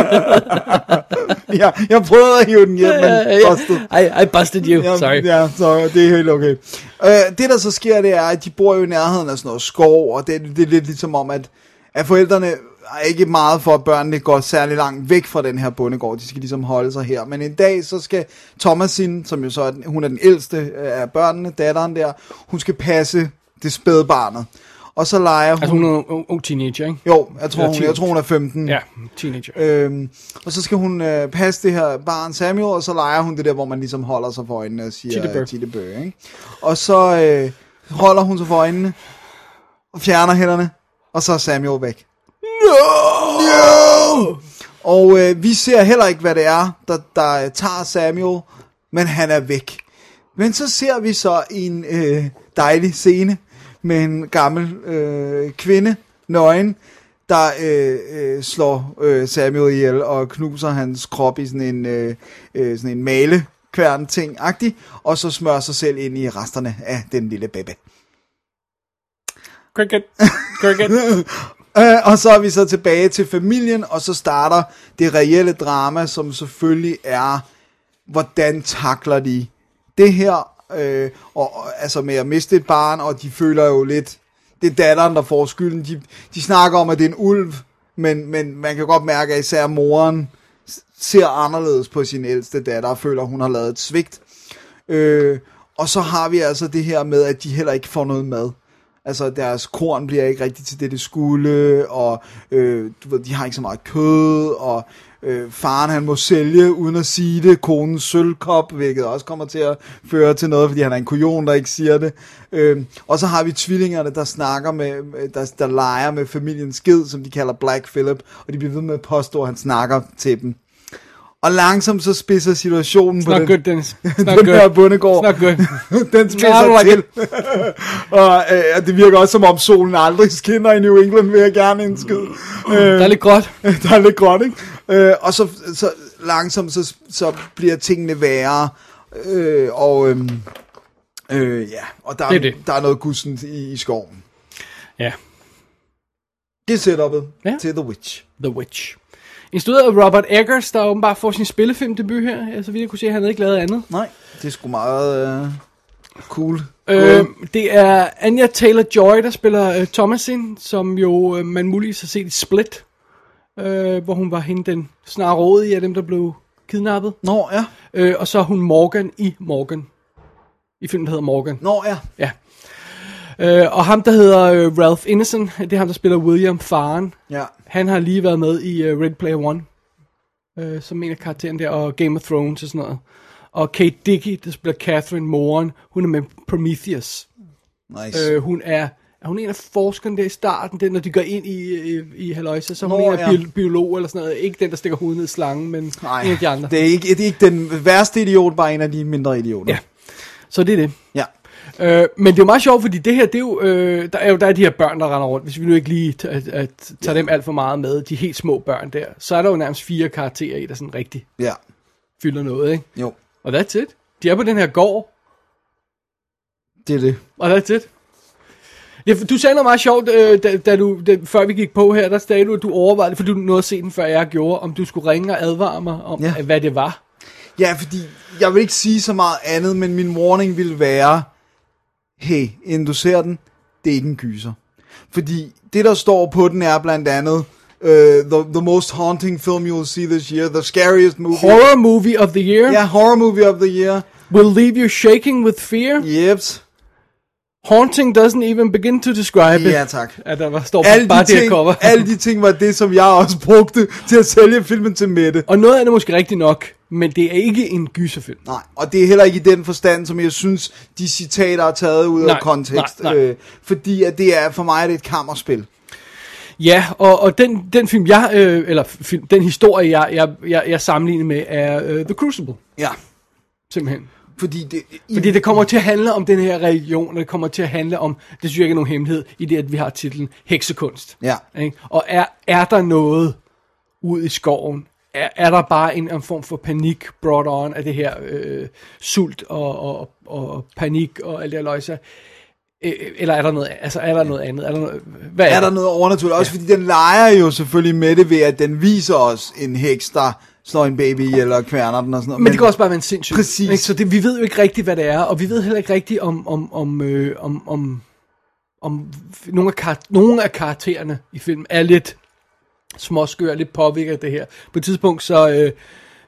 ja, jeg prøvede at hive den hjem, men busted. I, I busted you, Ja, sorry. Ja, så det er helt okay. Øh, det der så sker, det er, at de bor jo i nærheden af sådan noget skov, og det, det er lidt ligesom om, at, at forældrene er ikke meget for, at børnene går særlig langt væk fra den her bondegård. De skal ligesom holde sig her. Men en dag, så skal Thomasin, som jo så er, den- hun er den ældste øh, af børnene, datteren der, hun skal passe det spædbarnet. Og så leger hun... Altså hun er en ung, teenager, ikke? Jo, jeg tror, hun, jeg tror, hun er 15. Ja, teenager. Øhm, og så skal hun øh, passe det her barn Samuel, og så leger hun det der, hvor man ligesom holder sig for øjnene og siger Tittebø. Tittebø, ikke? Og så, øh, holder hun sig for øjnene, og fjerner hænderne, og så er Samuel væk. No! Og øh, vi ser heller ikke, hvad det er, der, der tager Samuel, men han er væk. Men så ser vi så en øh, dejlig scene med en gammel øh, kvinde, nøgen, der øh, øh, slår øh, Samuel ihjel og knuser hans krop i sådan en, øh, øh, sådan en malekværn ting agtig og så smører sig selv ind i resterne af den lille bebe. Cricket. Cricket. Øh, og så er vi så tilbage til familien, og så starter det reelle drama, som selvfølgelig er, hvordan takler de det her, øh, og, og, altså med at miste et barn, og de føler jo lidt, det er datteren, der får skylden. De, de snakker om, at det er en ulv, men, men man kan godt mærke, at især moren ser anderledes på sin ældste datter, og føler, at hun har lavet et svigt. Øh, og så har vi altså det her med, at de heller ikke får noget mad. Altså deres korn bliver ikke rigtigt til det, det skulle, og øh, du ved, de har ikke så meget kød, og øh, faren han må sælge uden at sige det, konens sølvkop, hvilket også kommer til at føre til noget, fordi han er en kujon, der ikke siger det. Øh, og så har vi tvillingerne, der snakker med, der, der leger med familiens skid, som de kalder Black Philip, og de bliver ved med at påstå, at han snakker til dem. Og langsomt så spidser situationen på Not den, good, Dennis. It's den good. her bundegård. It's not good. den spidser til. og øh, det virker også som om solen aldrig skinner i New England, vil jeg gerne indskyde. Øh, Der er lidt gråt. der er lidt gråt, ikke? Øh, og så, så langsomt, så, så bliver tingene værre. Øh, og øhm, øh, ja, og der, Det er er, det. der er noget gussent i, i skoven. Ja. Det er setupet Ja. til The Witch. The Witch. Instrueret af Robert Eggers, der åbenbart får sin spillefilmdebut her. Altså, vi kunne se, at han havde ikke lavet andet. Nej, det er sgu meget øh, cool. Øh, det er Anya Taylor-Joy, der spiller øh, Thomasin, som jo øh, man muligvis har set i Split, øh, hvor hun var hende den snarere rådige af dem, der blev kidnappet. Nå, ja. Øh, og så er hun Morgan i Morgan. I filmen, der hedder Morgan. Nå, ja. Ja. Øh, og ham, der hedder øh, Ralph Ineson, det er ham, der spiller William Faren. Ja. Han har lige været med i uh, Red Player One, øh, som en af karaktererne der, og Game of Thrones og sådan noget. Og Kate Dickie, der spiller Catherine Moran, hun er med Prometheus. Nice. Øh, hun er, er hun en af forskerne der i starten, det, når de går ind i, i, i Halløjsa, så er hun Nå, en af ja. bio, biolog eller sådan noget. Ikke den, der stikker hovedet ned i slangen, men Nej, en af de andre. det er, ikke, det er ikke den værste idiot, bare en af de mindre idioter. Ja. Så det er det. Ja. Øh, men det er jo meget sjovt, fordi det her, det er jo, øh, der er jo der er de her børn, der render rundt. Hvis vi nu ikke lige t- tager dem alt for meget med, de helt små børn der, så er der jo nærmest fire karakterer i, der sådan rigtig Ja. fylder noget, ikke? Jo, Og that's it. De er på den her gård, det er det. og that's it. Ja, for du sagde noget meget sjovt, øh, da, da du, da, før vi gik på her, der sagde du, at du overvejede for du nåede at se den, før jeg gjorde, om du skulle ringe og advare mig om, Ja. ja. hvad det var. Ja, fordi jeg vil ikke sige så meget andet, men min warning vil være, hey, inden du ser den, det er ikke en gyser. Fordi det, der står på den, er blandt andet, uh, the, the most haunting film you'll see this year, the scariest movie. Horror movie of the year Ja, horror movie of the year. will leave you shaking with fear. Jeps. Haunting doesn't even begin to describe it. Ja, tak. At der var, står Alle bare de, det ting, cover. alle de ting var det, som jeg også brugte til at sælge filmen til Mette. Og noget af det er måske rigtigt nok, men det er ikke en gyserfilm. Nej, og det er heller ikke i den forstand, som jeg synes, de citater er taget ud Nej, af kontekst. nej, nej. Øh, fordi at det er, for mig er det et kammerspil. Ja, og, og den, den film, jeg, øh, eller film, den historie, jeg, jeg, jeg, jeg sammenligner med, er øh, The Crucible, Ja, simpelthen. fordi det... I, Fordi det kommer til at handle om den her religion, og det kommer til at handle om, det synes jeg ikke er nogen hemmelighed, i det, at vi har titlen Heksekunst. Ja. Ikke? Og er, er der noget ud i skoven? Er, er der bare en, en form for panik brought on af det her øh, sult og, og, og panik og alt det her løjse? Øh, Eller er der noget, altså er der noget andet? Er der noget, hvad er der noget overnaturligt? Også fordi den leger jo selvfølgelig med det ved, at den viser os en heks, der slår en baby eller kværner den og sådan noget. Men det kan også bare være en sindssyg. Præcis. Ikke? Så det, vi ved jo ikke rigtigt, hvad det er, og vi ved heller ikke rigtigt om, om, om, øh, om, om, om nogle, af kar- nogle af karaktererne i filmen er lidt småskør, lidt påvirket af det her. På et tidspunkt, så, øh,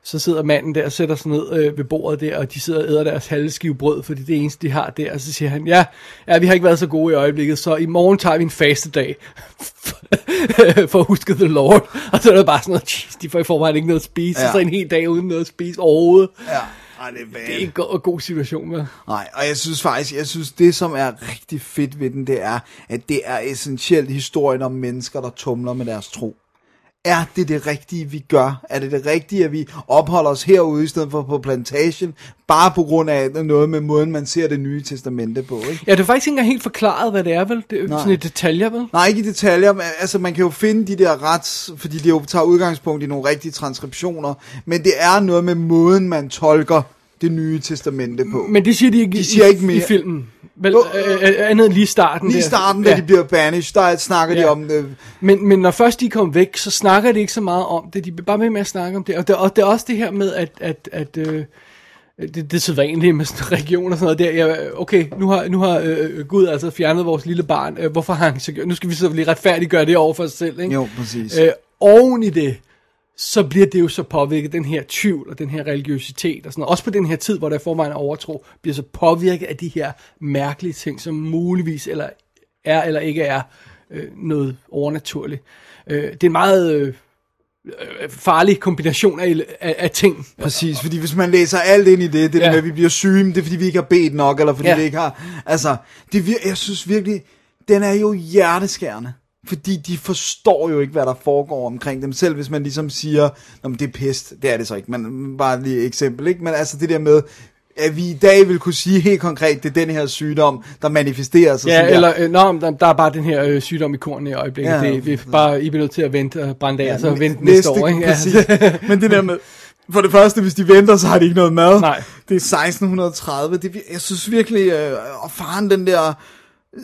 så sidder manden der og sætter sig ned øh, ved bordet der, og de sidder og æder deres halve skive brød, fordi det er det eneste, de har der. Og så siger han, ja, ja, vi har ikke været så gode i øjeblikket, så i morgen tager vi en fastedag for at huske The Lord. Og så er det bare sådan noget, jeez, de får i forvejen ikke noget at spise, Ja. så en hel dag uden noget at spise overhovedet. Ja. Ej, det er bad. Det er ikke en god, god situation, vel? Nej, og jeg synes faktisk, jeg synes det som er rigtig fedt ved den, det er, at det er essentielt historien om mennesker, der tumler med deres tro. Er det det rigtige, vi gør? Er det det rigtige, at vi opholder os herude i stedet for på plantation? Bare på grund af noget med måden, man ser det nye testamente på, ikke? Ja, det er faktisk ikke engang helt forklaret, hvad det er, vel? Det er Nej. sådan et detaljer, vel? Nej, ikke i detaljer, men altså man kan jo finde de der rets, fordi de jo tager udgangspunkt i nogle rigtige transkriptioner, men det er noget med måden, man tolker det nye testamente på. Men det siger de ikke, De i- siger i, ikke i mere. filmen. Vel, Jo, øh, øh, andet end lige starten. Lige i der. starten, da de bliver banished, der snakker de Ja. om det. Men, men når først de kom væk, så snakker de ikke så meget om det. De bliver bare ved med at snakke om det. Og det, og det er også det her med, at, at, at øh, det, det er vanligt med sådan region og sådan noget der. Ja, okay, nu har, nu har øh, Gud altså fjernet vores lille barn. Øh, hvorfor har han så gjort? Nu skal vi så lige retfærdiggøre det over for os selv. Ikke? Jo, præcis. Øh, oven i det, så bliver det jo så påvirket, den her tvivl og den her religiøsitet og sådan noget. Også på den her tid, hvor der forvejen er overtro, bliver så påvirket af de her mærkelige ting, som muligvis eller er eller ikke er øh, noget overnaturligt. Øh, det er en meget øh, øh, farlig kombination af, af, af ting. Præcis, fordi hvis man læser alt ind i det, det ja. Ja. med, at vi bliver syge, det er fordi, vi ikke har bedt nok, eller fordi ja. Vi ikke har... Altså, det, jeg synes virkelig, den er jo hjerteskærende. Fordi de forstår jo ikke, hvad der foregår omkring dem selv, hvis man ligesom siger, Nå, men det er pest. Det er det så ikke, men bare lige et eksempel, ikke? Men altså det der med, at vi i dag vil kunne sige helt konkret, det er den her sygdom, der manifesterer sig Ja, eller, øh, nå, der, der er bare den her øh, sygdom i kornet i øjeblikket. Ja. Ja, det, vi er bare, I bliver nødt til at vente og brænde af, og så Ja, vente næste, næste år. Ikke? Ja. Præcis. Men det der med, for det første, hvis de venter, så har de ikke noget mad. Nej. Det er 1630. Det, jeg synes virkelig, øh, og faren den der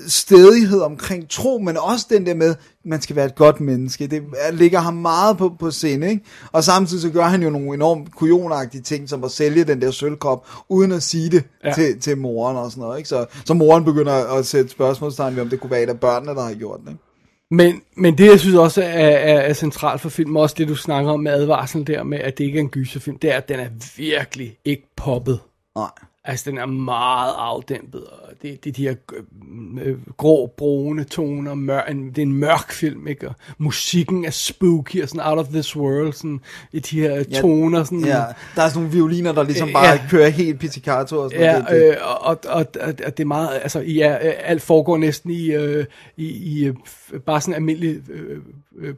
stedighed omkring tro, men også den der med, man skal være et godt menneske. Det er- ligger ham meget på, på scene, ikke? Og samtidig så gør han jo nogle enormt kujonagtige ting, som at sælge den der sølvkop, uden at sige det ja. Til, til moren og sådan noget, ikke? Så, så moren begynder at sætte spørgsmålstegn ved, om det kunne være et af børnene, der har gjort det, ikke? Men, men det, jeg synes også er, er, er centralt for filmen, også det, du snakker om med advarslen der med, at det ikke er en gyserfilm, det er, at den er virkelig ikke poppet. Nej. Altså, den er meget afdæmpet, det, det de her øh, grå, brune toner, mør, en, det er en mørk film, ikke? Og musikken er spooky og sådan out of this world, sådan i de her Ja, toner, sådan... Ja, der er sådan nogle violiner, der ligesom Øh, bare ja. kører helt pizzicato og sådan Ja, noget. Det, det. øh, og, og, og, og det er meget, altså, ja, øh, alt foregår næsten i, øh, i, i øh, bare sådan almindelig øh, øh,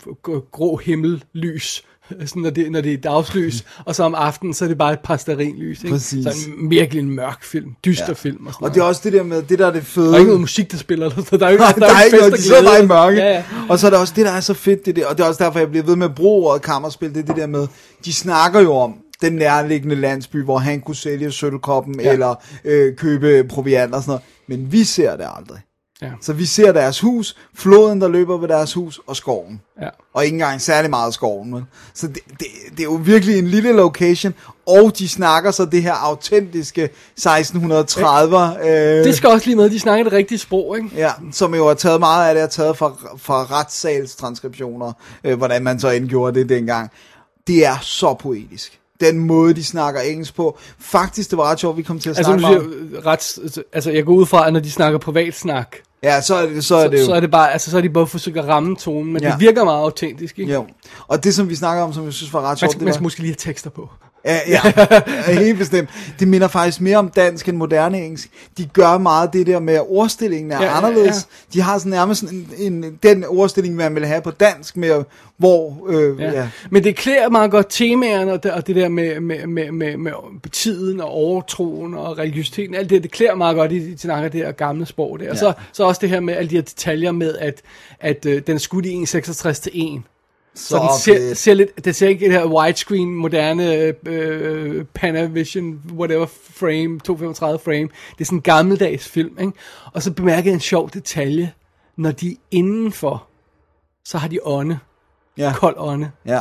grå himmellys, sådan når det, når det er dagslys, og så om aftenen, så er det bare et par ikke? Præcis. Så en, virkelig en mørk film, dyster Ja. film og sådan Og det er også det der med, det der er det fede. Der er ikke noget musik, der spiller, så der er jo ikke, Nej, der er ikke noget, de sidder bare i mørke. Ja, ja. Og så er der også det, der er så fedt, det der, og det er også derfor, jeg bliver ved med at bruge ordet kammerspil, det er det der med, de snakker jo om den nærliggende landsby, hvor han kunne sælge sølvkoppen, ja. Ja. eller øh, købe proviant og sådan noget. Men vi ser det aldrig. Ja. Så vi ser deres hus, floden, der løber ved deres hus, og skoven. Ja. Og ikke engang særlig meget skoven. Vel? Så det, det, det er jo virkelig en lille location, og de snakker så det her autentiske 1630'er. Øh, Det skal også lige med, de snakker det rigtige sprog, ikke? Ja, som jo har taget meget af det, er taget fra, fra retssalstranskriptioner, øh, hvordan man så end gjorde det dengang. Det er så poetisk. Den måde, de snakker engelsk på. Faktisk, det var ret sjovt, vi kom til at Altså, snakke om. ret, altså, jeg går ud fra, at når de snakker privatsnak, Ja, så er det, så er så, det jo. så er det bare, altså, så er de bare forsøgt at ramme tonen, men Ja. det virker meget autentisk, ikke? Jo. Og det, som vi snakker om, som jeg synes var ret Man sjovt, skal, det man var... skal måske lige have tekster på. Ja, ja, ja, helt bestemt. Det minder faktisk mere om dansk end moderne engelsk. De gør meget det der med, at ordstillingen er Ja, ja, anderledes. De har sådan nærmest en, en, den ordstilling, man vil have på dansk, med, hvor... Øh, ja. Ja. Ja. Men det klæder meget godt temaerne, og det, og det der med, med, med, med, med tiden og overtroen og religiøsiteten, alt det, det klæder meget godt i, i snakker det her gamle sprog der. Og Ja. så, så også det her med alle de her detaljer med, at, at øh, den er skudt i 1,66 til 1. Så, så den ser, fedt. ser lidt, det ser ikke det her widescreen, moderne øh, Panavision, whatever frame, 235 frame. Det er sådan en gammeldags film, ikke? Og så bemærker jeg en sjov detalje. Når de er indenfor, så har de ånde. Ja. Kold ånde. ja.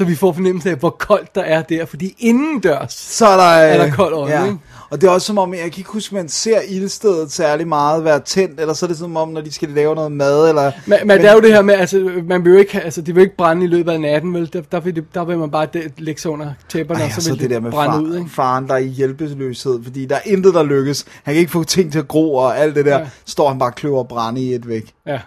Så vi får fornemmelse af, hvor koldt der er der, fordi indendørs, Så er der, øh, Er der kold øje, ja. ikke? Og det er også som om, jeg kan ikke huske, man ser ildstedet særlig meget være tændt, eller så er det som om, når de skal lave noget mad, eller... men, men, men, der er jo det her med, altså, man vil jo ikke, altså, det vil ikke brænde i løbet af natten, vel? Der, der, vil, det, der vil man bare det, lægge sig under tæpperne, Ej, og så så vil det der med brænde far, ud, ikke? faren, der er i hjælpeløshed, fordi der er intet, der lykkes. Han kan ikke få ting til at gro, og alt det der, Ja. står han bare og kløver brænde i et væk. Ja.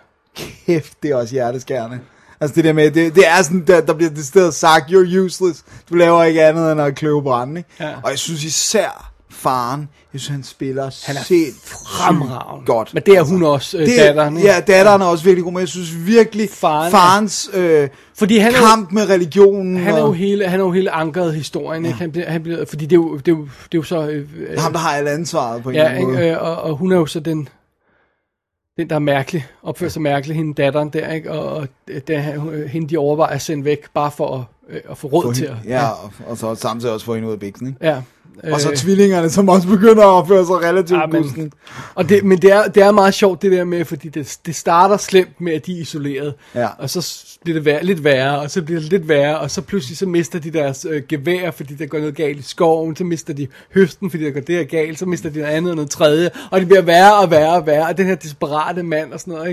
Kæft, det er også hjerteskærende. Altså det der med, det, det er sådan, der, der bliver det stedet sagt, you're useless, du laver ikke andet end at kløve brænde, ikke? Ja. Og jeg synes især faren, jeg synes han spiller Han er sindssygt fremragende. godt. Men det er hun også, øh, Det- datteren. ikke? Ja, datteren er også virkelig god, men jeg synes virkelig, Faren farens øh, Fordi han er jo- kamp med religionen, Han er jo hele, han er jo hele ankeret historien, ikke? Han bliver, han bliver, fordi det er jo, det er jo, det er jo så... Øh, ham, der har alle ansvaret på en Ja, eller anden måde. Øh, og, og hun er jo så den, den der er mærkelig, opfører sig mærkelig, hende datteren der, ikke? Og, og er hende, de overvejer at sende væk, bare for at, øh, at få råd Få til hende- at... Ja, og, og så samtidig også få hende ud af biksen, ikke? ja. Og så Øh, tvillingerne, som også begynder at opføre sig relativt Ja, men-. Og det, men det er, det er meget sjovt det der med, fordi det, det starter slemt med, at de er isoleret. Ja. Og så bliver det værre, lidt værre, og så bliver det lidt værre, og så pludselig så mister de deres øh, gevær, fordi der går noget galt i skoven, så mister de høsten, fordi der går det her galt, så mister de noget andet og noget tredje, og det bliver værre og værre og værre, og den her desperate mand og sådan noget,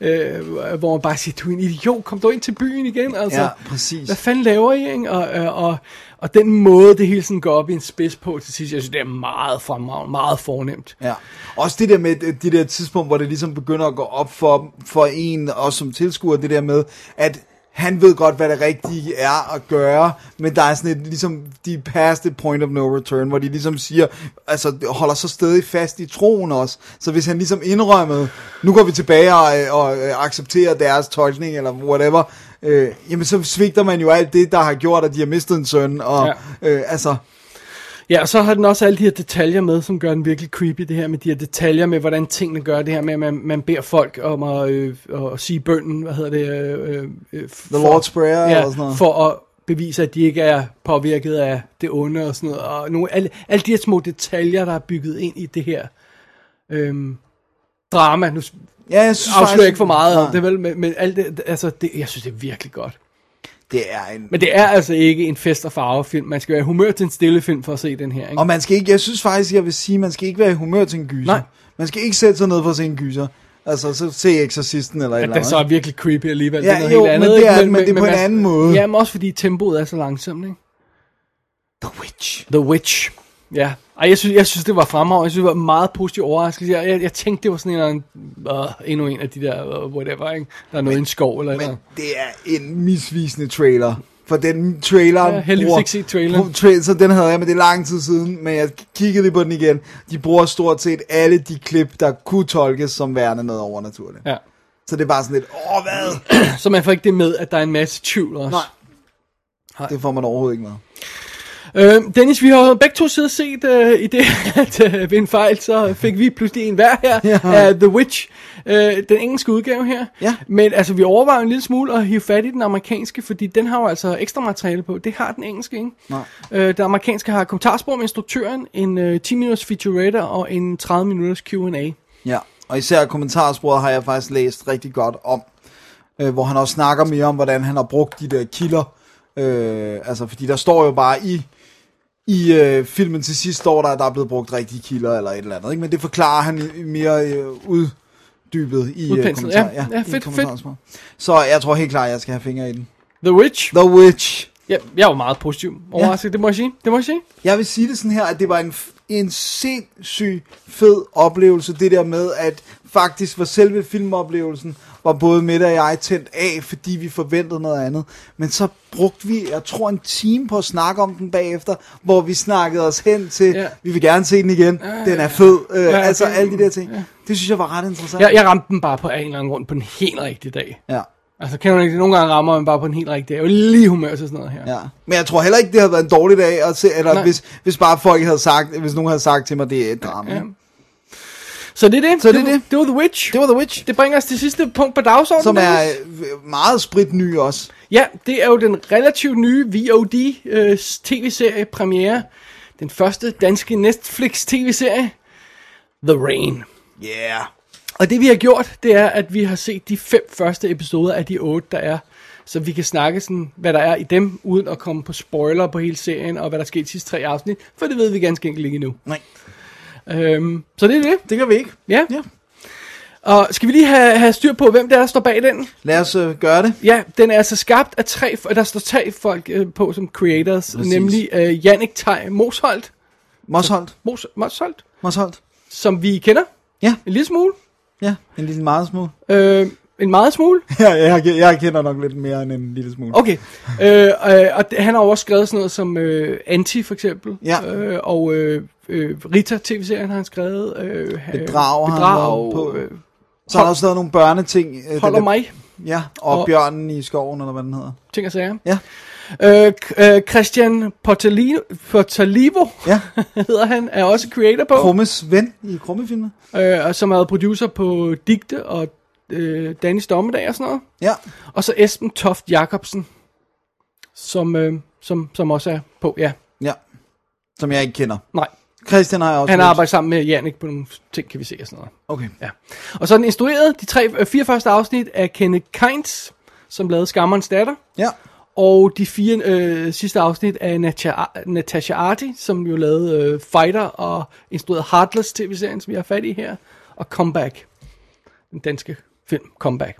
ikke? Øh, hvor man bare siger, du er en idiot, kom du ind til byen igen, altså. Ja, præcis. Hvad fanden laver I, ikke? Og, øh, og, og og den måde, det hele sådan går op i en spids på til sidst, jeg synes, det er meget fremragende, meget fornemt. Ja. Også det der med det- de der tidspunkt, hvor det ligesom begynder at gå op for, for en, også som tilskuer, det der med, at han ved godt, hvad det rigtige er at gøre, men der er sådan et, ligesom, de past the point of no return, hvor de ligesom siger, altså holder så stadig fast i troen også, så hvis han ligesom indrømmede, nu går vi tilbage og, og og accepterer deres tolkning, eller whatever, øh, jamen så svigter man jo alt det, der har gjort, at de har mistet en søn, og Ja. øh, altså, Ja, og så har den også alle de her detaljer med, som gør den virkelig creepy, det her med de her detaljer med, hvordan tingene gør det her med, at man, man beder folk om at, øh, at sige bønden, hvad hedder det? Øh, øh, for, The Lord's Prayer ja, eller sådan noget. for at bevise, at de ikke er påvirket af det onde og sådan noget. Og nogle, alle, alle de her små detaljer, der er bygget ind i det her øhm, drama. Nu ja, jeg synes afslører faktisk- ikke for meget om det, vel? Men, men alt det, altså, det, jeg synes, det er virkelig godt. det er en Men det er altså ikke en fest- og farvefilm. Man skal være i humør til en stille film for at se den her, ikke? Og man skal ikke, jeg synes faktisk, jeg vil sige, man skal ikke være i humør til en gyser. Nej. Man skal ikke sætte sig ned for at se en gyser. Altså, så se Exorcisten eller et At eller andet. så er virkelig creepy alligevel. Ja, det er noget jo, helt men andet, det ikke? er den, men det er på en man- anden måde. Jamen også fordi tempoet er så langsomt, ikke? The Witch. The Witch. Ja. Ej, jeg synes, jeg synes, det var fremragende. Jeg synes, det var meget positiv overraskelse. Jeg, jeg, jeg tænkte, det var sådan en eller anden, uh, endnu en af de der, uh, whatever, ikke? Der er noget i en skov eller Men noget. det er en misvisende trailer. For den trailer... Ja, heldigvis ikke set traileren. Tra- så den havde jeg, men det er lang tid siden. Men jeg kiggede lige på den igen. De bruger stort set alle de klip, der kunne tolkes som værende noget overnaturligt. Ja. Så det er bare sådan lidt, åh hvad? Så man får ikke det med, at der er en masse tvivl også. Nej. Det får man overhovedet ikke med. Øh, Dennis, vi har jo begge to siddet og set øh, i det, at øh, ved en fejl, så fik vi pludselig en hver her Ja. af The Witch, øh, den engelske udgave her. Ja. Men altså, vi overvejer en lille smule at hive fat i den amerikanske, fordi den har jo altså ekstra materiale på. Det har den engelske, ikke? Nej. Øh, den amerikanske har kommentarspor med instruktøren, en øh, 10 minutters featurette og en 30 minutters Q&A. Ja, og især kommentarsporet har jeg faktisk læst rigtig godt om, øh, hvor han også snakker mere om, hvordan han har brugt de der kilder. Øh, altså, fordi der står jo bare i, i øh, filmen til sidst, står der, at der er blevet brugt rigtige kilder eller et eller andet. Ikke? Men det forklarer han mere øh, uddybet i øh, kommentar. ja. Ja, i fedt, kommentarsporet. Så jeg tror helt klart, at jeg skal have fingre i den. The Witch. The Witch. Ja, jeg var meget positiv overrasket, ja. det må jeg sige. Det må jeg sige. Jeg vil sige det sådan her, at det var en, en sindssyg fed oplevelse, det der med, at faktisk var selve filmoplevelsen, var både Mette og jeg tændt af, fordi vi forventede noget andet. Men så brugte vi, jeg tror, en time på at snakke om den bagefter, hvor vi snakkede os hen til, Ja. ja. vi vil gerne se den igen, den er fed, øh, Ja, ja, altså det- alle de der ting. Ja. Det synes jeg var ret interessant. Jeg, jeg ramte den bare på en eller anden grund på den helt rigtige dag. Ja. Altså, kan man ikke, nogle gange rammer man bare på en helt rigtig dag. Jeg er lige humør til sådan noget her. Ja. Men jeg tror heller ikke, det havde været en dårlig dag, at se, eller Nej. hvis, hvis bare folk havde sagt, hvis nogen havde sagt til mig, det er et drama. Ja. Ja. Så det er det. Så det er var- det. Det var The Witch. Det var The Witch. Det bringer os til sidste punkt på dagsordenen. Som er øh, meget spritny også. Ja, det er jo den relativt nye VOD øh, tv-serie premiere. Den første danske Netflix tv-serie. The Rain. Yeah. Og det vi har gjort, det er, at vi har set de fem første episoder af de otte, der er. Så vi kan snakke sådan, hvad der er i dem, uden at komme på spoiler på hele serien, og hvad der skete de sidste tre afsnit, for det ved vi ganske enkelt ikke endnu. Nej. Øhm, så det er det. Det gør vi ikke. Ja. Ja. Og skal vi lige have, have styr på, hvem der, der står bag den? Lad os øh, gøre det. Ja, den er altså skabt af tre, der står tre folk øh, på som creators, Præcis. nemlig øh, Jannik Tej Mosholdt, Mosholdt. Mos, Mosholdt, Mosholdt. som vi kender Ja. en lille smule. Ja, en lille meget smule. Øh, En meget smule? Ja, jeg, jeg kender nok lidt mere end en lille smule. Okay. Øh, øh, og han har jo også skrevet sådan noget som øh, Anti, for eksempel. Ja. Øh, og øh, øh, Rita, tv-serien, har han skrevet. Øh, Bedrag han Bedrag. været på. Øh, Så har der også lavet nogle børneting. øh, Holder der- mig. Ja, og, Og- Bjørnen i skoven, eller hvad den hedder. ting og sager. Ja. Øh, øh, Christian Portalino, Portalivo Ja, hedder han, er også creator på. Krummes ven i Krummefilmen. øh, og som været producer på Digte og øh, Danis Dommedag og sådan noget. Ja, Og så Esben Toft Jacobsen, som, øh, som, som også er på, ja. ja. Som jeg ikke kender. Nej, Christian har jeg også han arbejder sammen med Jannik på nogle ting, kan vi se og sådan noget. Okay. Ja. Og så er den instrueret, de tre, øh, fire første afsnit af Kenneth Kainz, som lavede Skammerens Datter. Ja. Og de fire øh, sidste afsnit af Natasha, Natasha Arti, som jo lavede øh, Fighter og instruerede Heartless tv-serien, som vi har fat i her. Og Comeback. Den danske film Comeback.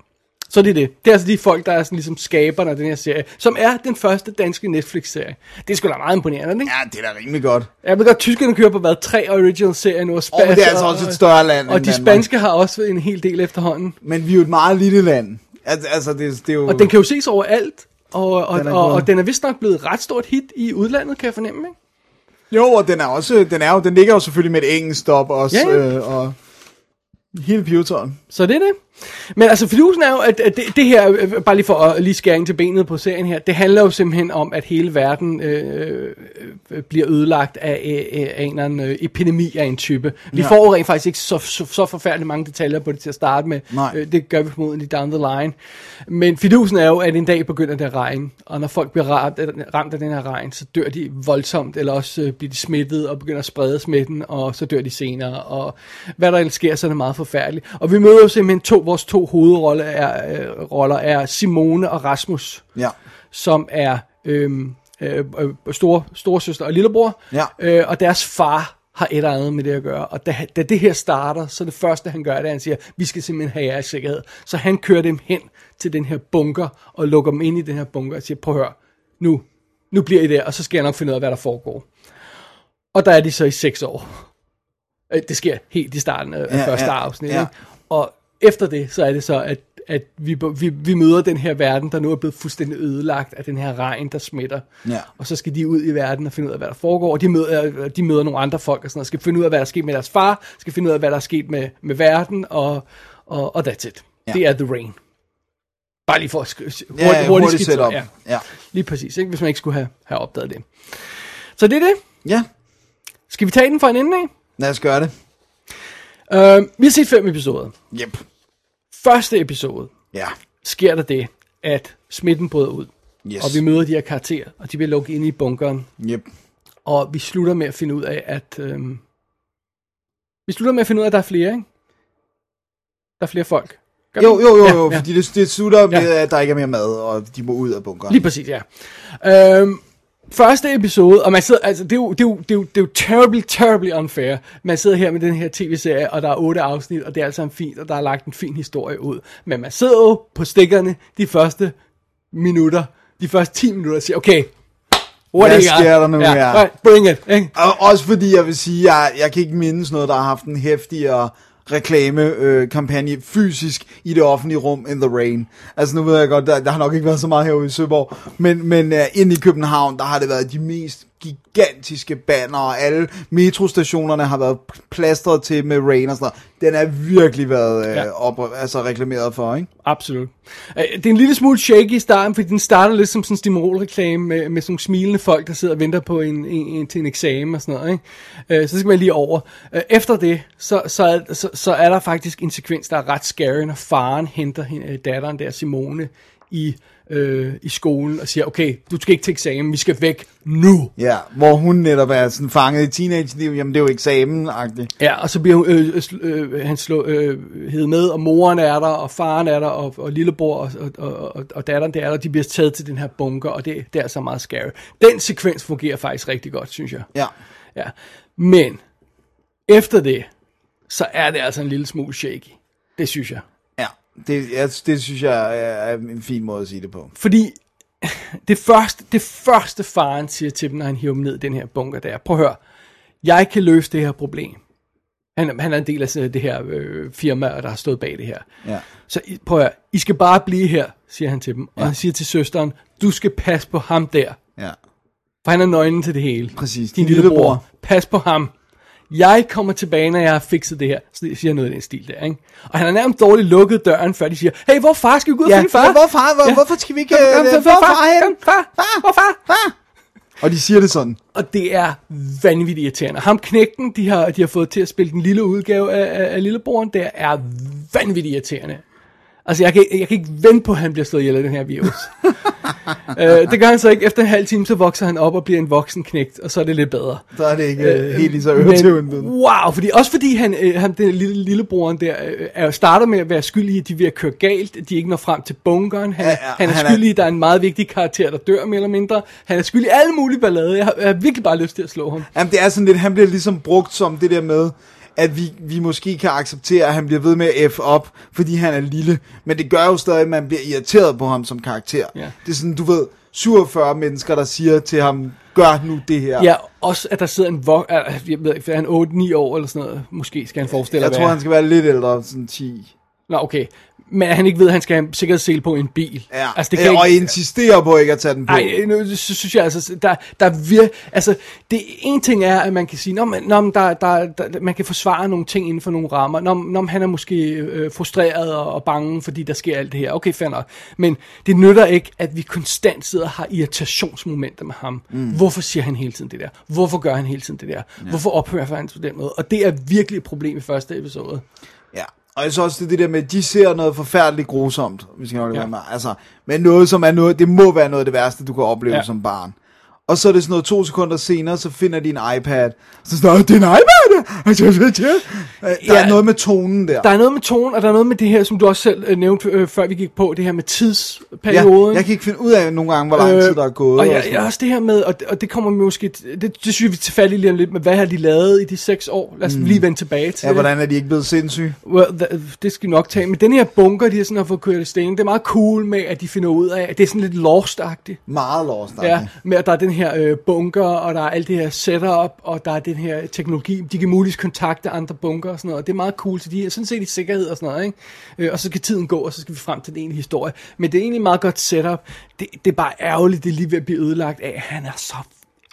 Så det er det. Det er altså de folk, der er sådan ligesom skaberne af den her serie, som er den første danske Netflix-serie. Det er sgu da meget imponerende, ikke? Ja, det er da rimelig godt. Jeg ved godt, tyskerne kører på hvad, tre original-serier nu, og, Åh, men det er altså også et større land Og end de Danmark. spanske har også en hel del efterhånden. Men vi er jo et meget lille land. Altså, altså det, det er jo... Og den kan jo ses overalt. Og, og, Den er og, og den er vist nok blevet et ret stort hit i udlandet, kan jeg fornemme, ikke? Jo, og den er også... Den, er jo, den ligger jo selvfølgelig med et engelsk stop også. Ja, ja. Øh, og hele pivetøjen. Så det er det. Men altså, fidusen er jo, at, at det, det her, øh, bare lige for at lige skære ind til benet på serien her, det handler jo simpelthen om, at hele verden øh, øh, bliver ødelagt af, af, af en eller anden øh, epidemi af en type. Vi Ja. ja. får jo rent faktisk ikke så, så, så forfærdeligt mange detaljer på det til at starte med. Nej. Øh, det gør vi formodentlig down the line. Men fidusen er jo, at en dag begynder det at regne, og når folk bliver ramt, ramt af den her regn, så dør de voldsomt, eller også øh, bliver de smittet og begynder at sprede smitten, og så dør de senere. Og hvad der ellers sker, så er det meget forfærdeligt. Og vi møder jo simpelthen to, vores to hovedroller er, øh, roller er Simone og Rasmus, Ja. som er øhm, øh, øh, store, storesøster og lillebror, Ja. øh, og deres far har et eller andet med det at gøre. Og da, da det her starter, så det første han gør, det er, at han siger, vi skal simpelthen have jer i sikkerhed. Så han kører dem hen til den her bunker, og lukker dem ind i den her bunker, og siger, prøv at høre, nu, nu bliver I der, og så skal jeg nok finde ud af, hvad der foregår. Og der er de så i seks år. Øh, Det sker helt i starten af Ja, første ja, afsnit. ja. Ja. Og efter det, så er det så, at, at vi, vi, vi møder den her verden, der nu er blevet fuldstændig ødelagt af den her regn, der smitter. Ja. Og så skal de ud i verden og finde ud af, hvad der foregår. Og de møder, de møder nogle andre folk og sådan noget. Skal finde ud af, hvad der er sket med deres far. Skal finde ud af, hvad der er sket med, med verden. Og, og, og that's it. Ja. Det er The Rain. Bare lige for at hurtigt, Ja, ja, hurtigt skitse- setup. Ja, Ja. lige præcis. Ikke? Hvis man ikke skulle have, have opdaget det. Så det er det. Ja, Skal vi tage den fra en ende af? lad os gøre det. Uh, vi har set fem episoder. Yep. Første episode Ja. sker der det, at smitten bryder ud. Yes. Og vi møder de her karakterer, og de bliver lukket ind i bunkeren. Yep. Og vi slutter med at finde ud af, at... Øhm, vi slutter med at finde ud af, at der er flere, ikke? Der er flere folk. Gør Jo, jo, jo, Ja, jo, ja. fordi det, det slutter med, Ja. at der ikke er mere mad, og de må ud af bunkeren. Lige præcis, ja. Øhm, første episode, og man sidder, altså det er, jo, det, er jo, det, er jo, det er jo terribly, terribly unfair. Man sidder her med den her tv-serie, og der er otte afsnit, og det er altså en fint, og der er lagt en fin historie ud. Men man sidder jo på stikkerne de første minutter, de første 10 minutter, og siger, okay, what Hvad sker der nu ja, her? right, Bring it, ikke? Og også fordi jeg vil sige, jeg, jeg kan ikke mindes noget, der har haft en hæftigere reklamekampagne øh, fysisk i det offentlige rum in the rain. Altså nu ved jeg godt, der, der har nok ikke været så meget herude i Søborg, men, men øh, inde i København, der har det været de mest gigantiske banner, og alle metrostationerne har været plastret til med rain og sådan noget. Den er virkelig været uh, Ja. op, altså reklameret for, ikke? Absolut. Øh, Det er en lille smule shaky i starten, fordi den starter lidt som sådan en stimulreklame med, med sådan nogle smilende folk, der sidder og venter på en, en, en til en eksamen og sådan noget. Ikke? Øh, Så skal man lige over. Øh, Efter det, så, så, er, så, så er der faktisk en sekvens, der er ret scary, når faren henter hende, øh, datteren der, Simone, i, øh, i skolen og siger, okay, du skal ikke til eksamen, vi skal væk nu. Ja, hvor hun netop er sådan fanget i teenage-liv, jamen det er jo eksamen-agtigt. Ja, og så bliver hun, øh, øh, øh, han slå, øh, hed med, og moren er der, og faren er der, og, og lillebror og, og, og, og datteren der er der, og de bliver taget til den her bunker, og det, det er altså meget scary. Den sekvens fungerer faktisk rigtig godt, synes jeg. Ja. Ja. Men, efter det, så er det altså en lille smule shaky. Det synes jeg. Ja, det, jeg, det synes jeg er en fin måde at sige det på. Fordi det første, det første faren siger til dem, når han hiver dem ned i den her bunker, der, prøv at høre, jeg kan løse det her problem. Han, han er en del af det her øh, firma, der har stået bag det her. Ja. Så prøv at høre, I skal bare blive her, siger han til dem. Og han siger til søsteren, du skal passe på ham der. Ja. For han er nøglen til det hele. Præcis. Din Din lillebror. lillebror. Pas på ham. Jeg kommer tilbage, når jeg har fikset det her. Så det siger noget i den stil der, ikke? Og han har nærmest dårligt lukket døren, før de siger, hey, hvor far skal vi gå ud og Ja, finde far? ja, hvor far? Hvor- hvorfor skal vi ikke, Kom, kom, kom, hvor far hen? Kom, far, far, hvor far? Far! Og de siger det sådan. Og det er vanvittigt irriterende. Ham knægten, de har, de har fået til at spille den lille udgave af, af, af lillebroren, der er vanvittigt irriterende. Altså, jeg kan, jeg kan ikke vente på, at han bliver slået ihjel af den her virus. øh, det gør han så ikke. Efter en halv time, så vokser han op og bliver en voksen knægt, og så er det lidt bedre. Så er det ikke øh, helt lige så øretævende. Wow, fordi, også fordi han, øh, han den lille, lillebroren der, øh, er, starter med at være skyldig i, at de er ved at køre galt, de ikke når frem til bunkeren. Han, ja, Ja, han er han er- skyldig at der er en meget vigtig karakter, der dør mere eller mindre. Han er skyldig i alle mulige ballade. Jeg har, jeg har virkelig bare lyst til at slå ham. Jamen, det er sådan lidt, han bliver ligesom brugt som det der med, at vi, vi måske kan acceptere, at han bliver ved med at F op, fordi han er lille. Men det gør jo stadig, at man bliver irriteret på ham som karakter. Ja. Det er sådan, du ved, 47 mennesker, der siger til ham, gør nu det her. Ja, også at der sidder en vok... Jeg ved ikke, er han 8-9 år eller sådan noget? Måske skal han forestille Jeg tror, være. han skal være lidt ældre, sådan 10. Nå, okay. Men han ikke ved, at han skal have en sikkerhedssele på en bil. Ja, altså, det øh, kan og ikke... insistere på ikke at tage den på. Nej, nu så synes jeg altså, der, der vir, altså, det en ting er, at man kan sige, nå, men, nå, men der, der, der, man kan forsvare nogle ting inden for nogle rammer. Nå, nå men han er måske øh, frustreret og, og bange, fordi der sker alt det her. Okay, fair nok. Men det nytter ikke, at vi konstant sidder og har irritationsmomenter med ham. Mm. Hvorfor siger han hele tiden det der? Hvorfor gør han hele tiden det der? Ja. Hvorfor ophører han på den måde? Og det er virkelig et problem i første episode. Ja, og jeg synes også, det det der med, at de ser noget forfærdeligt grusomt, hvis jeg holde Ja. med. Altså, men noget, som er noget, det må være noget af det værste, du kan opleve Ja. som barn. Og så er det sådan noget to sekunder senere, så finder de en iPad. Så noget, det er en iPad! Der Ja. er noget med tonen der. Der er noget med tonen, og der er noget med det her, som du også selv øh, nævnte, øh, før vi gik på, det her med tidsperioden. Ja, jeg kan ikke finde ud af nogle gange, hvor lang tid der er gået. Øh, Og, og jeg, noget. også det her med, og det, og det kommer måske, det, det synes vi til fat i lige om lidt, med hvad har de lavet i de seks år? Lad os mm. lige vende tilbage til Ja, hvordan er de ikke blevet sindssyge? Well, th- det skal vi nok tage. Men den her bunker, de har sådan har fået kørt i sten, det er meget cool med, at de finder ud af, at det er sådan lidt lost-agtigt. Meget lost. Ja, med at der er den her øh, bunker, og der er alt det her setup, og der er den her teknologi, de kan muligvis kontakte andre bunker og sådan noget, og det er meget cool, så de er sådan set i sikkerhed og sådan noget, ikke? Øh, og så skal tiden gå, og så skal vi frem til den egentlige historie. Men det er egentlig meget godt setup. Det, det er bare ærgerligt, det er lige ved at blive ødelagt af, han er så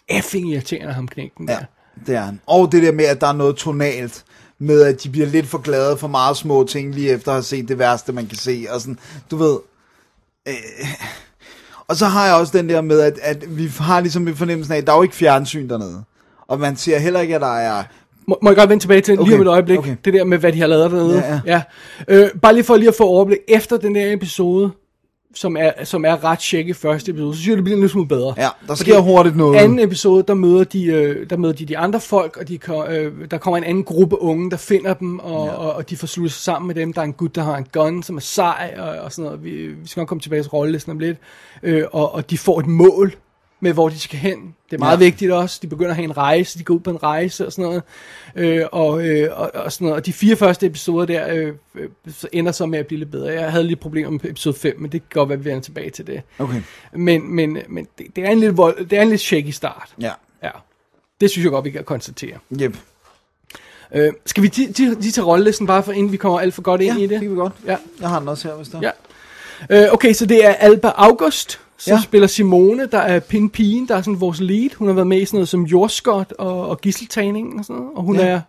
effing irriterende, ham knægten der. Ja, det er han. Og det der med, at der er noget tonalt med, at de bliver lidt for glade for meget små ting, lige efter at have set det værste, man kan se. Og sådan, du ved... Øh, og så har jeg også den der med, at, at vi har ligesom en fornemmelse af, at der er jo ikke fjernsyn dernede. Og man ser heller ikke, at der er... Må, må jeg godt vende tilbage til okay. lige om et øjeblik? okay. Det der med, hvad de har lavet dernede. Ja, ja. Øh, bare lige for lige at få overblik. Efter den der episode, som er, som er ret tjek i første episode, så synes jeg, det bliver en lille smule bedre. Ja, der sker hurtigt noget. anden episode, der møder de, øh, der møder de de andre folk, og de, øh, der kommer en anden gruppe unge, der finder dem, og, ja. og, og de får sluttet sig sammen med dem. Der er en gut, der har en gun, som er sej, og, og sådan noget. Vi, vi skal nok komme tilbage til rollelisten om lidt. Øh, og, og de får et mål med, hvor de skal hen. Det er meget ja. Vigtigt også. De begynder at have en rejse, de går ud på en rejse og sådan noget. Øh, og, øh, og, og sådan noget. Og de fire første episoder der øh, øh, så ender så med at blive lidt bedre. Jeg havde lidt problemer med episode 5, men det kan godt være, at vi vender tilbage til det. Okay. Men, men, men det, det, er en lidt vold, det er en lidt shaky start. Ja. Ja. Det synes jeg godt, vi kan konstatere. Yep. Øh, skal vi lige til rollelisten, bare for inden vi kommer alt for godt ind Ja, i det? det kan vi godt. Ja. Jeg har den også her, hvis der. Ja. Øh, okay, så det er Alba August, som ja. Spiller Simone, der er Pin Pigen, der er sådan vores lead. Hun har været med i sådan noget som jordskot og, og gisseltagning og sådan noget. Og hun Ja. er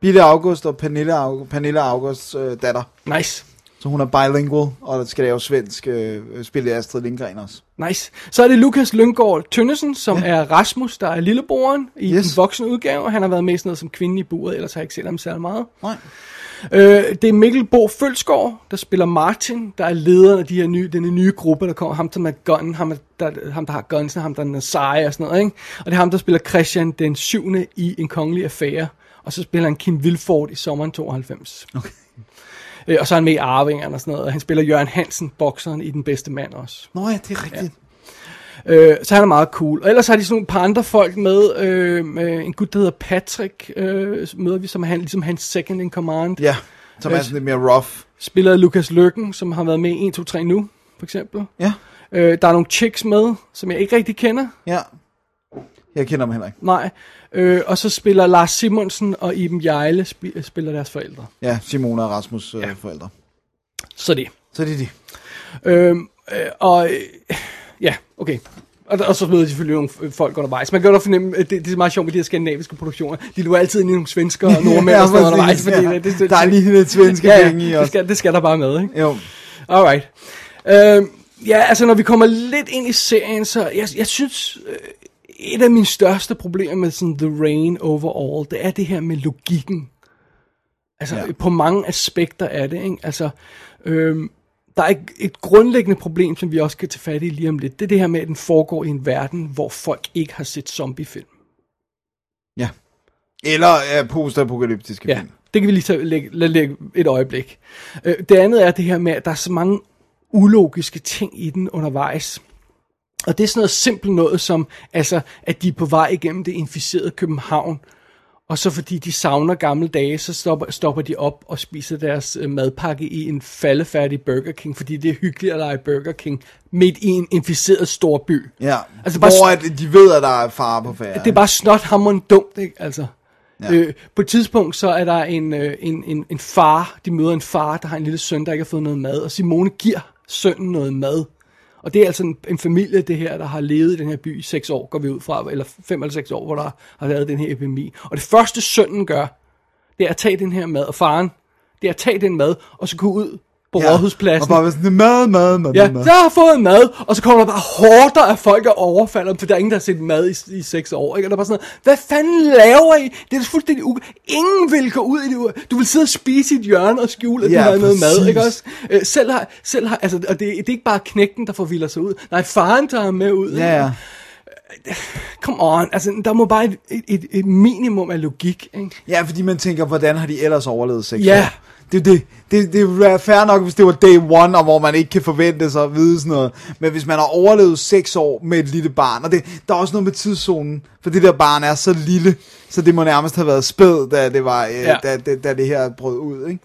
Bille August og Pernille, August, Pernille Augusts øh, datter. nice. Så hun er bilingual, og der skal lave svensk øh, spille Astrid Lindgren også. Nice. Så er det Lukas Lyngård Tønnesen, som ja. er Rasmus, der er lillebroren i yes. Den voksne udgave. Han har været med i sådan noget som kvinde i buret, ellers har jeg ikke set ham særlig meget. Nej. Øh, det er Mikkel Bo Følsgaard, der spiller Martin, der er lederen af de her nye, denne nye gruppe, der kommer. Ham, der, er gun, ham, der, ham, der har gunsen, ham, der er seje og sådan noget. Ikke? Og det er ham, der spiller Christian den 7. i En Kongelig Affære. Og så spiller han Kim Vilford i sommeren 92. Okay. Øh, og så er han med i Arvingerne og sådan noget. Og han spiller Jørgen Hansen, bokseren i Den Bedste Mand også. Nå ja, det er rigtigt. Øh, så han er meget cool. Og ellers har de sådan nogle par andre folk med. Øh, med en gut, der hedder Patrick, øh, møder vi, som er han, ligesom hans second in command. Ja, som er sådan lidt mere rough. Spiller af Lukas Lykken, som har været med i 1, 2, 3 nu, for eksempel. Ja. Øh, der er nogle chicks med, som jeg ikke rigtig kender. Ja. Jeg kender dem heller ikke. Nej. Øh, og så spiller Lars Simonsen og Iben Jejle sp- spiller deres forældre. Ja, Simone og Rasmus' ja. forældre. Så det. Så det er de. Øhm, øh, og øh, ja, okay. Og, og så møder de selvfølgelig nogle folk undervejs. Man kan jo godt fornemme, at det, det er meget sjovt med de her skandinaviske produktioner. De løber altid ind i nogle svensker og nordmænd og sådan noget undervejs. Fordi ja. det, det, det, Der er lige lidt svenske ja, penge i ja, det også. skal, det skal der bare med, ikke? Jo. Alright. Øhm, ja, altså når vi kommer lidt ind i serien, så jeg, jeg synes, øh, et af mine største problemer med sådan The Rain overall, det er det her med logikken. Altså Ja. ja. på mange aspekter af det, ikke? Altså, øhm, der er et, et grundlæggende problem, som vi også skal tage fat i lige om lidt. Det er det her med, at den foregår i en verden, hvor folk ikke har set zombiefilm. Ja. Eller uh, postapokalyptiske Ja, film. det kan vi lige tage, lægge, lade lægge et øjeblik. Øh, det andet er det her med, at der er så mange ulogiske ting i den undervejs. Og det er sådan noget simpelt noget som, altså, at de er på vej igennem det inficerede København, og så fordi de savner gamle dage, så stopper, stopper de op og spiser deres øh, madpakke i en faldefærdig Burger King, fordi det er hyggeligt at lege Burger King midt i en inficeret stor by. Ja, Altså, bare hvor at de ved, at der er fare på færre. det er bare snot hammeren dumt, ikke? Altså. Ja. Øh, på et tidspunkt, så er der en, øh, en, en, en far, de møder en far, der har en lille søn, der ikke har fået noget mad, og Simone giver sønnen noget mad. Og det er altså en, en familie, det her, der har levet i den her by i seks år, går vi ud fra, eller fem eller seks år, hvor der har været den her epidemi. Og det første sønnen gør, det er at tage den her mad, og faren, det er at tage den mad, og så gå ud på ja. Rådhuspladsen. Og bare sådan, mad, mad, mad, Ja, mad. jeg har fået mad, og så kommer der bare horder af folk og overfalder dem, for der er ingen, der har set mad i, i seks år, ikke? Og der er bare sådan noget, hvad fanden laver I? Det er fuldstændig u... Ingen vil gå ud i det. Du vil sidde og spise i et hjørne og skjule, at Ja, du har noget mad, ikke også? Øh, selv har, selv har, altså, og det, det er ikke bare knægten, der forvilder sig ud. Nej, faren tager ham med ud. Ja, ja. Come on, altså, der må bare et, et, et, minimum af logik, ikke? Ja, fordi man tænker, hvordan har de ellers overlevet seks Ja. år? Det, det, det, det være fair nok, hvis det var day one, og hvor man ikke kan forvente sig at vide sådan noget. Men hvis man har overlevet seks år med et lille barn, og det, der er også noget med tidszonen, for det der barn er så lille, så det må nærmest have været spæd, da det, var, øh, Ja. da, da, da det her brød ud, ikke?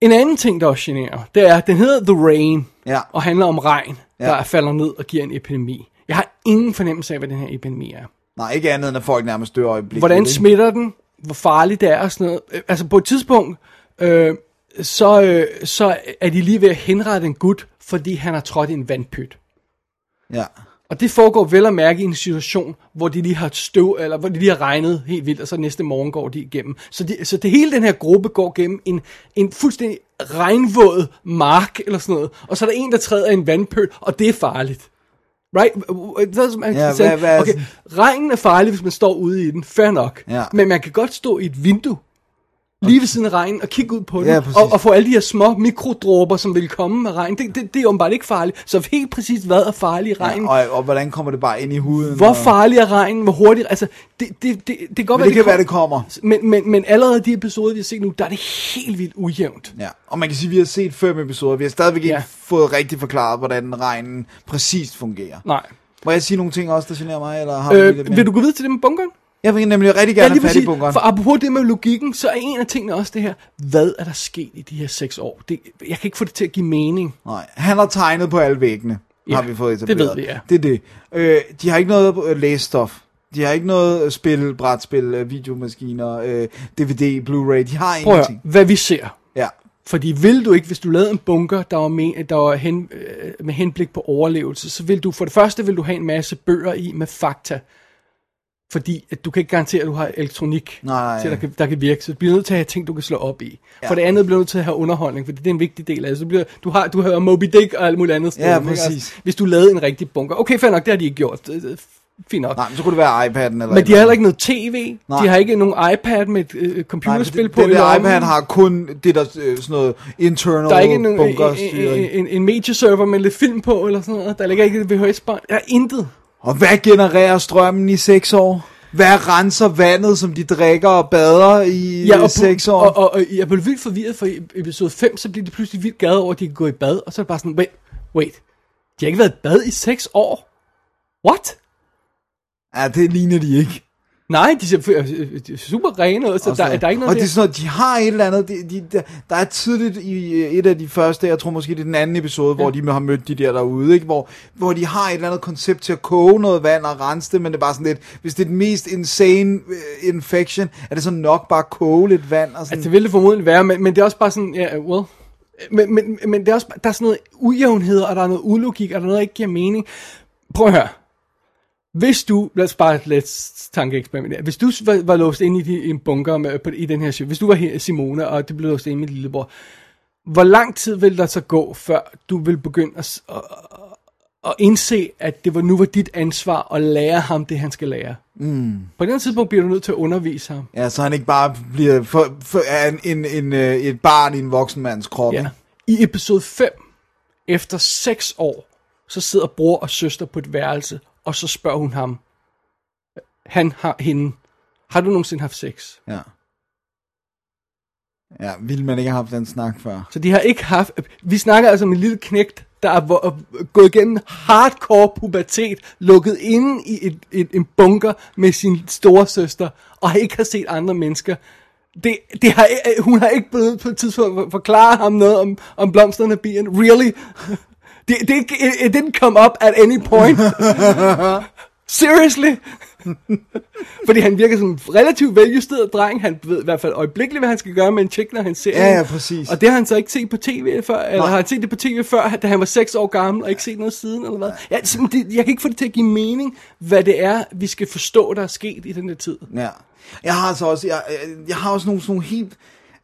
En anden ting, der også generer, det er, at den hedder The Rain, Ja. og handler om regn, Ja. der falder ned og giver en epidemi. Jeg har ingen fornemmelse af, hvad den her epidemi er. Nej, ikke andet end at folk nærmest dør øjeblikket. Hvordan smitter den? Hvor farligt det er og sådan noget. Øh, Altså på et tidspunkt, øh, så, øh, så er de lige ved at henrette en gut, fordi han har trådt i en vandpyt. Ja. Og det foregår vel at mærke i en situation, hvor de lige har støv, eller hvor de lige har regnet helt vildt, og så næste morgen går de igennem. Så, de, så det hele den her gruppe går gennem en, en fuldstændig regnvåd mark, eller sådan noget. Og så er der en, der træder i en vandpøl, og det er farligt. Right? Så, man Ja, hvad- hvad okay, regnen er farlig, hvis man står ude i den. Fair nok. Ja. Men man kan godt stå i et vindue, lige ved siden af regnen, og kigge ud på den, Ja, præcis. og, og få alle de her små mikrodråber, som vil komme med regn. Det, det, det er åbenbart ikke farligt. Så helt præcis, hvad er farlig regn? Ja, og, og hvordan kommer det bare ind i huden? Hvor og... farlig er regnen? Hvor hurtigt? Altså, det, det, det, det kan godt Men være, det kan være, det kommer. Men, men, men allerede de episoder, vi har set nu, der er det helt vildt ujævnt. Ja, og man kan sige, at vi har set fem episoder. Vi har stadigvæk ikke Ja. fået rigtig forklaret, hvordan regnen præcist fungerer. Nej. Må jeg sige nogle ting også, der generer mig? Eller har Øh, vil du gå videre til det med bunkeren? Jeg vil nemlig rigtig gerne have fat i bunkeren. For apropos det med logikken, så er en af tingene også det her, hvad er der sket i de her seks år? Det, jeg kan ikke få det til at give mening. Nej, han har tegnet på alle væggene, Ja, har vi fået det etableret. ved vi, ja. Det er det. Øh, de har ikke noget øh, læsestof. De har ikke noget spil, brætspil, øh, videomaskiner, øh, DVD, Blu-ray. De har Prøv at ingenting. høre, hvad vi ser. Ja. Fordi vil du ikke, hvis du lavede en bunker, der var, med, der var hen, øh, med henblik på overlevelse, så vil du, for det første vil du have en masse bøger i med fakta. Fordi at du kan ikke garantere, at du har elektronik, Nej. til, der, kan, der kan virke. Så du bliver nødt til at have ting, du kan slå op i. Ja. For det andet bliver nødt til at have underholdning, fordi det er en vigtig del af det. Så bliver, du, har, du har Moby Dick og alt muligt andet. Ja, stående, ikke? præcis. hvis du lavede en rigtig bunker. Okay, fair nok, det har de ikke gjort. Fint nok. Nej, men så kunne det være iPad'en eller Men de har heller ikke noget tv. Nej. De har ikke nogen iPad med et øh, Nej, computerspil det, på. den der iPad har kun det der øh, sådan noget internal Der er ikke en, en, en, en, en medieserver med lidt film på, eller sådan noget. Der ligger ikke et VHS-bånd. Der er intet. Og hvad genererer strømmen i 6 år? Hvad renser vandet, som de drikker og bader i Ja, og, 6 år? og, og, og, jeg blev vildt forvirret, for i episode 5, så bliver de pludselig vildt glade over, at de kan gå i bad. Og så er det bare sådan, wait, wait. De har ikke været i bad i 6 år? What? Ja, det ligner de ikke. Nej, de ser, øh, øh, de er super rene ud, så der, der er ikke noget Og det er sådan noget, de har et eller andet, de, de, der, der er tidligt i øh, et af de første, jeg tror måske det er den anden episode, ja. hvor de har mødt de der derude, ikke? Hvor, hvor de har et eller andet koncept til at koge noget vand og rense det, men det er bare sådan lidt, hvis det er den mest insane uh, infection, er det så nok bare at koge lidt vand og sådan. Altså, det ville det formodentlig være, men, men det er også bare sådan, ja, well... Men, men, men det er også, der er sådan noget ujævnhed, og der er noget ulogik, og der er noget, der ikke giver mening. Prøv at høre. Hvis du, lad os bare lidt tankeeksperiment her. Hvis du var, var låst inde i, de, i en bunker med, på, i den her hvis du var her, Simone, og det blev låst inde med lillebror, hvor lang tid vil der så gå, før du vil begynde at, at, at indse, at det var nu var dit ansvar at lære ham det, han skal lære? Mm. På den tidspunkt bliver du nødt til at undervise ham. Ja, så han ikke bare bliver for, for, en, en, en, øh, et barn i en voksen mands krop. Ja. I episode 5, efter 6 år, så sidder bror og søster på et værelse, og så spørger hun ham, han har hende, har du nogensinde haft sex? Ja. Ja, ville man ikke have haft den snak før? Så de har ikke haft, vi snakker altså om en lille knægt, der er gået igennem hardcore pubertet, lukket inde i et, et, en bunker med sin store søster, og ikke har set andre mennesker. Det, det har, hun har ikke blevet på et tidspunkt forklare ham noget om, om blomsterne og bien. Really? Det, det, it, it didn't come up at any point. Seriously? Fordi han virker som en relativt veljusteret dreng. Han ved i hvert fald øjeblikkeligt, hvad han skal gøre med en chick, når han ser Ja, ja, præcis. Og det har han så ikke set på tv før, eller Nej. har han set det på tv før, da han var 6 år gammel, og ikke set noget siden, eller hvad? Ja, det, jeg kan ikke få det til at give mening, hvad det er, vi skal forstå, der er sket i den her tid. Ja. Jeg har altså også, jeg, jeg- jeg har også nogle, sådan nogle helt,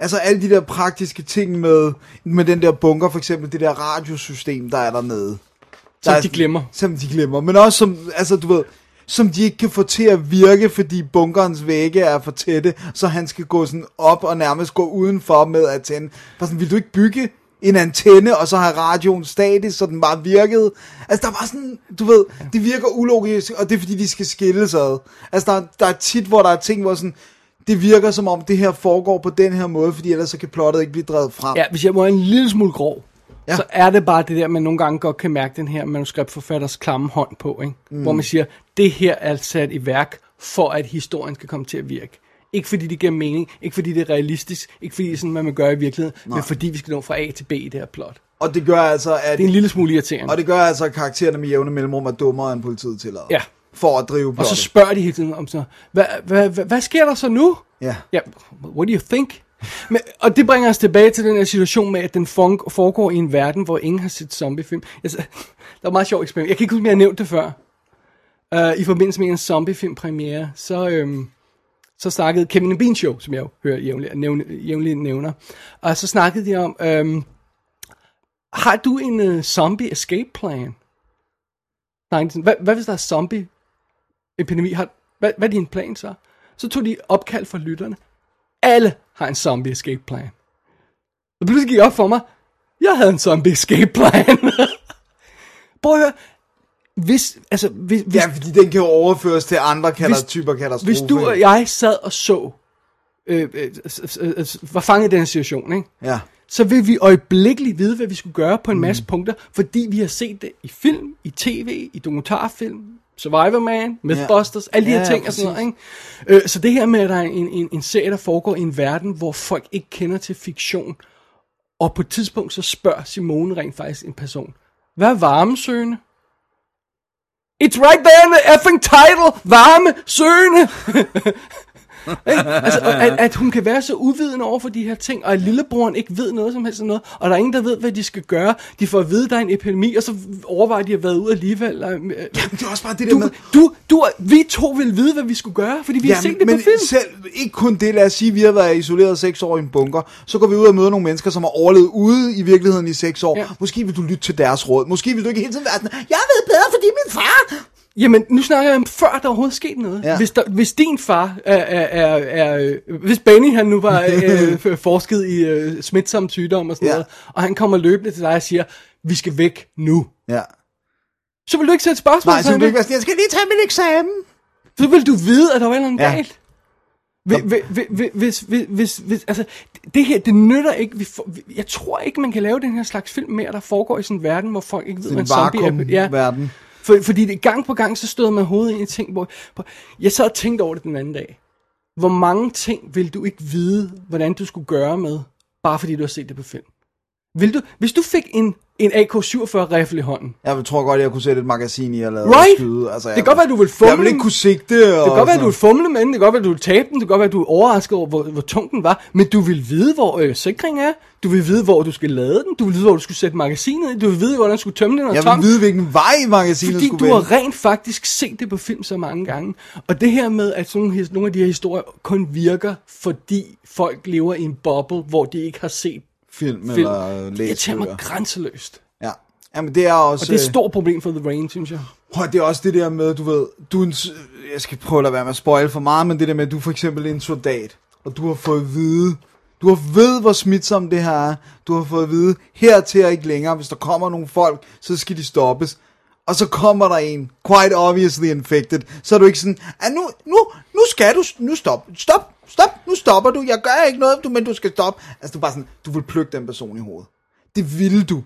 altså alle de der praktiske ting med, med den der bunker, for eksempel det der radiosystem, der er dernede. Som der er, de glemmer. Som de glemmer, men også som, altså du ved, som de ikke kan få til at virke, fordi bunkerens vægge er for tætte, så han skal gå sådan op og nærmest gå udenfor med at tænde. For sådan, vil du ikke bygge en antenne, og så have radioen statisk, så den bare virkede. Altså, der var sådan, du ved, det virker ulogisk, og det er fordi, de skal skilles ad. Altså, der, der er tit, hvor der er ting, hvor sådan, det virker som om, det her foregår på den her måde, fordi ellers så kan plottet ikke blive drevet frem. Ja, hvis jeg må være en lille smule grov, Ja. så er det bare det der, man nogle gange godt kan mærke den her manuskriptforfatters klamme hånd på, ikke? Mm. hvor man siger, det her er sat i værk, for at historien skal komme til at virke. Ikke fordi det giver mening, ikke fordi det er realistisk, ikke fordi det er sådan, man gøre i virkeligheden, Nej. men fordi vi skal nå fra A til B i det her plot. Og det gør altså, at... Det er en lille smule irriterende. Og det gør altså, at karaktererne med jævne mellemrum er dummere end politiet tillader. Ja. For at drive Og plottet. så spørger de hele tiden om så, hvad, hvad, hvad, hvad sker der så nu? Ja. Ja, what do you think? Men, og det bringer os tilbage til den her situation med, at den foregår i en verden, hvor ingen har set zombiefilm. Altså, der var meget sjovt eksperiment. Jeg kan ikke huske, om jeg har nævnt det før. Uh, I forbindelse med en zombiefilm premiere, så, øhm, så snakkede Kevin Bean Show, som jeg jo hører jævnligt, nævne, jævnligt nævner, og så snakkede de om, øhm, har du en uh, zombie escape plan? Nej, hvad, hvad hvis der er zombie epidemi? Har, hvad, hvad er din plan så? Så tog de opkald fra lytterne. Alle har en zombie escape plan. Og pludselig gik op for mig, jeg havde en zombie escape plan. Prøv at høre, hvis, altså, hvis, hvis, Ja, fordi den kan jo overføres til andre katas- Hvis- typer katastrofer. hvis du og jeg sad og så, øh, øh, øh, var fanget i den situation, ikke? Ja. så vil vi øjeblikkeligt vide, hvad vi skulle gøre på en masse mm. punkter, fordi vi har set det i film, i tv, i dokumentarfilm, Survivor Man, Mythbusters, alle de Ja, her ja, ting og sådan noget. Ikke? Øh, så det her med, at der er en, en, en serie, der foregår i en verden, hvor folk ikke kender til fiktion, og på et tidspunkt så spørger Simone rent faktisk en person, hvad er varmesøgende? It's right there in the effing title, varmesøgende! Altså, at, at hun kan være så uvidende over for de her ting, og at lillebroren ikke ved noget som helst noget, og der er ingen, der ved, hvad de skal gøre. De får at vide, at der er en epidemi, og så overvejer de at være ude alligevel. Og, øh, det er også bare det der du, med- Du, du, vi to vil vide, hvad vi skulle gøre, fordi vi har set det men på film. selv, ikke kun det, lad os sige, vi har været isoleret seks år i en bunker, så går vi ud og møder nogle mennesker, som har overlevet ude i virkeligheden i seks år. Ja. Måske vil du lytte til deres råd. Måske vil du ikke hele tiden være sådan, jeg ved bedre, fordi min far... Jamen, nu snakker jeg om før der overhovedet skete noget. Ja. Hvis, der, hvis din far er, er, er, er øh, hvis Benny han nu var øh, forsket i øh, smitsomme sygdomme og sådan Ja. noget, og han kommer løbende til dig og siger, vi skal væk nu. Ja. Så vil du ikke sætte spørgsmål Nej, så vil du ikke være jeg skal lige tage min eksamen. Så vil du vide, at der var noget Ja. galt. Hvis, hvis, hvis, hvis, altså, det her, det nytter ikke. Vi vi- jeg tror ikke, man kan lave den her slags film mere, der foregår i sådan en verden, hvor folk ikke ved, hvad en zombie er. Ja. vakuum-verden. For, fordi det, gang på gang, så støder man hovedet ind i ting, hvor... hvor- Jeg sad og tænkte over det den anden dag. Hvor mange ting vil du ikke vide, hvordan du skulle gøre med, bare fordi du har set det på film? Vil du, hvis du fik en, en AK-47 rifle i hånden, Jeg tror godt, jeg kunne sætte et magasin i og lade Right? skyde. Altså, Det kan godt være, du vil fumle Jeg vil ikke kunne sigte. Det kan godt være, du vil fumle med den, det kan godt være, du vil tabe den, det kan godt være, du er overrasket over, hvor, hvor tung den var, men du vil vide, hvor øh, sikringen er, du vil vide, hvor du skal lade den, du vil vide, hvor du skulle sætte magasinet i, du vil vide, hvordan du skulle tømme den og Jeg tom. vil vide, hvilken vej magasinet Fordi skulle du vende. har rent faktisk set det på film så mange gange. Og det her med, at sådan nogle, nogle af de her historier kun virker, fordi folk lever i en boble, hvor de ikke har set Film, film. eller Det læst irriterer mig grænseløst. Ja. Jamen, det er også... Og det er et stort problem for The Rain, synes jeg. Prøv, det er også det der med, du ved, du er en, jeg skal prøve at lade være med at spoil for meget, men det der med, at du er for eksempel en soldat, og du har fået at vide, du har ved, hvor smitsomt det her er, du har fået at vide, hertil er ikke længere, hvis der kommer nogle folk, så skal de stoppes, og så kommer der en, quite obviously infected, så er du ikke sådan, ah, nu, nu, nu skal du, nu stop, stop, stop, nu stopper du, jeg gør ikke noget, du, men du skal stoppe. Altså, du er bare sådan, du vil plukke den person i hovedet. Det vil du.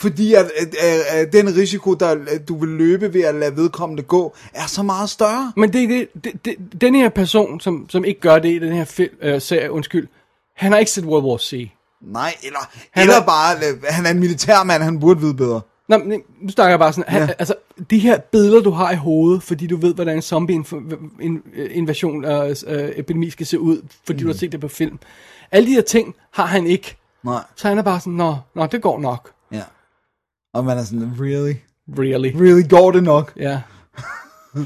Fordi at, at, at, at den risiko, der at du vil løbe ved at lade vedkommende gå, er så meget større. Men det, det, det, det, den her person, som, som ikke gør det i den her film, øh, serie, undskyld, han har ikke set World War C. Nej, eller, Han eller er- bare, øh, han er en militærmand, han burde vide bedre. Nå, men nu snakker jeg bare sådan, han, Ja. altså, de her billeder, du har i hovedet, fordi du ved, hvordan en zombie-invasion og øh, epidemi skal se ud, fordi mm. du har set det på film. Alle de her ting har han ikke. Nej. Så han er bare sådan, nå, nå det går nok. Ja. Og man er sådan, really? Really? Really går det nok? Ja.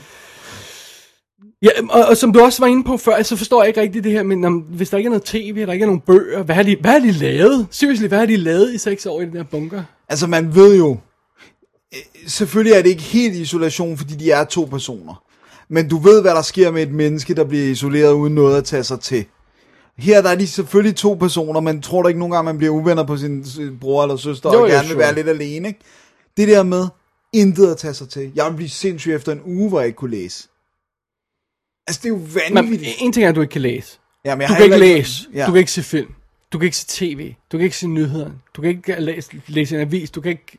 Ja, og, og som du også var inde på før, så forstår jeg ikke rigtig det her, men om, hvis der ikke er noget tv, der ikke er nogen bøger, hvad har de, hvad har de lavet? Seriously, hvad har de lavet i seks år i den der bunker? Altså, man ved jo, øh, selvfølgelig er det ikke helt isolation, fordi de er to personer. Men du ved, hvad der sker med et menneske, der bliver isoleret uden noget at tage sig til. Her der er de selvfølgelig to personer, men tror du ikke nogle gange, man bliver uvenner på sin, bror eller søster, Jo, og gerne vil sure. være lidt alene, ikke? Det der med, intet at tage sig til. Jeg vil blive sindssyg efter en uge, hvor jeg ikke kunne læse. Altså, det er jo Men, vanvittigt. en ting er, at du ikke kan læse. Jamen, jeg du har kan ikke læse, Ja. du kan ikke se film, du kan ikke se tv, du kan ikke se nyhederne, du kan ikke læse, læse en avis, du kan ikke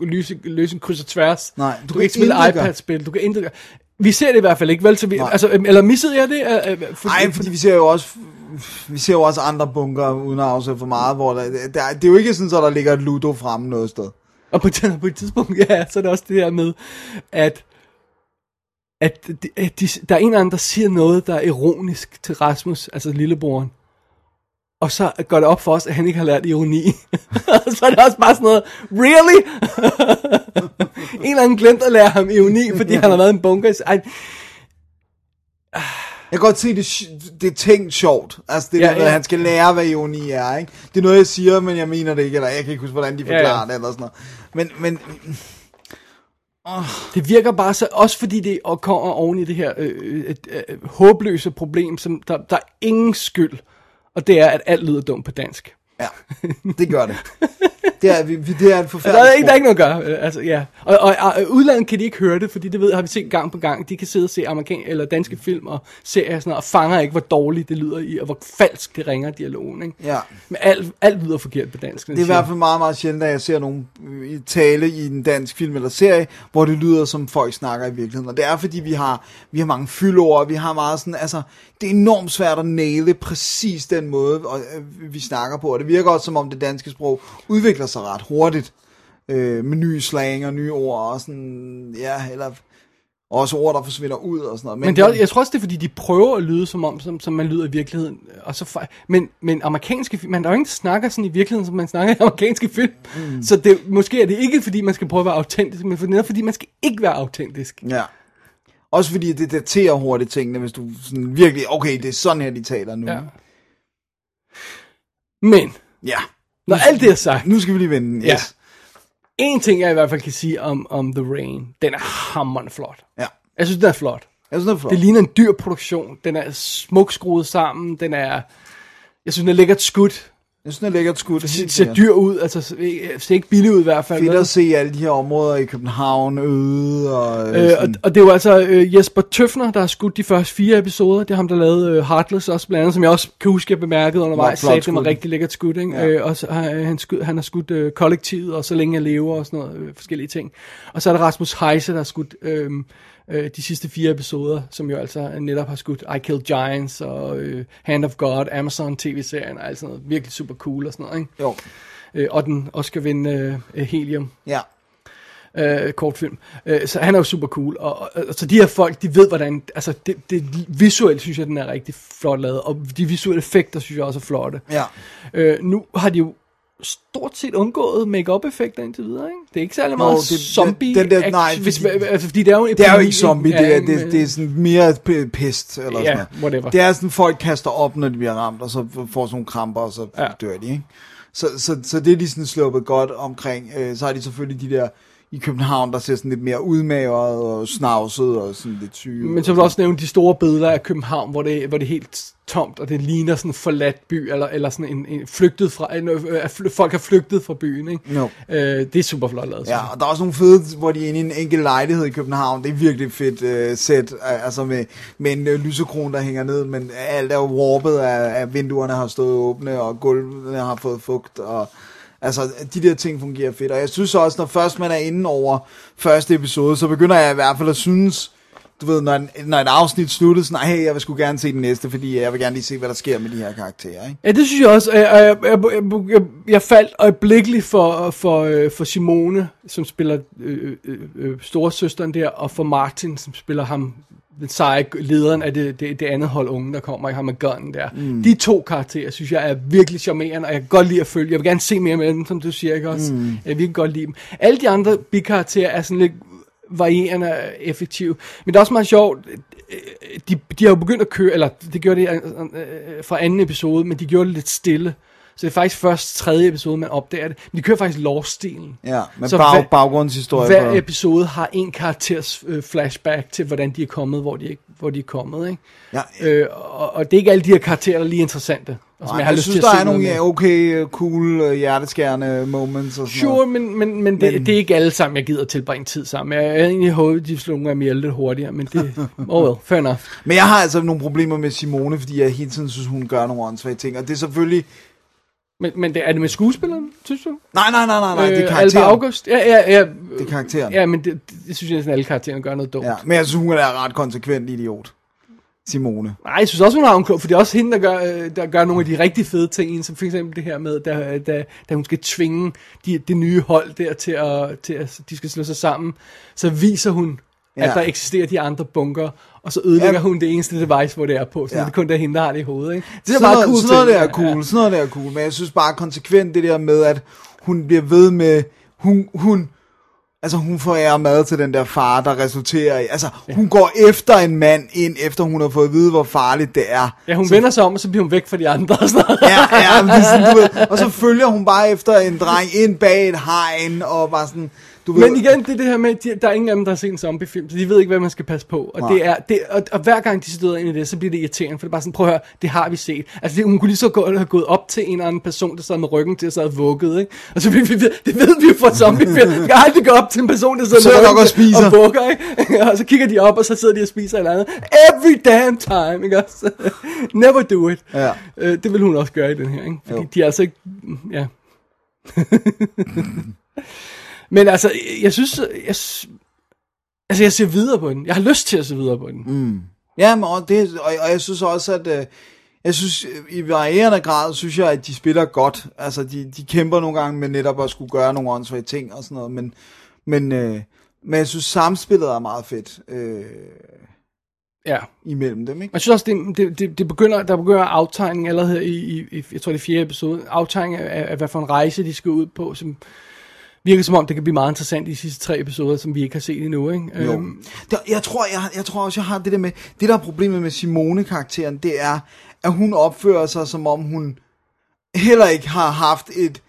løse, løse en kryds og tværs, Nej, du, kan ikke spille iPad-spil, du kan intet gøre. Vi ser det i hvert fald ikke, vel? Så vi, Nej. altså, øhm, eller missede jeg det? Øh, øh, for- Nej, fordi vi ser jo også vi ser jo også andre bunker, uden at afsætte for meget, hvor der, der, det er jo ikke sådan, at der ligger et Ludo fremme noget sted. Og på, et- på et tidspunkt, ja, så er det også det her med, at, at, de, at de, der er en eller anden, der siger noget, der er ironisk til Rasmus, altså lillebroren. Og så går det op for os, at han ikke har lært ironi. så er det også bare sådan noget, really? en eller anden glemt at lære ham ironi, fordi han har været en bunker. Ej, Jeg kan godt se, det, det er tænkt sjovt. Altså det Ja, der ja. at han skal lære, hvad ironi er, ikke? Det er noget, jeg siger, men jeg mener det ikke, eller jeg kan ikke huske, hvordan de Ja, ja. forklarer det, eller sådan noget. Men, men Det virker bare så, også fordi det kommer oven i det her øh, øh, et, øh, håbløse problem, som der, der er ingen skyld, og det er, at alt lyder dumt på dansk. ja, det gør det. Det er, vi, det er et Der forfærdeligt er, ikke, der er ikke noget at gøre. øh, Altså, ja. Og, og, og udlandet kan de ikke høre det, fordi det ved, har vi set gang på gang. De kan sidde og se amerikan eller danske film og serier og sådan noget, og fanger ikke, hvor dårligt det lyder i, og hvor falsk det ringer dialogen. Ikke? Ja. Men alt, alt lyder forkert på dansk. Det er i siger- hvert fald meget, meget sjældent, at jeg ser nogen øh, i tale i en dansk film eller serie, hvor det lyder som folk snakker i virkeligheden. Og det er fordi, vi har, vi har mange fyldord, vi har meget sådan, altså, det er enormt svært at næle præcis den måde, og, øh, vi snakker på. Og det virker også som om det danske sprog udvikler sig ret hurtigt. Øh, med nye slang og nye ord og sådan, ja, eller også ord, der forsvinder ud og sådan noget. Men det er, jeg tror også, det er, fordi de prøver at lyde som om, som, som man lyder i virkeligheden. Og så, men, men amerikanske film, man der er jo ingen, der snakker sådan i virkeligheden, som man snakker i amerikanske film. Mm. Så det, måske er det ikke, fordi man skal prøve at være autentisk, men for- netop fordi man skal ikke være autentisk. Ja. Også fordi det daterer hurtigt tingene, hvis du sådan virkelig, okay, det er sådan her, de taler nu. Ja. Men, ja. når Nu- alt det er sagt, Nu skal vi lige vende den, Ja. yes. en ting jeg i hvert fald kan sige om, om The Rain, den er hammerende flot. Ja. Jeg synes, den er flot. Jeg synes, det er flot. Det ligner en dyr produktion. Den er smuk skruet sammen. Den er, jeg synes, den er lækkert skudt. Jeg synes, den er lækkert skudt. Det ser sikkert. dyr ud, altså ser ikke- ser ikke billig ud i hvert fald. Fedt at se alle de her områder i København øde og... Øh, og, sådan- og det jo altså øh, Jesper Tøfner, der har skudt de første fire episoder. Det er ham, der lavede øh, Heartless også blandt andet, som jeg også kan huske, jeg bemærkede undervejs. Sagde, det var rigtig lækkert skudt, ikke? Ja. Øh, og så har han, skud, han har skudt øh, Kollektivet, og Så længe jeg lever, og sådan noget, øh, forskellige ting. Og så er der Rasmus Heise, der har skudt øh, øh, de sidste fire episoder, som jo altså netop har skudt I Killed Giants, og øh, Hand of God, Amazon tv-serien, og alt sådan noget. Virkelig super cool og sådan noget, ikke? Jo. Øh, og den Oscar vinde øh, Helium Ja. øh, kortfilm. Øh, så han er jo super cool. Og, og, og så de her folk, de ved hvordan, altså det, det visuelt synes jeg, den er rigtig flot lavet, og de visuelle effekter synes jeg også er flotte. Ja. Øh, nu har de jo stort set undgået make-up effekter indtil videre, ikke? Det er ikke særlig meget Nå, det, det- zombie den der- action, nej, hvis, fordi- altså, fordi det er jo en Det er jo ikke zombie, det, er, det, det er sådan mere pest, eller Ja, sådan noget. whatever. Det er sådan, folk kaster op, når de bliver ramt, og så får sådan nogle kramper, og så ja. dør de, ikke? Så, så, så det er de sådan sluppet godt omkring. Øh, så har de selvfølgelig de der i København, der ser sådan lidt mere udmagret og snavset og sådan lidt syge. Men så vil du også nævne de store billeder af København, hvor det, hvor det er helt tomt, og det ligner sådan en forladt by, eller, eller sådan en, en flygtet fra, en, øh, fly- folk har flygtet fra byen, ikke? Jo. Øh, det er super flot lavet. Ja, og der er også nogle fede, hvor de er inde i en enkelt lejlighed i København. Det er virkelig fedt uh, sæt, altså med, med en uh, lysekron, der hænger ned, men alt er jo warpet af, af vinduerne har stået åbne, og gulvene har fået fugt, og altså de der ting fungerer fedt. Og jeg synes også, når først man er inde over første episode, så begynder jeg i hvert fald at synes, du ved, når, en, når et afsnit slutter, sådan, hey, jeg vil sgu gerne se den næste, fordi jeg vil gerne lige se, hvad der sker med de her karakterer, ikke? Ja, det synes jeg også. Jeg, jeg, jeg, jeg, jeg, jeg faldt øjeblikkeligt for, for, øh, for Simone, som spiller øh øh, øh, øh, storesøsteren der, og for Martin, som spiller ham, seje lederen af det, det, det andet hold unge, der kommer i ham med gunnen der. Mm. De to karakterer, synes jeg, er virkelig charmerende, og jeg kan godt lide at følge. Jeg vil gerne se mere med dem, som du siger, ikke også? Mm. Jeg vil godt lide dem. Alle de andre bikarakterer er sådan lidt varierende og effektive. Men det er også meget sjovt, øh, de, de har jo begyndt at køre, eller det gjorde de øh, øh, fra anden episode, men de gjorde det lidt stille. Så det er faktisk først tredje episode, man opdager det. Men de kører faktisk lore-stilen. Ja, med Så bag, hver- baggrundshistorie. Hver på- episode har en karakters øh, flashback til, hvordan de er kommet, hvor de, hvor de er kommet. Ikke? Ja, Øh, og, og det er ikke alle de her karakterer, der er lige interessante. Og som Nej, jeg har jeg lyst synes, til at der er nogle mere. okay, cool, øh, hjerteskærende moments og sådan Sure, noget. men, men, men, det, Men- det er ikke alle sammen, jeg gider tilbringe tid sammen. Jeg havde egentlig håbet, de slog nogle af ihjel lidt hurtigere, men det... Oh well, fair enough. Men jeg har altså nogle problemer med Simone, fordi jeg hele tiden synes, hun gør nogle åndssvage ting. Og det er selvfølgelig... Men, men det, er det med skuespilleren, synes du? Nej, nej, nej, nej, nej det er Øh, Alba karakteren. August? Ja, ja, ja. Det er karakteren. Ja, men det, det, det synes jeg næsten alle karaktererne gør noget dumt. Ja, men jeg synes, hun er ret konsekvent idiot. Simone. Nej, jeg synes også, hun har en klog, for det er også hende, der gør, øh, der gør nogle af de rigtig fede ting, som for eksempel det her med, da, da, da hun skal tvinge de, det nye hold der til at, til at de skal slå sig sammen, så viser hun. Ja. at der eksisterer de andre bunker, og så ødelægger Ja. hun det eneste device, hvor det er på, så Ja. det er kun der hende, der har det i hovedet. Ikke? Det er sådan meget noget, cool sådan noget der er cool, sådan noget der er cool. Men jeg synes bare konsekvent det der med, at hun bliver ved med... Hun, hun, altså hun forærer mad til den der far, der resulterer i... Altså, hun går efter en mand ind, efter hun har fået at vide, hvor farligt det er. Ja, hun så, vender sig om, og så bliver hun væk fra de andre. Og sådan. Ja, ja, men sådan, du ved, og så følger hun bare efter en dreng ind bag et hegn, og bare sådan, du ved... Men igen, det er det her med, at de, der er ingen af dem, der har set en zombiefilm, så de ved ikke, hvad man skal passe på. Og, Nej. det er, det, og, og hver gang de støder ind i det, så bliver det irriterende, for det er bare sådan, prøv at høre, det har vi set. Altså, det, hun kunne lige så godt have gået op til en eller anden person, der sad med ryggen til, og sad og vuggede, ikke? Og så vi, vi, det ved vi jo fra zombiefilm. Jeg kan aldrig gå op til en person, der sidder Sidder med ryggen og spiser. og vugger, ikke? og så kigger de op, og så sidder de og spiser eller andet. Every damn time, ikke også? Never do it. Ja. Øh, det vil hun også gøre i den her, ikke? Fordi Jo. de er altså ikke... Ja. Men altså, jeg synes... Jeg, altså, jeg ser videre på den. Jeg har lyst til at se videre på den. Mm. Ja, men, og, det, og, og jeg synes også, at øh, jeg synes, øh, i varierende grad, synes jeg, at de spiller godt. Altså, de, de kæmper nogle gange med netop at skulle gøre nogle åndssvage ting og sådan noget, men, men, øh, men jeg synes, samspillet er meget fedt øh, Ja. imellem dem, ikke? Jeg synes også, det, det, det, det begynder, der begynder aftegning allerede i, i, i, jeg tror det er fjerde episode, aftegning af, af, hvad for en rejse de skal ud på, som virker som om, det kan blive meget interessant i de sidste tre episoder, som vi ikke har set endnu, ikke? Jo. Øhm, Det, jeg, tror, jeg, jeg tror også, jeg har det der med, det der er problemet med Simone-karakteren, det er, at hun opfører sig, som om hun heller ikke har haft et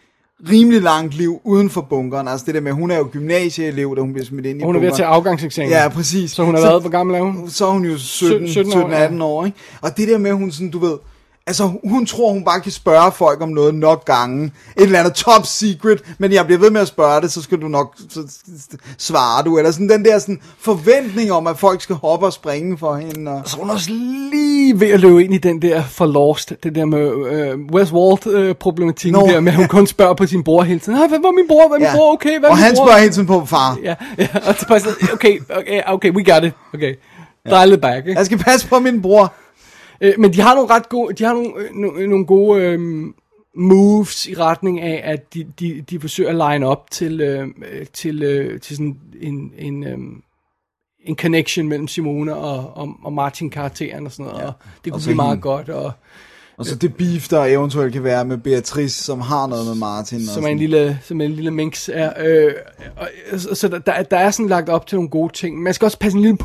rimelig langt liv uden for bunkeren. Altså det der med, hun er jo gymnasieelev, da hun bliver smidt ind i og hun er ved at bunkeren. tage afgangseksamen. Ja, præcis. Så hun har været, hvor gammel er hun? Så er hun jo 17, 17 år, 17 18 år, ikke? Og det der med, hun sådan, du ved, Altså, hun tror, hun bare kan spørge folk om noget nok gange. Et eller andet top secret, men jeg bliver ved med at spørge det, så skal du nok svare du. Eller sådan den der sådan, forventning om, at folk skal hoppe og springe for hende. Og... Så hun også lige ved at løbe ind i den der for lost, det der med øh, Westworld-problematikken Nå, der, med at hun ja. kun spørger på sin bror hele tiden. "Hey, Hvad var min bror? Hvad er min Ja. bror? Okay, hvad er og min han bror? spørger hele tiden på far. Ja, ja, og så bare sådan, okay, okay, okay, we got it. Okay, dial it back, ikke? Jeg skal passe på min bror. Øh, men de har nogle ret gode, de har nogle, øh, nogle, nogle gode øh, moves i retning af, at de, de, de forsøger at line op til, øh, øh, til, øh, til sådan en, en, øh, en connection mellem Simone og, og, og Martin karakteren og sådan noget, ja. og det kunne Og blive meget hende. godt, og Og så det beef, der eventuelt kan være med Beatrice, som har noget med Martin. og som er sådan. en lille, som en lille minx er. Øh, og, så så der, der, er sådan lagt op til nogle gode ting. Man skal også passe en lille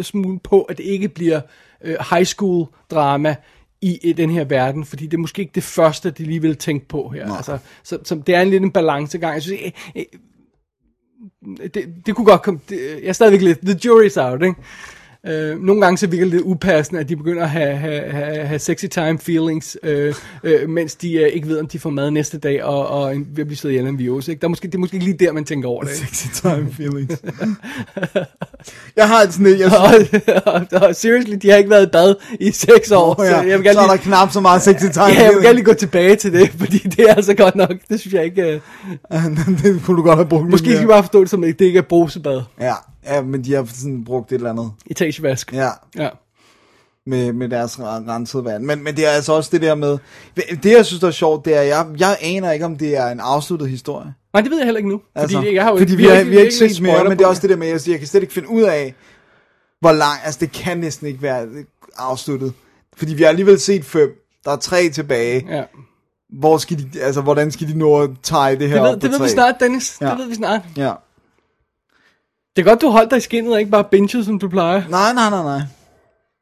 smule på, at det ikke bliver øh, high school drama i, i den her verden, fordi det er måske ikke det første, de lige vil tænke på her. Altså, så, så det er en lidt en balancegang. Jeg synes, øh, øh, det, det kunne godt komme, det, jeg er stadigvæk lidt, the jury's out, ikke? Øh, nogle gange så virker det lidt upassende, at de begynder at have, have, have, have sexy time feelings, øh, øh, mens de øh, ikke ved, om de får mad næste dag, og, og en, ved at blive slået ihjel af en virus. Ikke? Der er måske, det er måske ikke lige der, man tænker over det. Ikke? Sexy time feelings. jeg har sådan et, jeg og, og, og seriously, de har ikke været i bad i seks år, Oh, ja. så jeg vil gerne så er der lige, knap så meget sexy time ja, jeg vil gerne lige gå tilbage til det, fordi det er altså godt nok, det synes jeg ikke, øh, det kunne du godt have brugt måske skal vi bare forstå det som, at det ikke er brusebad, Ja, ja, men de har sådan brugt et eller andet. etagevask. Ja, Ja. med, med deres re- rensede vand. Men, men det er altså også det der med... Det, jeg synes, der er sjovt, det er, jeg, jeg aner ikke, om det er en afsluttet historie. Nej, det ved jeg heller ikke nu, fordi Altså, jeg har jo fordi ikke, vi har, vi har ikke set mere, men det er også det der med, at jeg, jeg kan slet ikke finde ud af, hvor lang... Altså, det kan næsten ikke være afsluttet. Fordi vi har alligevel set fem. Der er tre tilbage. Ja. Hvor skal de, altså, hvordan skal de nå at tage det her Det ved, op det ved tre? vi snart, Dennis. Ja. Det ved vi snart. Ja. Det er godt, du holdt dig i skinnet, og ikke bare binget, som du plejer. Nej, nej, nej, nej.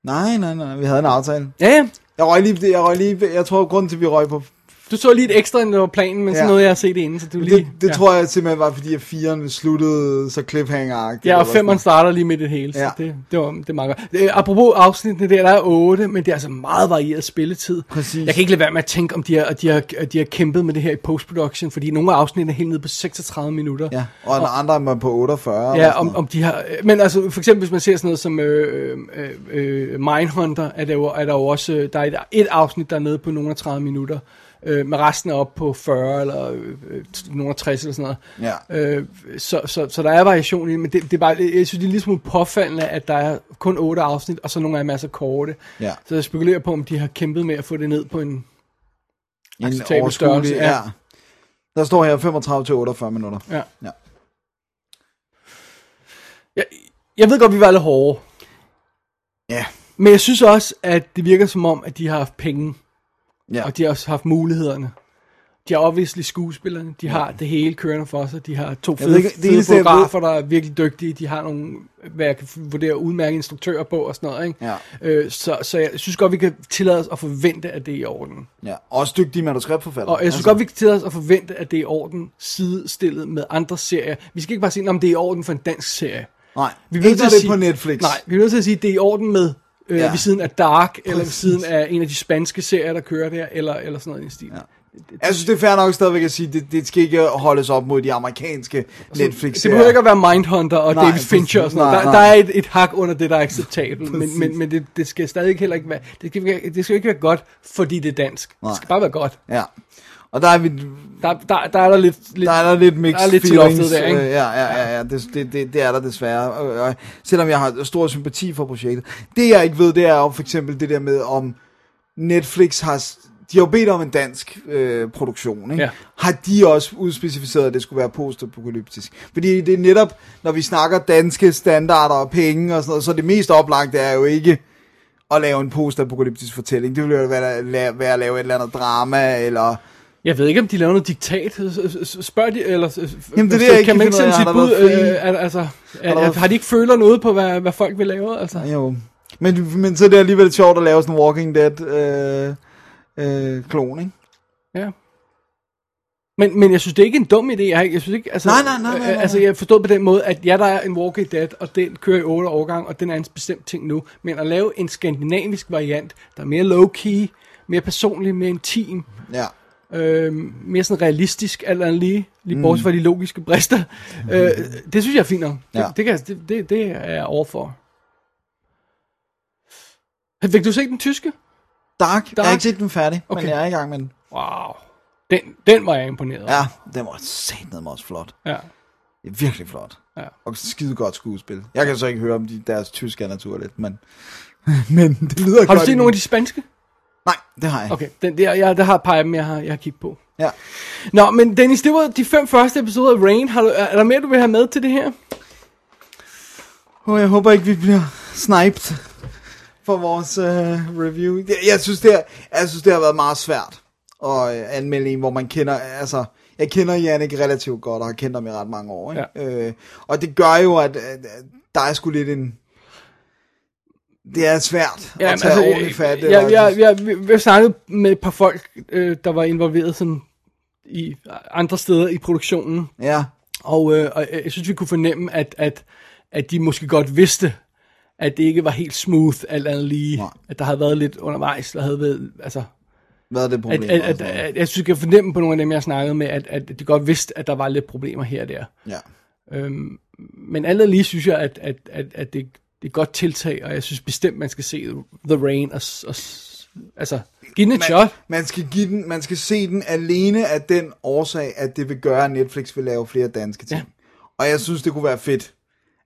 Nej, nej, nej. Vi havde en aftale. Ja, ja. Jeg røg lige, jeg røg lige, jeg tror, grunden til, at vi røg på Du så lige et ekstra, end det var planen, men så Ja. noget, jeg har set inden, så du lige... Det, det ja. tror jeg simpelthen var, fordi at firen sluttede så cliffhanger-agtigt. Ja, og sådan. starter lige midt i det hele, så Ja. det, det, var, det er meget godt. Apropos afsnittene der, der er otte, men det er altså meget varieret spilletid. Præcis. Jeg kan ikke lade være med at tænke, om de har, de har, de har kæmpet med det her i post-production, fordi nogle af afsnittene er helt nede på 36 minutter. Ja, og en andre er man på 48. eller Ja, sådan om, om de har... Men altså, for eksempel, hvis man ser sådan noget som øh, øh, øh, Mindhunter, er der jo, er der jo også... Der er et, et afsnit, der er nede på nogle af 30 minutter, øh, med resten er op på 40 eller øh, nogle af 60 eller sådan noget. Ja. Øh, så, så, så der er variation i det, men det, det er bare, jeg synes, det er lige smule påfaldende, at der er kun otte afsnit, og så nogle af dem er så korte. Ja. Så jeg spekulerer på, om de har kæmpet med at få det ned på en... En acceptabel størrelse, ja. ja. Der står her 35 til 48 minutter. Ja. Ja. Jeg, jeg ved godt, vi var lidt hårde. Ja. Men jeg synes også, at det virker som om, at de har haft penge. Ja. Og de har også haft mulighederne. De har obviously skuespillerne. De har det hele kørende for sig. De har to fede, ikke- det fede eneste, fotografer, der er virkelig dygtige. De har nogle, hvad jeg kan vurdere, udmærket instruktører på og sådan noget. Ikke? Ja. Øh, så, så jeg synes godt, vi kan tillade os at forvente, at det er i orden. Ja, også dygtige manuskriptforfattere. Og jeg synes godt, vi kan tillade os at forvente, at det er i orden sidestillet med andre serier. Vi skal ikke bare sige, om det er i orden for en dansk serie. Nej, Vi ikke nødt til det sige- på Netflix. Nej, vi er nødt til at sige, at det er i orden med øh, Ja. ved siden af Dark, eller ved Præcis. siden af en af de spanske serier, der kører der, eller, eller sådan noget i stil. Ja. Jeg synes, det er fair nok stadigvæk at sige, det, det skal ikke holdes op mod de amerikanske netflix Det behøver ikke at være Mindhunter og Nej, David Fincher og sådan noget. nej, Der, nej. der er et, et hak under det, der er acceptabelt, men, men, men det, det skal stadig heller ikke være, det skal, det skal ikke være godt, fordi det er dansk. Nej. Det skal bare være godt. Ja. Og der er vi... Der, der, der er der lidt, lidt Der er der lidt mixed der er lidt feelings. der, ikke? øh, Ja, ja, ja, ja det, det, det, det er der desværre. Og, selvom jeg har stor sympati for projektet. Det jeg ikke ved, det er jo for eksempel det der med, om Netflix har... De har jo bedt om en dansk øh, produktion, ikke? Ja. Har de også udspecificeret, at det skulle være postapokalyptisk? Fordi det er netop, når vi snakker danske standarder og penge og sådan noget, så det mest oplagte er jo ikke at lave en postapokalyptisk fortælling. Det ville jo være, være at lave et eller andet drama, eller... Jeg ved ikke, om de laver noget diktat. Spørg de, eller... Jamen, det er det, jeg kan man ikke sende sit Har bud? Øh, al- altså, været- har de ikke føler noget på, hvad, hvad folk vil lave? Altså? Jo. Men, men så er det alligevel sjovt at lave sådan en Walking Dead øh, øh, klon, ikke? Ja. Men, men jeg synes, det er ikke en dum idé. Jeg, jeg synes ikke, altså, Nej, nej, nej, nej, nej. Altså, jeg forstår på den måde, at ja, der er en Walking Dead, og den kører i 8 årgang, og den er en bestemt ting nu. Men at lave en skandinavisk variant, der er mere low-key, mere personlig, mere intim, Ja. Øh, mere sådan realistisk, alt andet lige, lige bortset fra de logiske brister. øh, det synes jeg er fint nok. Det, Ja. det, kan, det, det, det er jeg overfor. Fik du set den tyske? Dark. Dark. Jeg har ikke set den færdig, okay. Men jeg er i gang med den. Wow. Den, den var jeg imponeret over. Ja, den var satnet også flot. ja. Det er virkelig flot. Ja. Og skide godt skuespil. Jeg kan så ikke høre om de, deres tysk er naturligt, men, men det lyder Har godt. du set nogle af de spanske? Nej, det har jeg. Okay, den der, jeg, der har et par af dem, jeg har, jeg har kigget på. Ja. Nå, men Dennis, det var de fem første episoder af Rain. Har du, er er der mere, du vil have med til det her? Oh, jeg håber ikke, vi bliver sniped for vores uh, review. Jeg, jeg, synes, det er, jeg synes, det har været meget svært at uh, anmelde en, hvor man kender, altså, jeg kender Jannik relativt godt, og har kendt ham i ret mange år. Ikke? Ja. Øh, og det gør jo, at, at, at der er sgu lidt en... Det er svært ja, at tage altså, ordentligt fat. Jeg, jeg, jeg, jeg, jeg, jeg snakkede med et par folk, øh, der var involveret sådan i andre steder i produktionen. Ja, Og, øh, og jeg synes, vi kunne fornemme, at, at, at de måske godt vidste, at det ikke var helt smooth, alt andet lige. Nej. At der havde været lidt undervejs, der havde været, altså... hvad er det At, problem? at, at, at, jeg synes, jeg kan fornemme på nogle af dem, jeg snakkede med, at, at de godt vidste, at der var lidt problemer her og der. ja. Øhm, men alt lige synes jeg, at, at, at, at det, det er et godt tiltag, og jeg synes bestemt, man skal se The Rain og, og altså, give den et shot. man, man, skal give den, man skal se den alene af den årsag, at det vil gøre, at Netflix vil lave flere danske ting. Ja. Og jeg synes, det kunne være fedt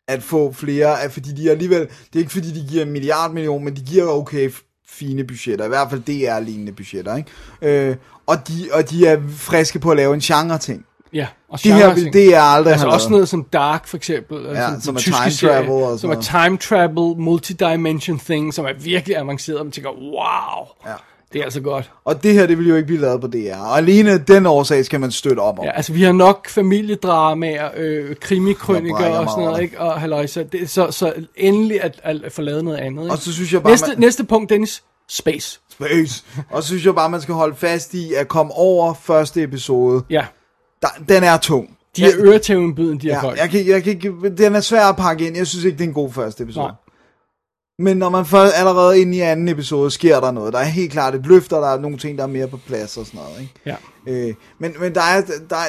at få flere, at, fordi de alligevel, det er ikke fordi, de giver en milliard million, men de giver okay fine budgetter, i hvert fald DR-lignende budgetter, ikke? Øh, og, de, og de er friske på at lave en genre-ting. Ja, og Det her vil det er aldrig Altså også noget som Dark for eksempel. Ja, den som er time serie, travel og Som er time travel, multidimension thing, som er virkelig avanceret, og man tænker, wow, Ja. det er altså godt. Og det her, det vil jo ikke blive lavet på DR. Og alene den årsag skal man støtte op om. Ja, altså vi har nok familiedramaer, øh, krimikrøniker og sådan noget, ikke? Og halløjsa, det, så, så endelig at, at få lavet noget andet. Ikke? Og så synes jeg bare, næste, man- næste punkt, Dennis, space. Space. Og så synes jeg bare, man skal holde fast i at komme over første episode. Ja, Der, den er tung. de er øretævenbyden, de her Ja, folk. jeg kan, jeg kan, den er svær at pakke ind. Jeg synes ikke, det er en god første episode. Nej. Men når man først allerede inde i anden episode, sker der noget. Der er helt klart et løft, og der er nogle ting, der er mere på plads og sådan noget. Ikke? Ja. Øh, men men der er, der er,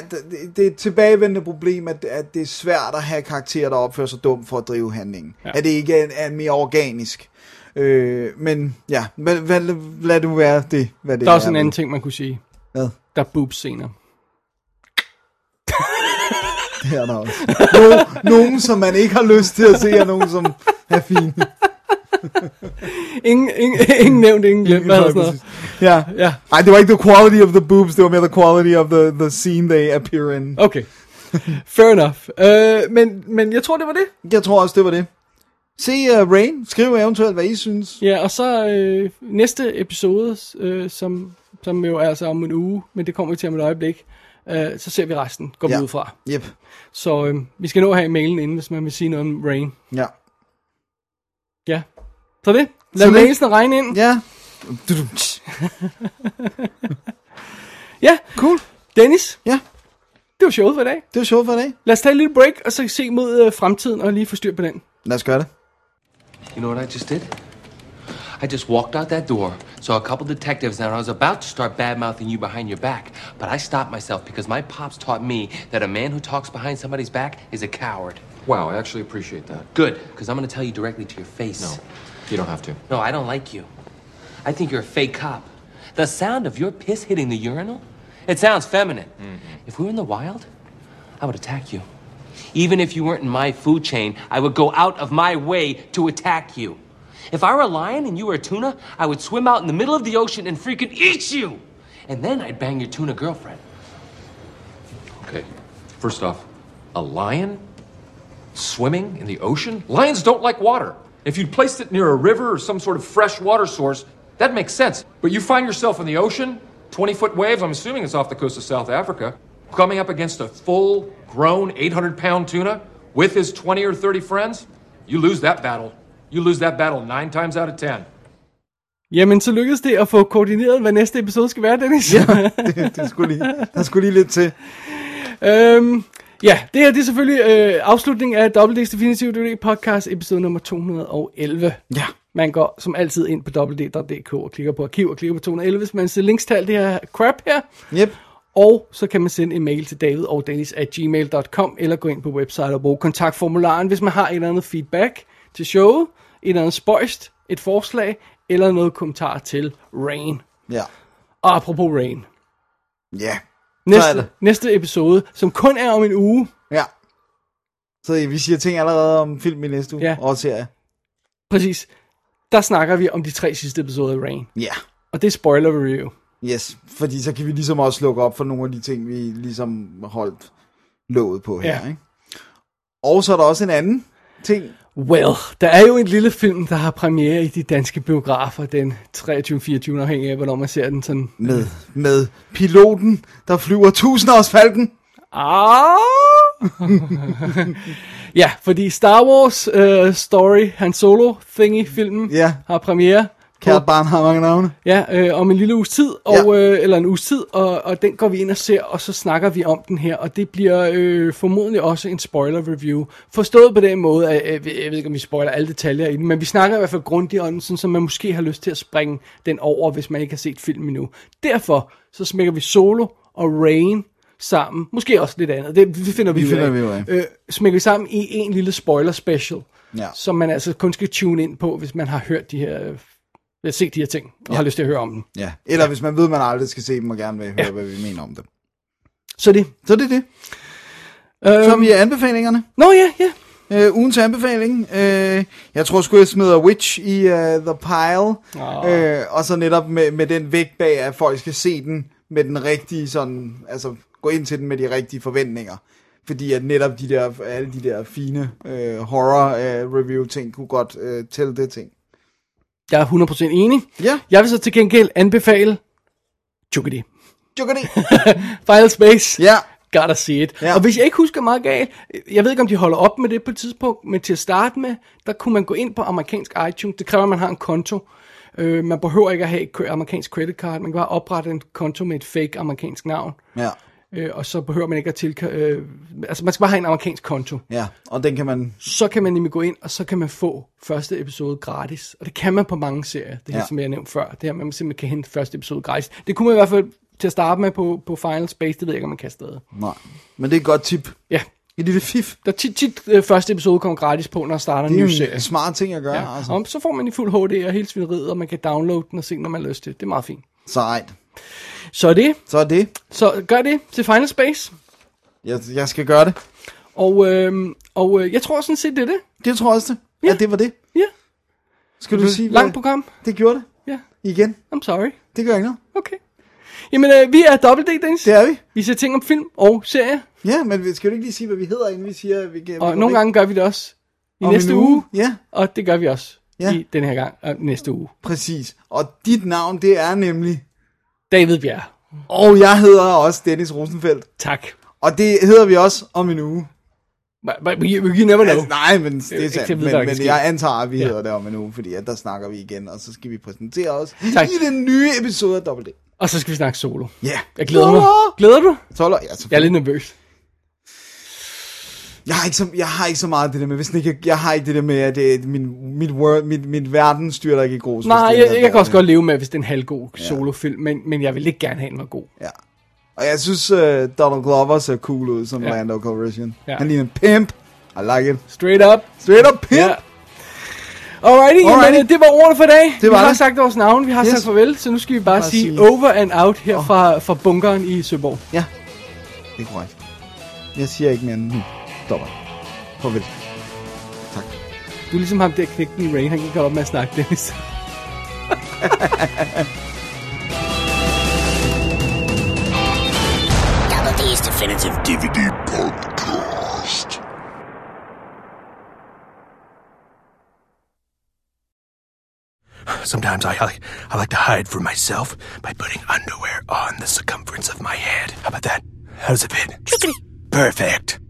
det- er et tilbagevendende problem, at, at det er svært at have karakterer, der opfører sig dumt for at drive handlingen. Ja. At det ikke er, er mere organisk. Øh, men ja, lad, lad, lad det være det, hvad det Der er også en anden ting, man kunne sige. Hvad? Der er boobs scener. Det er der også. No, nogen, som man ikke har lyst til at se, og nogen, som er fine. Ingen, ingen, ingen nævnt, ingen glemt. Hedder sådan noget? Ja. Ja, Ej, det var ikke the quality of the boobs, det var mere the quality of the, the scene they appear in. okay. Fair enough. Uh, men, men jeg tror, det var det. Jeg tror også, det var det. Se uh, Rain, skriv eventuelt, hvad I synes. Ja, og så øh, næste episode, øh, som, som jo er altså om en uge, men det kommer vi til om et øjeblik, øh, så ser vi resten, går vi Ja. ud fra. Yep. Så øh, vi skal nå at have mailen inden, hvis man vil sige noget om Rain. Ja. Ja. Så det. Lad Så det. mailsene regne ind. Ja. Ja. Cool. Dennis, Ja, det var showet for i dag. det var sjovt for i dag. Lad os tage et lille break, og så se mod øh, fremtiden og lige få styr på den. Lad os gøre det. You know what I just did? I just walked out that door, saw a couple detectives, and I was about to start bad mouthing you behind your back. But I stopped myself because my pops taught me that a man who talks behind somebody's back is a coward. Wow, I actually appreciate that. Good, because I'm going to tell you directly to your face. No, you don't have to. No, I don't like you. I think you're a fake cop. The sound of your piss hitting the urinal, it sounds feminine. Mm-hmm. If we were in the wild, I would attack you. Even if you weren't in my food chain, I would go out of my way to attack you. If I were a lion and you were a tuna, I would swim out in the middle of the ocean and freaking eat you. And then I'd bang your tuna girlfriend. Okay, first off, a lion swimming in the ocean? Lions don't like water. If you'd placed it near a river or some sort of fresh water source, that makes sense. But you find yourself in the ocean, 20 foot waves, I'm assuming it's off the coast of South Africa, coming up against a full grown 800 pound tuna with his 20 or 30 friends, you lose that battle. You lose that battle nine times out of 10. Jamen, så lykkedes det at få koordineret, hvad næste episode skal være, Dennis. Ja, det, det skulle lige, der skulle lige lidt til. Øhm, ja, det her det er selvfølgelig øh, afslutningen af WD's Definitive DVD podcast, episode nummer 211. Ja. Man går som altid ind på www.dk og klikker på arkiv og klikker på 211, hvis man ser links til alt det her crap her. Yep. Og så kan man sende en mail til david og dennis at gmail.com, eller gå ind på website og bruge kontaktformularen, hvis man har et eller andet feedback til showet, et eller andet spøjst, et forslag, eller noget kommentar til Rain. Ja. Og apropos Rain. Ja. Næste, næste episode, som kun er om en uge. Ja. Så vi siger ting allerede om film i næste uge. Ja. Og serie. Præcis. Der snakker vi om de tre sidste episoder af Rain. Ja. Og det er spoiler review. Yes. Fordi så kan vi ligesom også lukke op for nogle af de ting, vi ligesom holdt låget på her. Ja. Ikke? Og så er der også en anden ting. Well, der er jo en lille film, der har premiere i de danske biografer den 23-24, afhængig af, hvornår man ser den sådan. Med, med piloten, der flyver tusindårsfalken. Ah! ja, fordi Star Wars uh, Story, Han Solo thingy filmen Ja. har premiere. Kært barn har mange navne. Ja, øh, om en lille uges tid, og, øh, eller en uges tid, og, og den går vi ind og ser, og så snakker vi om den her, og det bliver øh, formodentlig også en spoiler review. Forstået på den måde, at øh, jeg ved ikke, om vi spoiler alle detaljer i den, men vi snakker i hvert fald grundigt om den, sådan, så man måske har lyst til at springe den over, hvis man ikke har set filmen endnu. Derfor så smækker vi Solo og Rain sammen, måske også lidt andet, det, det finder vi, ud finder af. vi ud af. Øh, smækker vi sammen i en lille spoiler special, Ja. som man altså kun skal tune ind på, hvis man har hørt de her, øh, set de her ting, og Ja. har lyst til at høre om dem. Ja. Eller hvis man ved, man aldrig skal se dem, og gerne vil høre, Ja. ja. hvad vi mener om dem. Så det. Så det er det. Øhm, er vi anbefalingerne. Nå ja, ja. Øh, ugens anbefaling. Øh, jeg tror sgu, jeg smider Witch i uh, The Pile. Åh. Øh, og så netop med, med den vægt bag, at folk skal se den med den rigtige sådan, altså gå ind til den med de rigtige forventninger. Fordi at netop de der, alle de der fine øh, horror øh, review ting kunne godt øh, tælle det ting. Jeg er 100% enig. Ja. Jeg vil så til gengæld anbefale Chukadi. Chukadi. Final Space. Ja. Gotta see it. Ja. Og hvis jeg ikke husker meget galt, jeg ved ikke om de holder op med det på et tidspunkt, men til at starte med, der kunne man gå ind på amerikansk iTunes. Det kræver, at man har en konto. Øh, man behøver ikke at have et amerikansk credit card. Man kan bare oprette en konto med et fake amerikansk navn. Ja. Øh, og så behøver man ikke at til... Øh, altså, man skal bare have en amerikansk konto. Ja, og den kan man... Så kan man nemlig gå ind, og så kan man få første episode gratis. Og det kan man på mange serier, det her, Ja. som jeg har nævnt før. Det her, man simpelthen kan hente første episode gratis. Det kunne man i hvert fald til at starte med på, på Final Space, det ved jeg ikke, om man kan stadig. Nej, men det er et godt tip. Ja. Et lille fif. Der er tit, tit øh, første episode kommer gratis på, når der starter en Det er ny serie. en smart ting at gøre, Ja. altså. Og så får man i fuld HD og hele svineriet, og man kan downloade den og se, når man har lyst til. Det er meget fint. Sejt. Så er det. Så er det. Så gør det til Final Space. Jeg, jeg skal gøre det. Og, øh, og øh, jeg tror sådan set, det er det. Det tror jeg også det. Ja. ja, det var det. Ja. Skal du sige, Langt program. Det gjorde det. Ja. Igen. I'm sorry. Det gør ikke noget. Okay. Jamen, øh, vi er Double D, Dennis. Det er vi. Vi ser ting om film og serier. Ja, men skal du ikke lige sige, hvad vi hedder, inden vi siger, at vi kan... Og nogle gange gør vi det også i Om næste uge. uge. Ja. Og det gør vi også Ja. i den her gang og næste uge. Præcis. Og dit navn, det er nemlig... David Bjerg. Og jeg hedder også Dennis Rosenfeldt. Tak. Og det hedder vi også om en uge. But, but we you never know. Altså, nej, men det er Ikke sandt. Men, men ske. jeg antager, at vi Ja. hedder det om en uge, fordi at der snakker vi igen, og så skal vi præsentere os Tak. i den nye episode af Double D. Og så skal vi snakke solo. Ja. Jeg glæder mig. Glæder du? Toller, ja, Jeg er lidt nervøs. Jeg har ikke så, jeg har ikke så meget det der med, hvis ikke, jeg har ikke det der med, at det, min, mit, world, mit, mit verden styrter ikke i grus. Nej, jeg, er jeg kan også godt leve med, hvis det er en halvgod solofilm, men, men jeg vil ikke gerne have, at den var god. Ja. Og jeg synes, uh, Donald Glover ser cool ud som Ja. ja. Lando Calrissian. Ja. Ja. Han ligner en pimp. I like it. Straight up. Straight up pimp. Ja. Alrighty, Alrighty. Jamen, det var ordene for i dag. Det var vi har det. sagt vores navn, vi har Yes. sagt farvel, så nu skal vi bare, Bare sige sige- over and out her fra, fra bunkeren i Søborg. Ja, det er korrekt. Jeg siger ikke mere end nu. Stopper. Farvel. Tak. Du er ligesom ham der knægten i Rain, han kan ikke holde op med at snakke, Dennis. Double D's Definitive DVD podcast. Sometimes I like I like to hide from myself by putting underwear on the circumference of my head. How about that? How's it fit? Perfect.